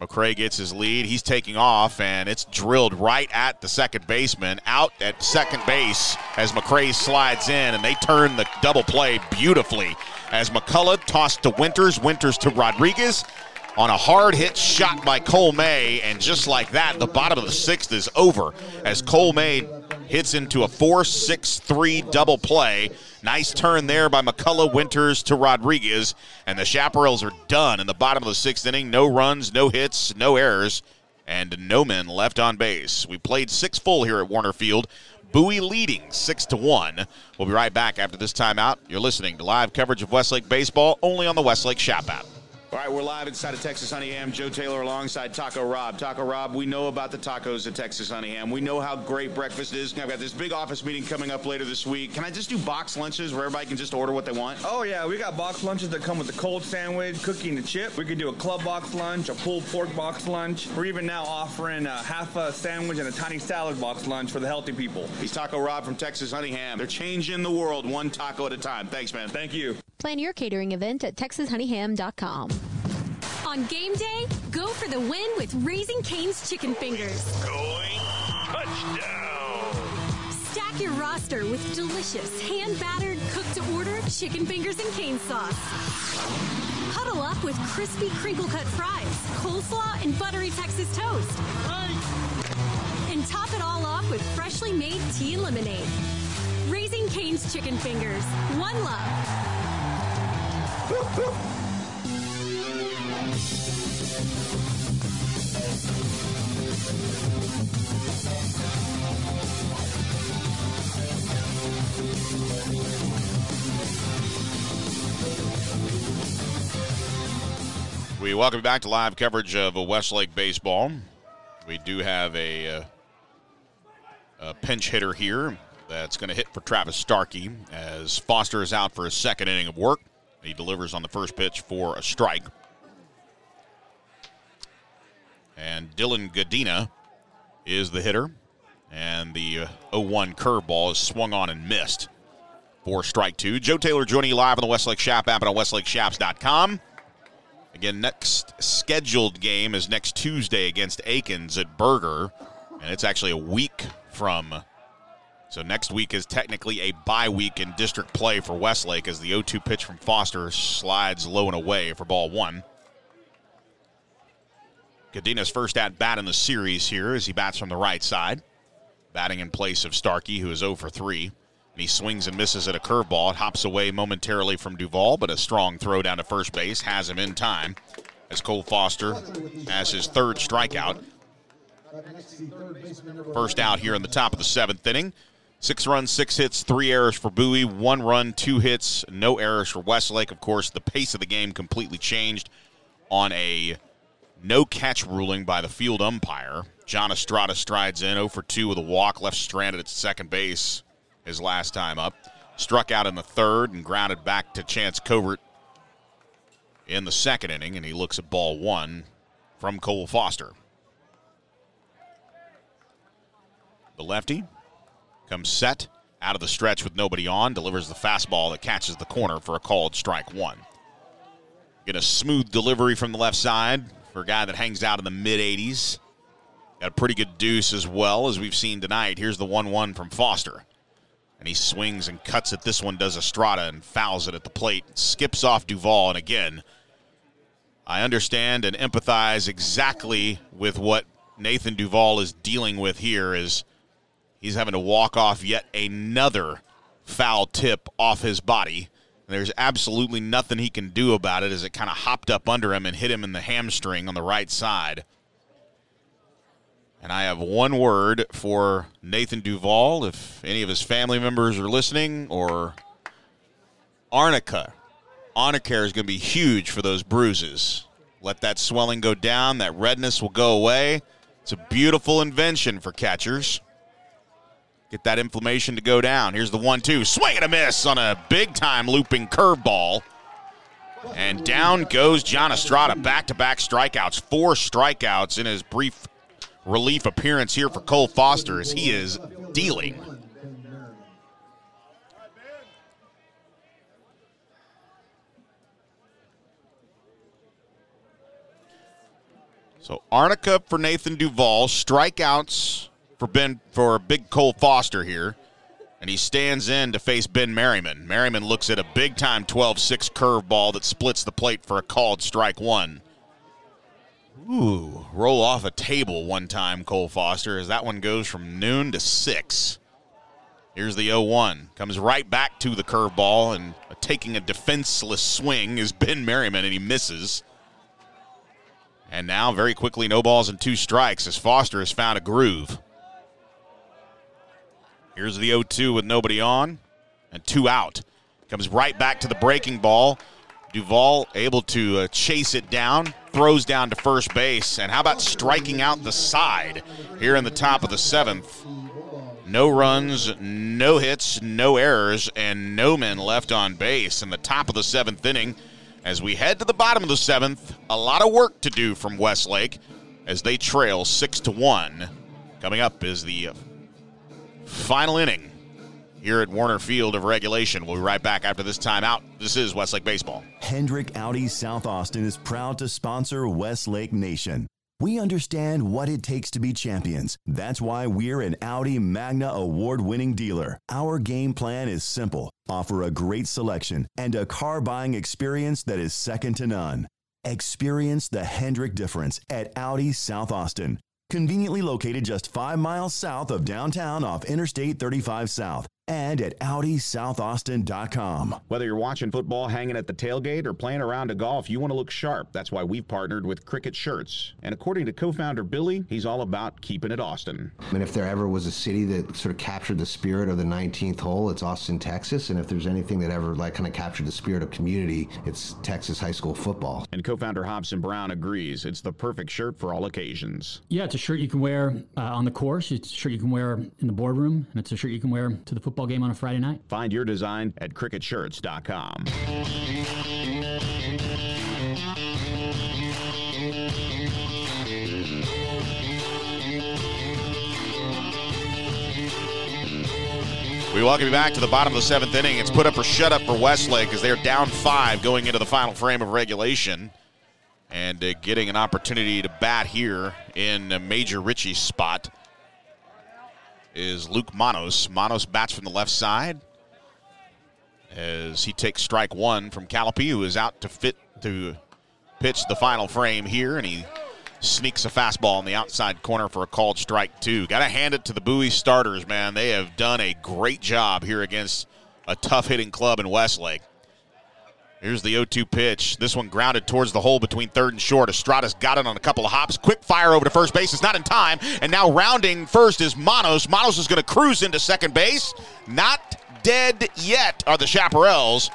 McCray gets his lead. He's taking off, and it's drilled right at the second baseman, out at second base as McCray slides in, and they turn the double play beautifully as McCullough tossed to Winters, Winters to Rodriguez on a hard hit shot by Cole May, and just like that, the bottom of the sixth is over as Cole May hits into a 4 6 3 double play. Nice turn there by McCullough Winters to Rodriguez. And the Chaparrals are done in the bottom of the sixth inning. No runs, no hits, no errors, and no men left on base. We played six full here at Warner Field. Bowie leading six to one. We'll be right back after this timeout. You're listening to live coverage of Westlake baseball only on the Westlake Chaps app. All right, we're live inside of Texas Honey Ham. Joe Taylor alongside Taco Rob. Taco Rob, we know about the tacos at Texas Honey Ham. We know how great breakfast is. I've got this big office meeting coming up later this week. Can I just do box lunches where everybody can just order what they want? Oh, yeah, we got box lunches that come with the cold sandwich, cookie, and the chip. We could do a club box lunch, a pulled pork box lunch. We're even now offering a half a sandwich and a tiny salad box lunch for the healthy people. He's Taco Rob from Texas Honey Ham. They're changing the world one taco at a time. Thanks, man. Thank you. Plan your catering event at texashoneyham.com. On game day, go for the win with Raising Cane's Chicken Fingers. Going touchdown. Stack your roster with delicious, hand battered, cooked to order chicken fingers and cane sauce. Huddle up with crispy crinkle cut fries, coleslaw, and buttery Texas toast. And top it all off with freshly made tea and lemonade. Raising Cane's Chicken Fingers. One love. We welcome you back to live coverage of Westlake baseball. We do have a, uh, a pinch hitter here that's going to hit for Travis Starkey as Foster is out for a second inning of work. He delivers on the first pitch for a strike. And Dylan Gadina is the hitter. And the 0 1 curveball is swung on and missed for strike two. Joe Taylor joining you live on the Westlake Chaps app and on WestlakeChaps.com. Again, next scheduled game is next Tuesday against Akins at Burger, and it's actually a week from. So next week is technically a bye week in district play for Westlake as the 0 2 pitch from Foster slides low and away for ball one. Gadina's first at bat in the series here as he bats from the right side, batting in place of Starkey, who is 0 for 3. And he swings and misses at a curveball. It hops away momentarily from Duvall, but a strong throw down to first base has him in time as Cole Foster has his third strikeout. First out here in the top of the seventh inning. Six runs, six hits, three errors for Bowie, one run, two hits, no errors for Westlake. Of course, the pace of the game completely changed on a no catch ruling by the field umpire. John Estrada strides in 0 for 2 with a walk, left stranded at second base his last time up. Struck out in the third and grounded back to Chance Covert in the second inning, and he looks at ball one from Cole Foster. The lefty comes set out of the stretch with nobody on, delivers the fastball that catches the corner for a called strike one. Get a smooth delivery from the left side for a guy that hangs out in the mid 80s. Got a pretty good deuce as well as we've seen tonight. Here's the 1 1 from Foster. And he swings and cuts it. This one does Estrada and fouls it at the plate. Skips off Duvall. And again, I understand and empathize exactly with what Nathan Duvall is dealing with here is he's having to walk off yet another foul tip off his body. And there's absolutely nothing he can do about it as it kind of hopped up under him and hit him in the hamstring on the right side. And I have one word for Nathan Duvall, if any of his family members are listening, or Arnica. Arnicare is going to be huge for those bruises. Let that swelling go down, that redness will go away. It's a beautiful invention for catchers. Get that inflammation to go down. Here's the one two. Swing and a miss on a big time looping curveball. And down goes John Estrada. Back to back strikeouts. Four strikeouts in his brief relief appearance here for Cole Foster as he is dealing. So Arnica for Nathan Duvall, strikeouts for Ben for Big Cole Foster here. And he stands in to face Ben Merriman. Merriman looks at a big time 12 6 curveball that splits the plate for a called strike one. Ooh, roll off a table one time, Cole Foster, as that one goes from noon to six. Here's the 0 1. Comes right back to the curveball and taking a defenseless swing is Ben Merriman, and he misses. And now, very quickly, no balls and two strikes as Foster has found a groove. Here's the 0 2 with nobody on and two out. Comes right back to the breaking ball. Duvall able to uh, chase it down, throws down to first base. And how about striking out the side here in the top of the seventh? No runs, no hits, no errors, and no men left on base in the top of the seventh inning. As we head to the bottom of the seventh, a lot of work to do from Westlake as they trail six to one. Coming up is the final inning here at Warner Field of regulation. We'll be right back after this timeout. This is Westlake Baseball. Hendrick Audi South Austin is proud to sponsor Westlake Nation. We understand what it takes to be champions. That's why we're an Audi Magna award winning dealer. Our game plan is simple offer a great selection and a car buying experience that is second to none. Experience the Hendrick difference at Audi South Austin. Conveniently located just five miles south of downtown off Interstate 35 South and at AudiSouthAustin.com. Whether you're watching football, hanging at the tailgate, or playing around to golf, you want to look sharp. That's why we've partnered with Criquet Shirts. And according to co-founder Billy, he's all about keeping it Austin. And if there ever was a city that sort of captured the spirit of the 19th hole, it's Austin, Texas. And if there's anything that ever like kind of captured the spirit of community, it's Texas high school football. And co-founder Hobson Brown agrees. It's the perfect shirt for all occasions. Yeah, it's a shirt you can wear uh, on the course. It's a shirt you can wear in the boardroom, and it's a shirt you can wear to the football game on a Friday night. Find your design at criquetshirts.com. We welcome you back to the bottom of the seventh inning. It's put up or shut up for Westlake as they're down five going into the final frame of regulation. And uh, getting an opportunity to bat here in uh, Major Ritchie's spot is Luke Manos. Manos bats from the left side as he takes strike one from Callipy, who is out to fit to pitch the final frame here, and he sneaks a fastball in the outside corner for a called strike two. Got to hand it to the Bowie starters, man. They have done a great job here against a tough hitting club in Westlake. Here's the 0 2 pitch. This one grounded towards the hole between third and short. Estrada's got it on a couple of hops. Quick fire over to first base. It's not in time. And now rounding first is Manos. Manos is going to cruise into second base. Not dead yet are the Chaparrals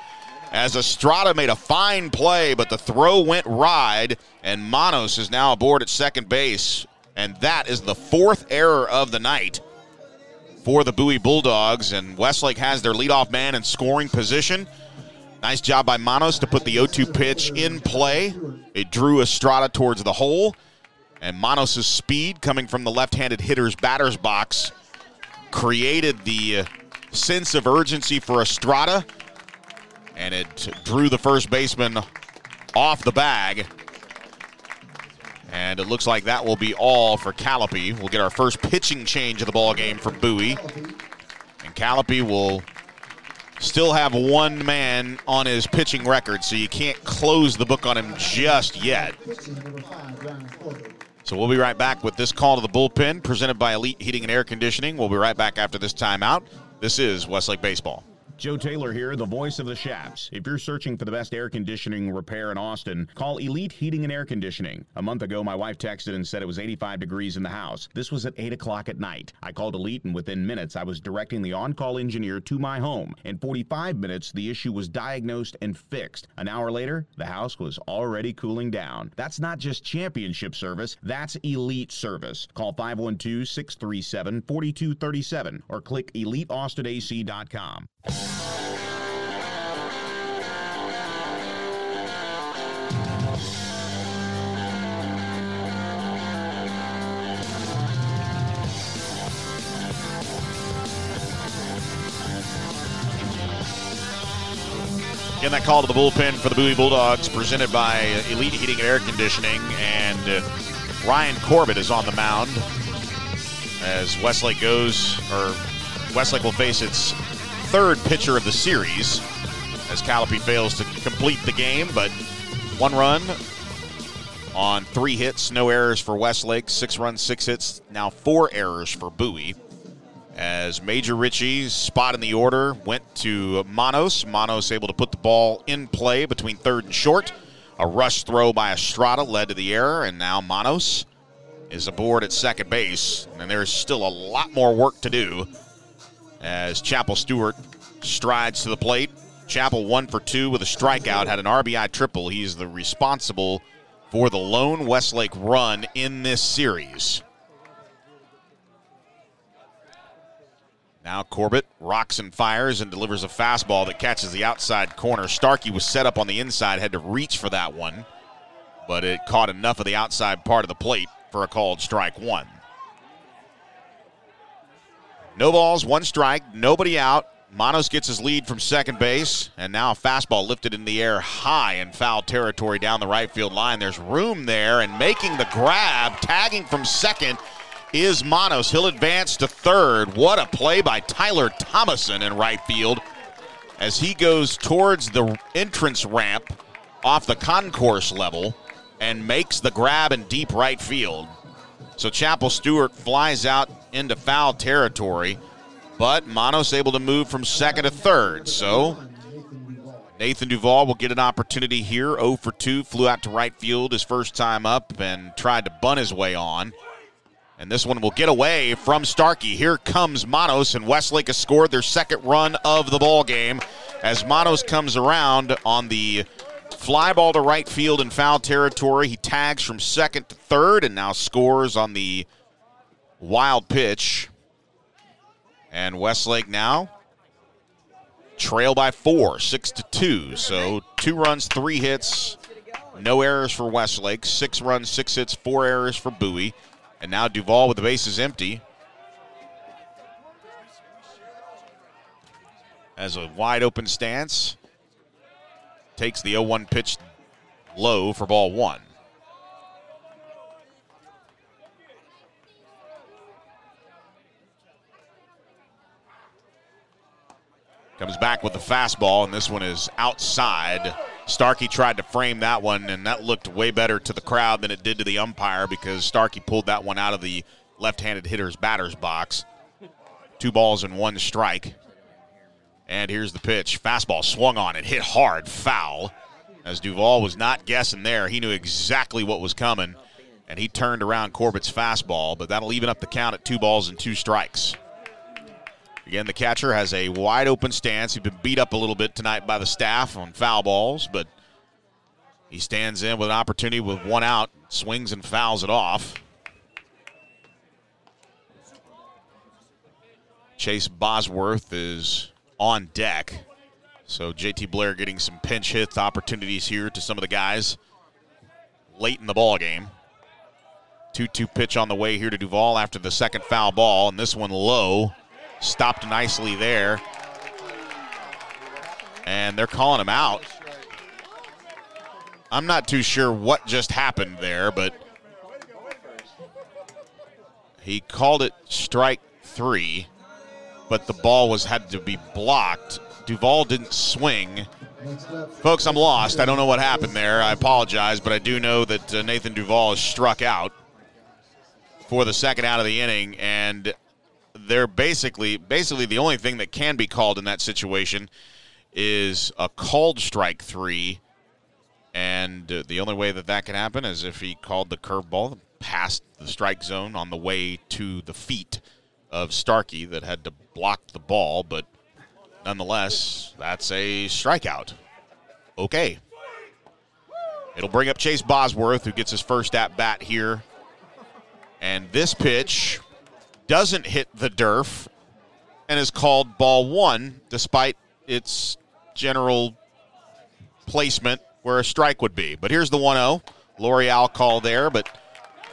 as Estrada made a fine play, but the throw went wide, and Manos is now aboard at second base. And that is the fourth error of the night for the Bowie Bulldogs. And Westlake has their leadoff man in scoring position. Nice job by Manos to put the 0 2 pitch in play. It drew Estrada towards the hole. And Manos' speed coming from the left handed hitter's batter's box created the uh, sense of urgency for Estrada. And it drew the first baseman off the bag. And it looks like that will be all for Callipy. We'll get our first pitching change of the ball game for Bowie. And Callipy will still have one man on his pitching record, so you can't close the book on him just yet. So we'll be right back with this call to the bullpen presented by Elite Heating and Air Conditioning. We'll be right back after this timeout. This is Westlake Baseball. Joe Taylor here, the voice of the Chaps. If you're searching for the best air conditioning repair in Austin, call Elite Heating and Air Conditioning. A month ago, my wife texted and said it was 85 degrees in the house. This was at 8 o'clock at night. I called Elite, and within minutes, I was directing the on call engineer to my home. In 45 minutes, the issue was diagnosed and fixed. An hour later, the house was already cooling down. That's not just championship service, that's elite service. Call 512 637 4237 or click EliteAustinAC.com. Getting that call to the bullpen for the Bowie Bulldogs, presented by Elite Heating and Air Conditioning. And uh, Ryan Corbett is on the mound as Westlake goes, or Westlake will face its third pitcher of the series as Callipy fails to complete the game, but one run on three hits, no errors for Westlake, six runs, six hits, now four errors for Bowie. as Major Ritchie's spot in the order went to Manos. Manos able to put the ball in play between third and short. A rush throw by Estrada led to the error, and now Manos is aboard at second base. And there's still a lot more work to do as Chapel Stewart strides to the plate. Chapel one for two with a strikeout, had an RBI triple. He's the responsible for the lone Westlake run in this series. Now Corbett rocks and fires and delivers a fastball that catches the outside corner. Starkey was set up on the inside, had to reach for that one, but it caught enough of the outside part of the plate for a called strike one. No balls, one strike, nobody out. Manos gets his lead from second base, and now a fastball lifted in the air high in foul territory down the right field line. There's room there, and making the grab, tagging from second, is Manos. He'll advance to third. What a play by Tyler Thomason in right field as he goes towards the entrance ramp off the concourse level and makes the grab in deep right field. So Chapel Stewart flies out into foul territory, but Manos able to move from second to third. So Nathan Duvall will get an opportunity here. 0 for 2, flew out to right field his first time up and tried to bunt his way on. And this one will get away from Starkey. Here comes Manos, and Westlake has scored their second run of the ball game as Manos comes around on the fly ball to right field in foul territory. He tags from second to third and now scores on the wild pitch. And Westlake now trail by four, six to two. So two runs, three hits, no errors for Westlake. Six runs, six hits, four errors for Bowie. And now Duvall with the bases empty. As a wide open stance. Takes the 0 1 pitch low for ball one. Comes back with the fastball, and this one is outside. Starkey tried to frame that one, and that looked way better to the crowd than it did to the umpire because Starkey pulled that one out of the left handed hitter's batter's box. Two balls and one strike. And here's the pitch. Fastball swung on it, hit hard, foul. As Duvall was not guessing there, he knew exactly what was coming, and he turned around Corbett's fastball, but that'll even up the count at two balls and two strikes. Again, the catcher has a wide open stance. He's been beat up a little bit tonight by the staff on foul balls, but he stands in with an opportunity with one out, swings and fouls it off. Chase Bosworth is on deck. So JT Blair getting some pinch hit opportunities here to some of the guys late in the ball game. 2-2 pitch on the way here to Duvall after the second foul ball, and this one low. Stopped nicely there. And they're calling him out. I'm not too sure what just happened there, but he called it strike three, but the ball was had to be blocked. Duvall didn't swing. Folks, I'm lost. I don't know what happened there. I apologize, but I do know that uh, Nathan Duvall is struck out for the second out of the inning, and they're basically basically the only thing that can be called in that situation is a called strike three, and uh, the only way that that can happen is if he called the curveball past the strike zone on the way to the feet of Starkey that had to block the ball, but nonetheless, that's a strikeout. Okay. It'll bring up Chase Bosworth, who gets his first at bat here. And this pitch doesn't hit the derf and is called ball one, despite its general placement where a strike would be. But here's the 1 0. L'Oreal call there, but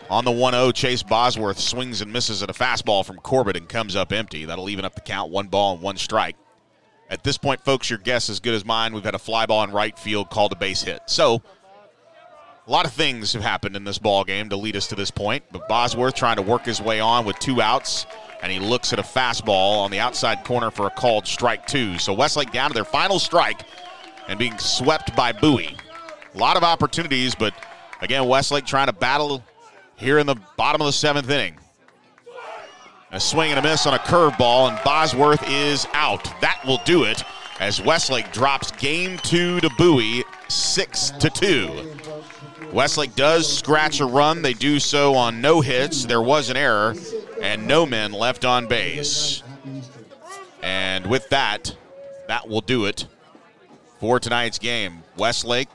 on the 1 0, Chase Bosworth swings and misses at a fastball from Corbett and comes up empty. That'll even up the count one ball and one strike. At this point, folks, your guess is as good as mine. We've had a fly ball in right field called a base hit. So, a lot of things have happened in this ball game to lead us to this point. But Bosworth trying to work his way on with two outs, and he looks at a fastball on the outside corner for a called strike two. So Westlake down to their final strike and being swept by Bowie. A lot of opportunities, but again, Westlake trying to battle here in the bottom of the seventh inning. A swing and a miss on a curveball, and Bosworth is out. That will do it as Westlake drops game two to Bowie, six to two. Westlake does scratch a run. They do so on no hits. There was an error, and no men left on base. And with that, that will do it for tonight's game. Westlake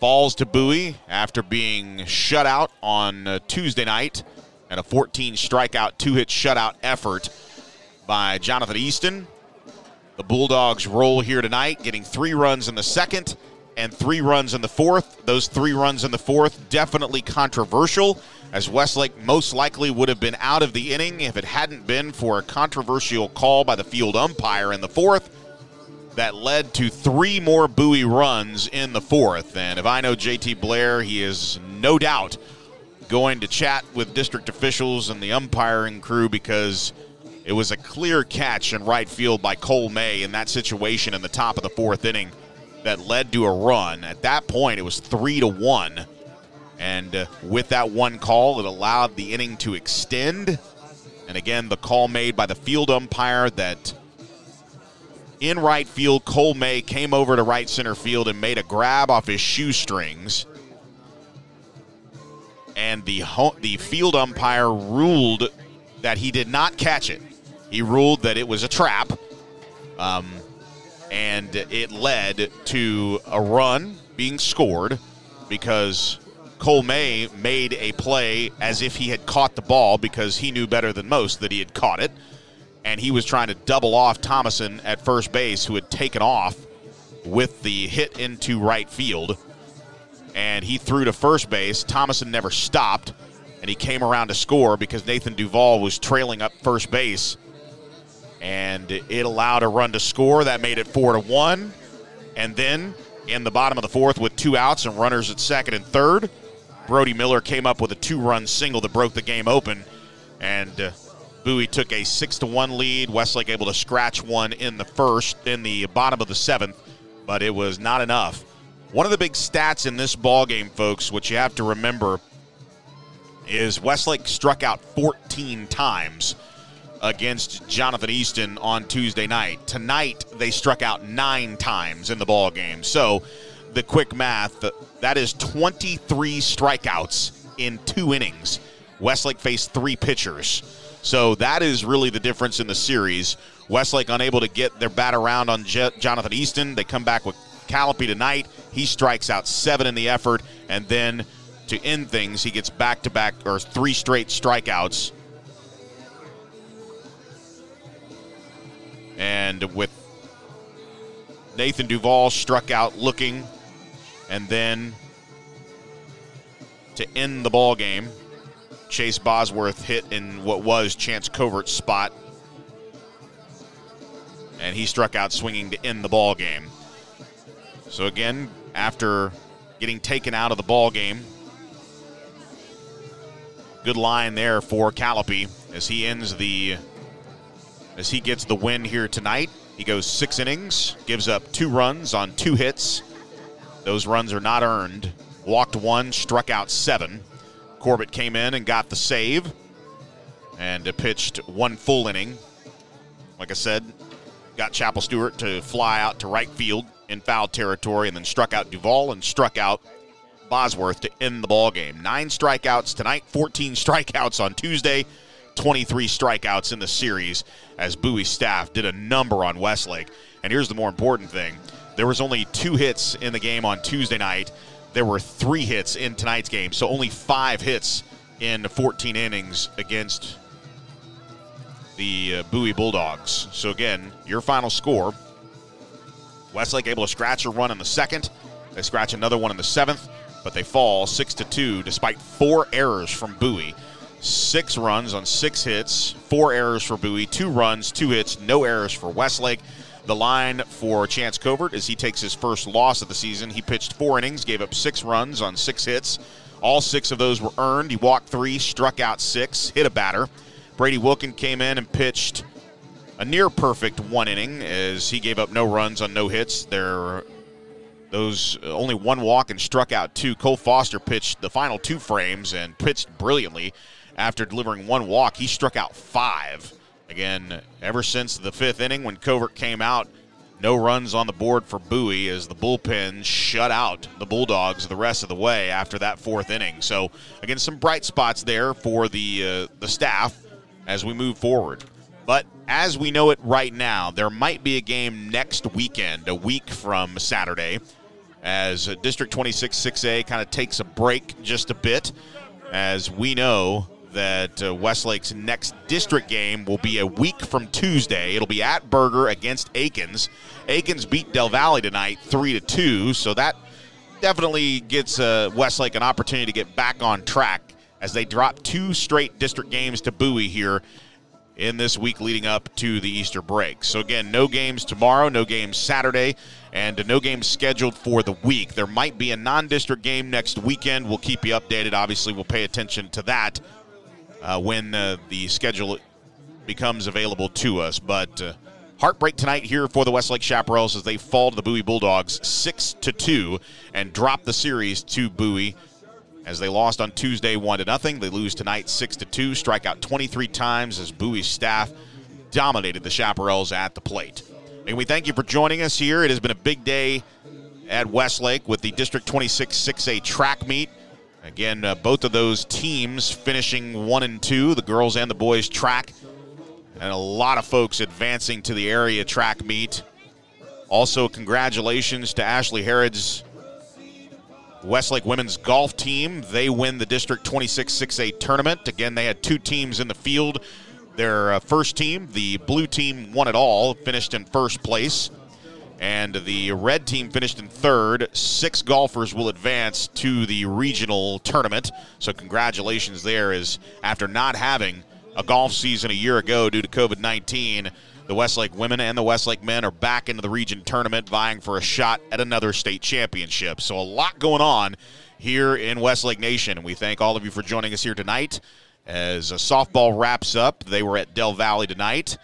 falls to Bowie after being shut out on Tuesday night and a 14 strikeout, two hit shutout effort by Jonathan Easton. The Bulldogs roll here tonight, getting three runs in the second and three runs in the fourth. Those three runs in the fourth definitely controversial, as Westlake most likely would have been out of the inning if it hadn't been for a controversial call by the field umpire in the fourth that led to three more Bowie runs in the fourth. And if I know JT Blair, he is no doubt going to chat with district officials and the umpiring crew because it was a clear catch in right field by Cole May in that situation in the top of the fourth inning that led to a run. At that point, it was three to one. And uh, with that one call, it allowed the inning to extend. And again, the call made by the field umpire that in right field, Cole May came over to right center field and made a grab off his shoestrings. And the ho- the field umpire ruled that he did not catch it. He ruled that it was a trap. Um, and it led to a run being scored because Cole May made a play as if he had caught the ball because he knew better than most that he had caught it. And he was trying to double off Thomason at first base, who had taken off with the hit into right field. And he threw to first base. Thomason never stopped, and he came around to score because Nathan Duvall was trailing up first base and it allowed a run to score that made it four to one. And then in the bottom of the fourth, with two outs and runners at second and third, Brody Miller came up with a two-run single that broke the game open, and uh, Bowie took a six to one lead. Westlake able to scratch one in the first, in the bottom of the seventh, but it was not enough. One of the big stats in this ball game, folks, which you have to remember, is Westlake struck out 14 times against Jonathan Easton on Tuesday night. Tonight they struck out 9 times in the ball game. So, the quick math, that is 23 strikeouts in 2 innings. Westlake faced 3 pitchers. So, that is really the difference in the series. Westlake unable to get their bat around on J- Jonathan Easton. They come back with Callipy tonight. He strikes out 7 in the effort and then to end things, he gets back to back or three straight strikeouts And with Nathan Duvall struck out looking, and then to end the ball game, Chase Bosworth hit in what was Chance Covert's spot, and he struck out swinging to end the ball game. So again, after getting taken out of the ball game, good line there for Callipy as he ends the as he gets the win here tonight. He goes six innings, gives up two runs on two hits. Those runs are not earned. Walked one, struck out seven. Corbett came in and got the save and pitched one full inning. Like I said, got Chapel Stewart to fly out to right field in foul territory and then struck out Duvall and struck out Bosworth to end the ball game. Nine strikeouts tonight, 14 strikeouts on Tuesday. 23 strikeouts in the series as Bowie staff did a number on Westlake. And here's the more important thing there was only two hits in the game on Tuesday night. There were three hits in tonight's game, so only five hits in 14 innings against the uh, Bowie Bulldogs. So again, your final score: Westlake able to scratch a run in the second. They scratch another one in the seventh, but they fall six to two despite four errors from Bowie six runs on six hits, four errors for Bowie, two runs, two hits, no errors for Westlake. The line for Chance Covert is he takes his first loss of the season. He pitched four innings, gave up six runs on six hits. All six of those were earned. He walked three, struck out six, hit a batter. Brady Wilkin came in and pitched a near perfect one inning as he gave up no runs on no hits. There those only one walk and struck out two. Cole Foster pitched the final two frames and pitched brilliantly after delivering one walk. He struck out five. Again, ever since the fifth inning when Covert came out, no runs on the board for Bowie as the bullpen shut out the Bulldogs the rest of the way after that fourth inning. So, again, some bright spots there for the uh, the staff as we move forward. But as we know it right now, there might be a game next weekend, a week from Saturday, as District 26 6A kind of takes a break just a bit, as we know that uh, Westlake's next district game will be a week from Tuesday. It'll be at Burger against Akins. Akins beat Del Valle tonight, three to two, so that definitely gets uh, Westlake an opportunity to get back on track as they drop two straight district games to Bowie here in this week leading up to the Easter break. So, again, no games tomorrow, no games Saturday, and no games scheduled for the week. There might be a non district game next weekend. We'll keep you updated. Obviously, we'll pay attention to that uh, when uh, the schedule becomes available to us. But uh, heartbreak tonight here for the Westlake Chaparrals as they fall to the Bowie Bulldogs 6 to 2 and drop the series to Bowie as they lost on Tuesday 1 to nothing. They lose tonight 6 to 2, strike out 23 times as Bowie's staff dominated the Chaparrals at the plate. And we thank you for joining us here. It has been a big day at Westlake with the District 26 6A track meet. Again, uh, both of those teams finishing 1 and 2, the girls and the boys track. And a lot of folks advancing to the area track meet. Also, congratulations to Ashley Harrod's Westlake women's golf team. They win the District 26 6A tournament. Again, they had two teams in the field. Their uh, first team, the blue team, won it all, finished in first place. And the red team finished in third. Six golfers will advance to the regional tournament. So, congratulations there, is after not having a golf season a year ago due to COVID 19, the Westlake women and the Westlake men are back into the region tournament, vying for a shot at another state championship. So, a lot going on here in Westlake Nation. We thank all of you for joining us here tonight. As softball wraps up, they were at Del Valle tonight,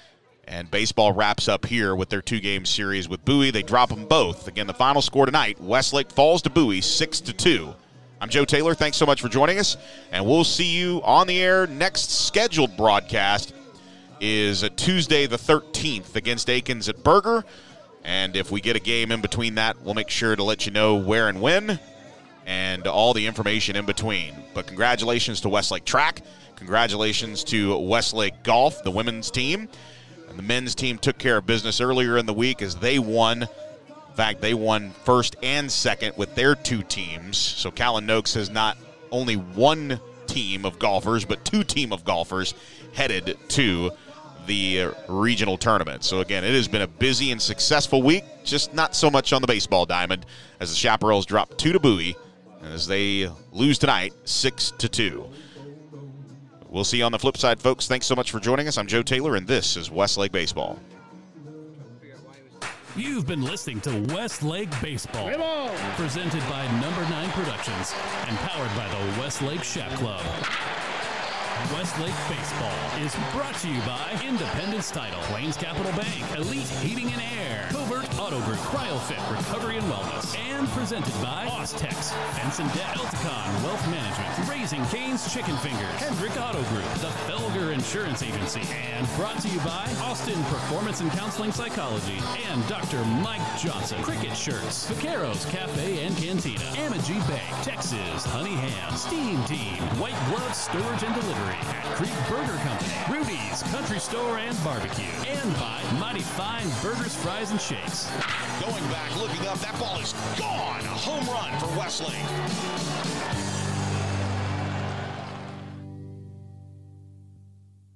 and baseball wraps up here with their two game series with Bowie. They drop them both. Again, the final score tonight Westlake falls to Bowie 6 to 2. I'm Joe Taylor. Thanks so much for joining us, and we'll see you on the air next scheduled broadcast is a Tuesday the 13th against Akins at Burger. And if we get a game in between that, we'll make sure to let you know where and when and all the information in between. But congratulations to Westlake Track. Congratulations to Westlake Golf, the women's team. And the men's team took care of business earlier in the week as they won. In fact, they won first and second with their two teams. So Callan Noakes has not only one team of golfers, but two team of golfers headed to the uh, regional tournament. So again, it has been a busy and successful week, just not so much on the baseball diamond as the Chaparrals drop two to Bowie as they lose tonight, six to two. We'll see you on the flip side, folks. Thanks so much for joining us. I'm Joe Taylor, and this is Westlake Baseball. You've been listening to Westlake Baseball, presented by Number 9 Productions and powered by the Westlake Chap Club. Westlake Baseball is brought to you by Independence Title, Plains Capital Bank, Elite Heating and Air, Covert Auto Group, CryoFit Recovery and Wellness, and presented by Austex, Fence and Deck, Elticon Wealth Management, Raising Cane's Chicken Fingers, Hendrick Auto Group, the Felger Insurance Agency, and brought to you by Austin Performance and Counseling Psychology and Dr. Mike Johnson, Criquet Shirts, Vaqueros Cafe and Cantina, Amegy Bank, Texas Honey Ham, Steam Team, White Glove Storage and Delivery, Hat Creek Burger Company, Rudy's Country Store and Barbecue, and by Mighty Fine Burgers, Fries, and Shakes. Going back, looking up, that ball is gone. A home run for Westlake.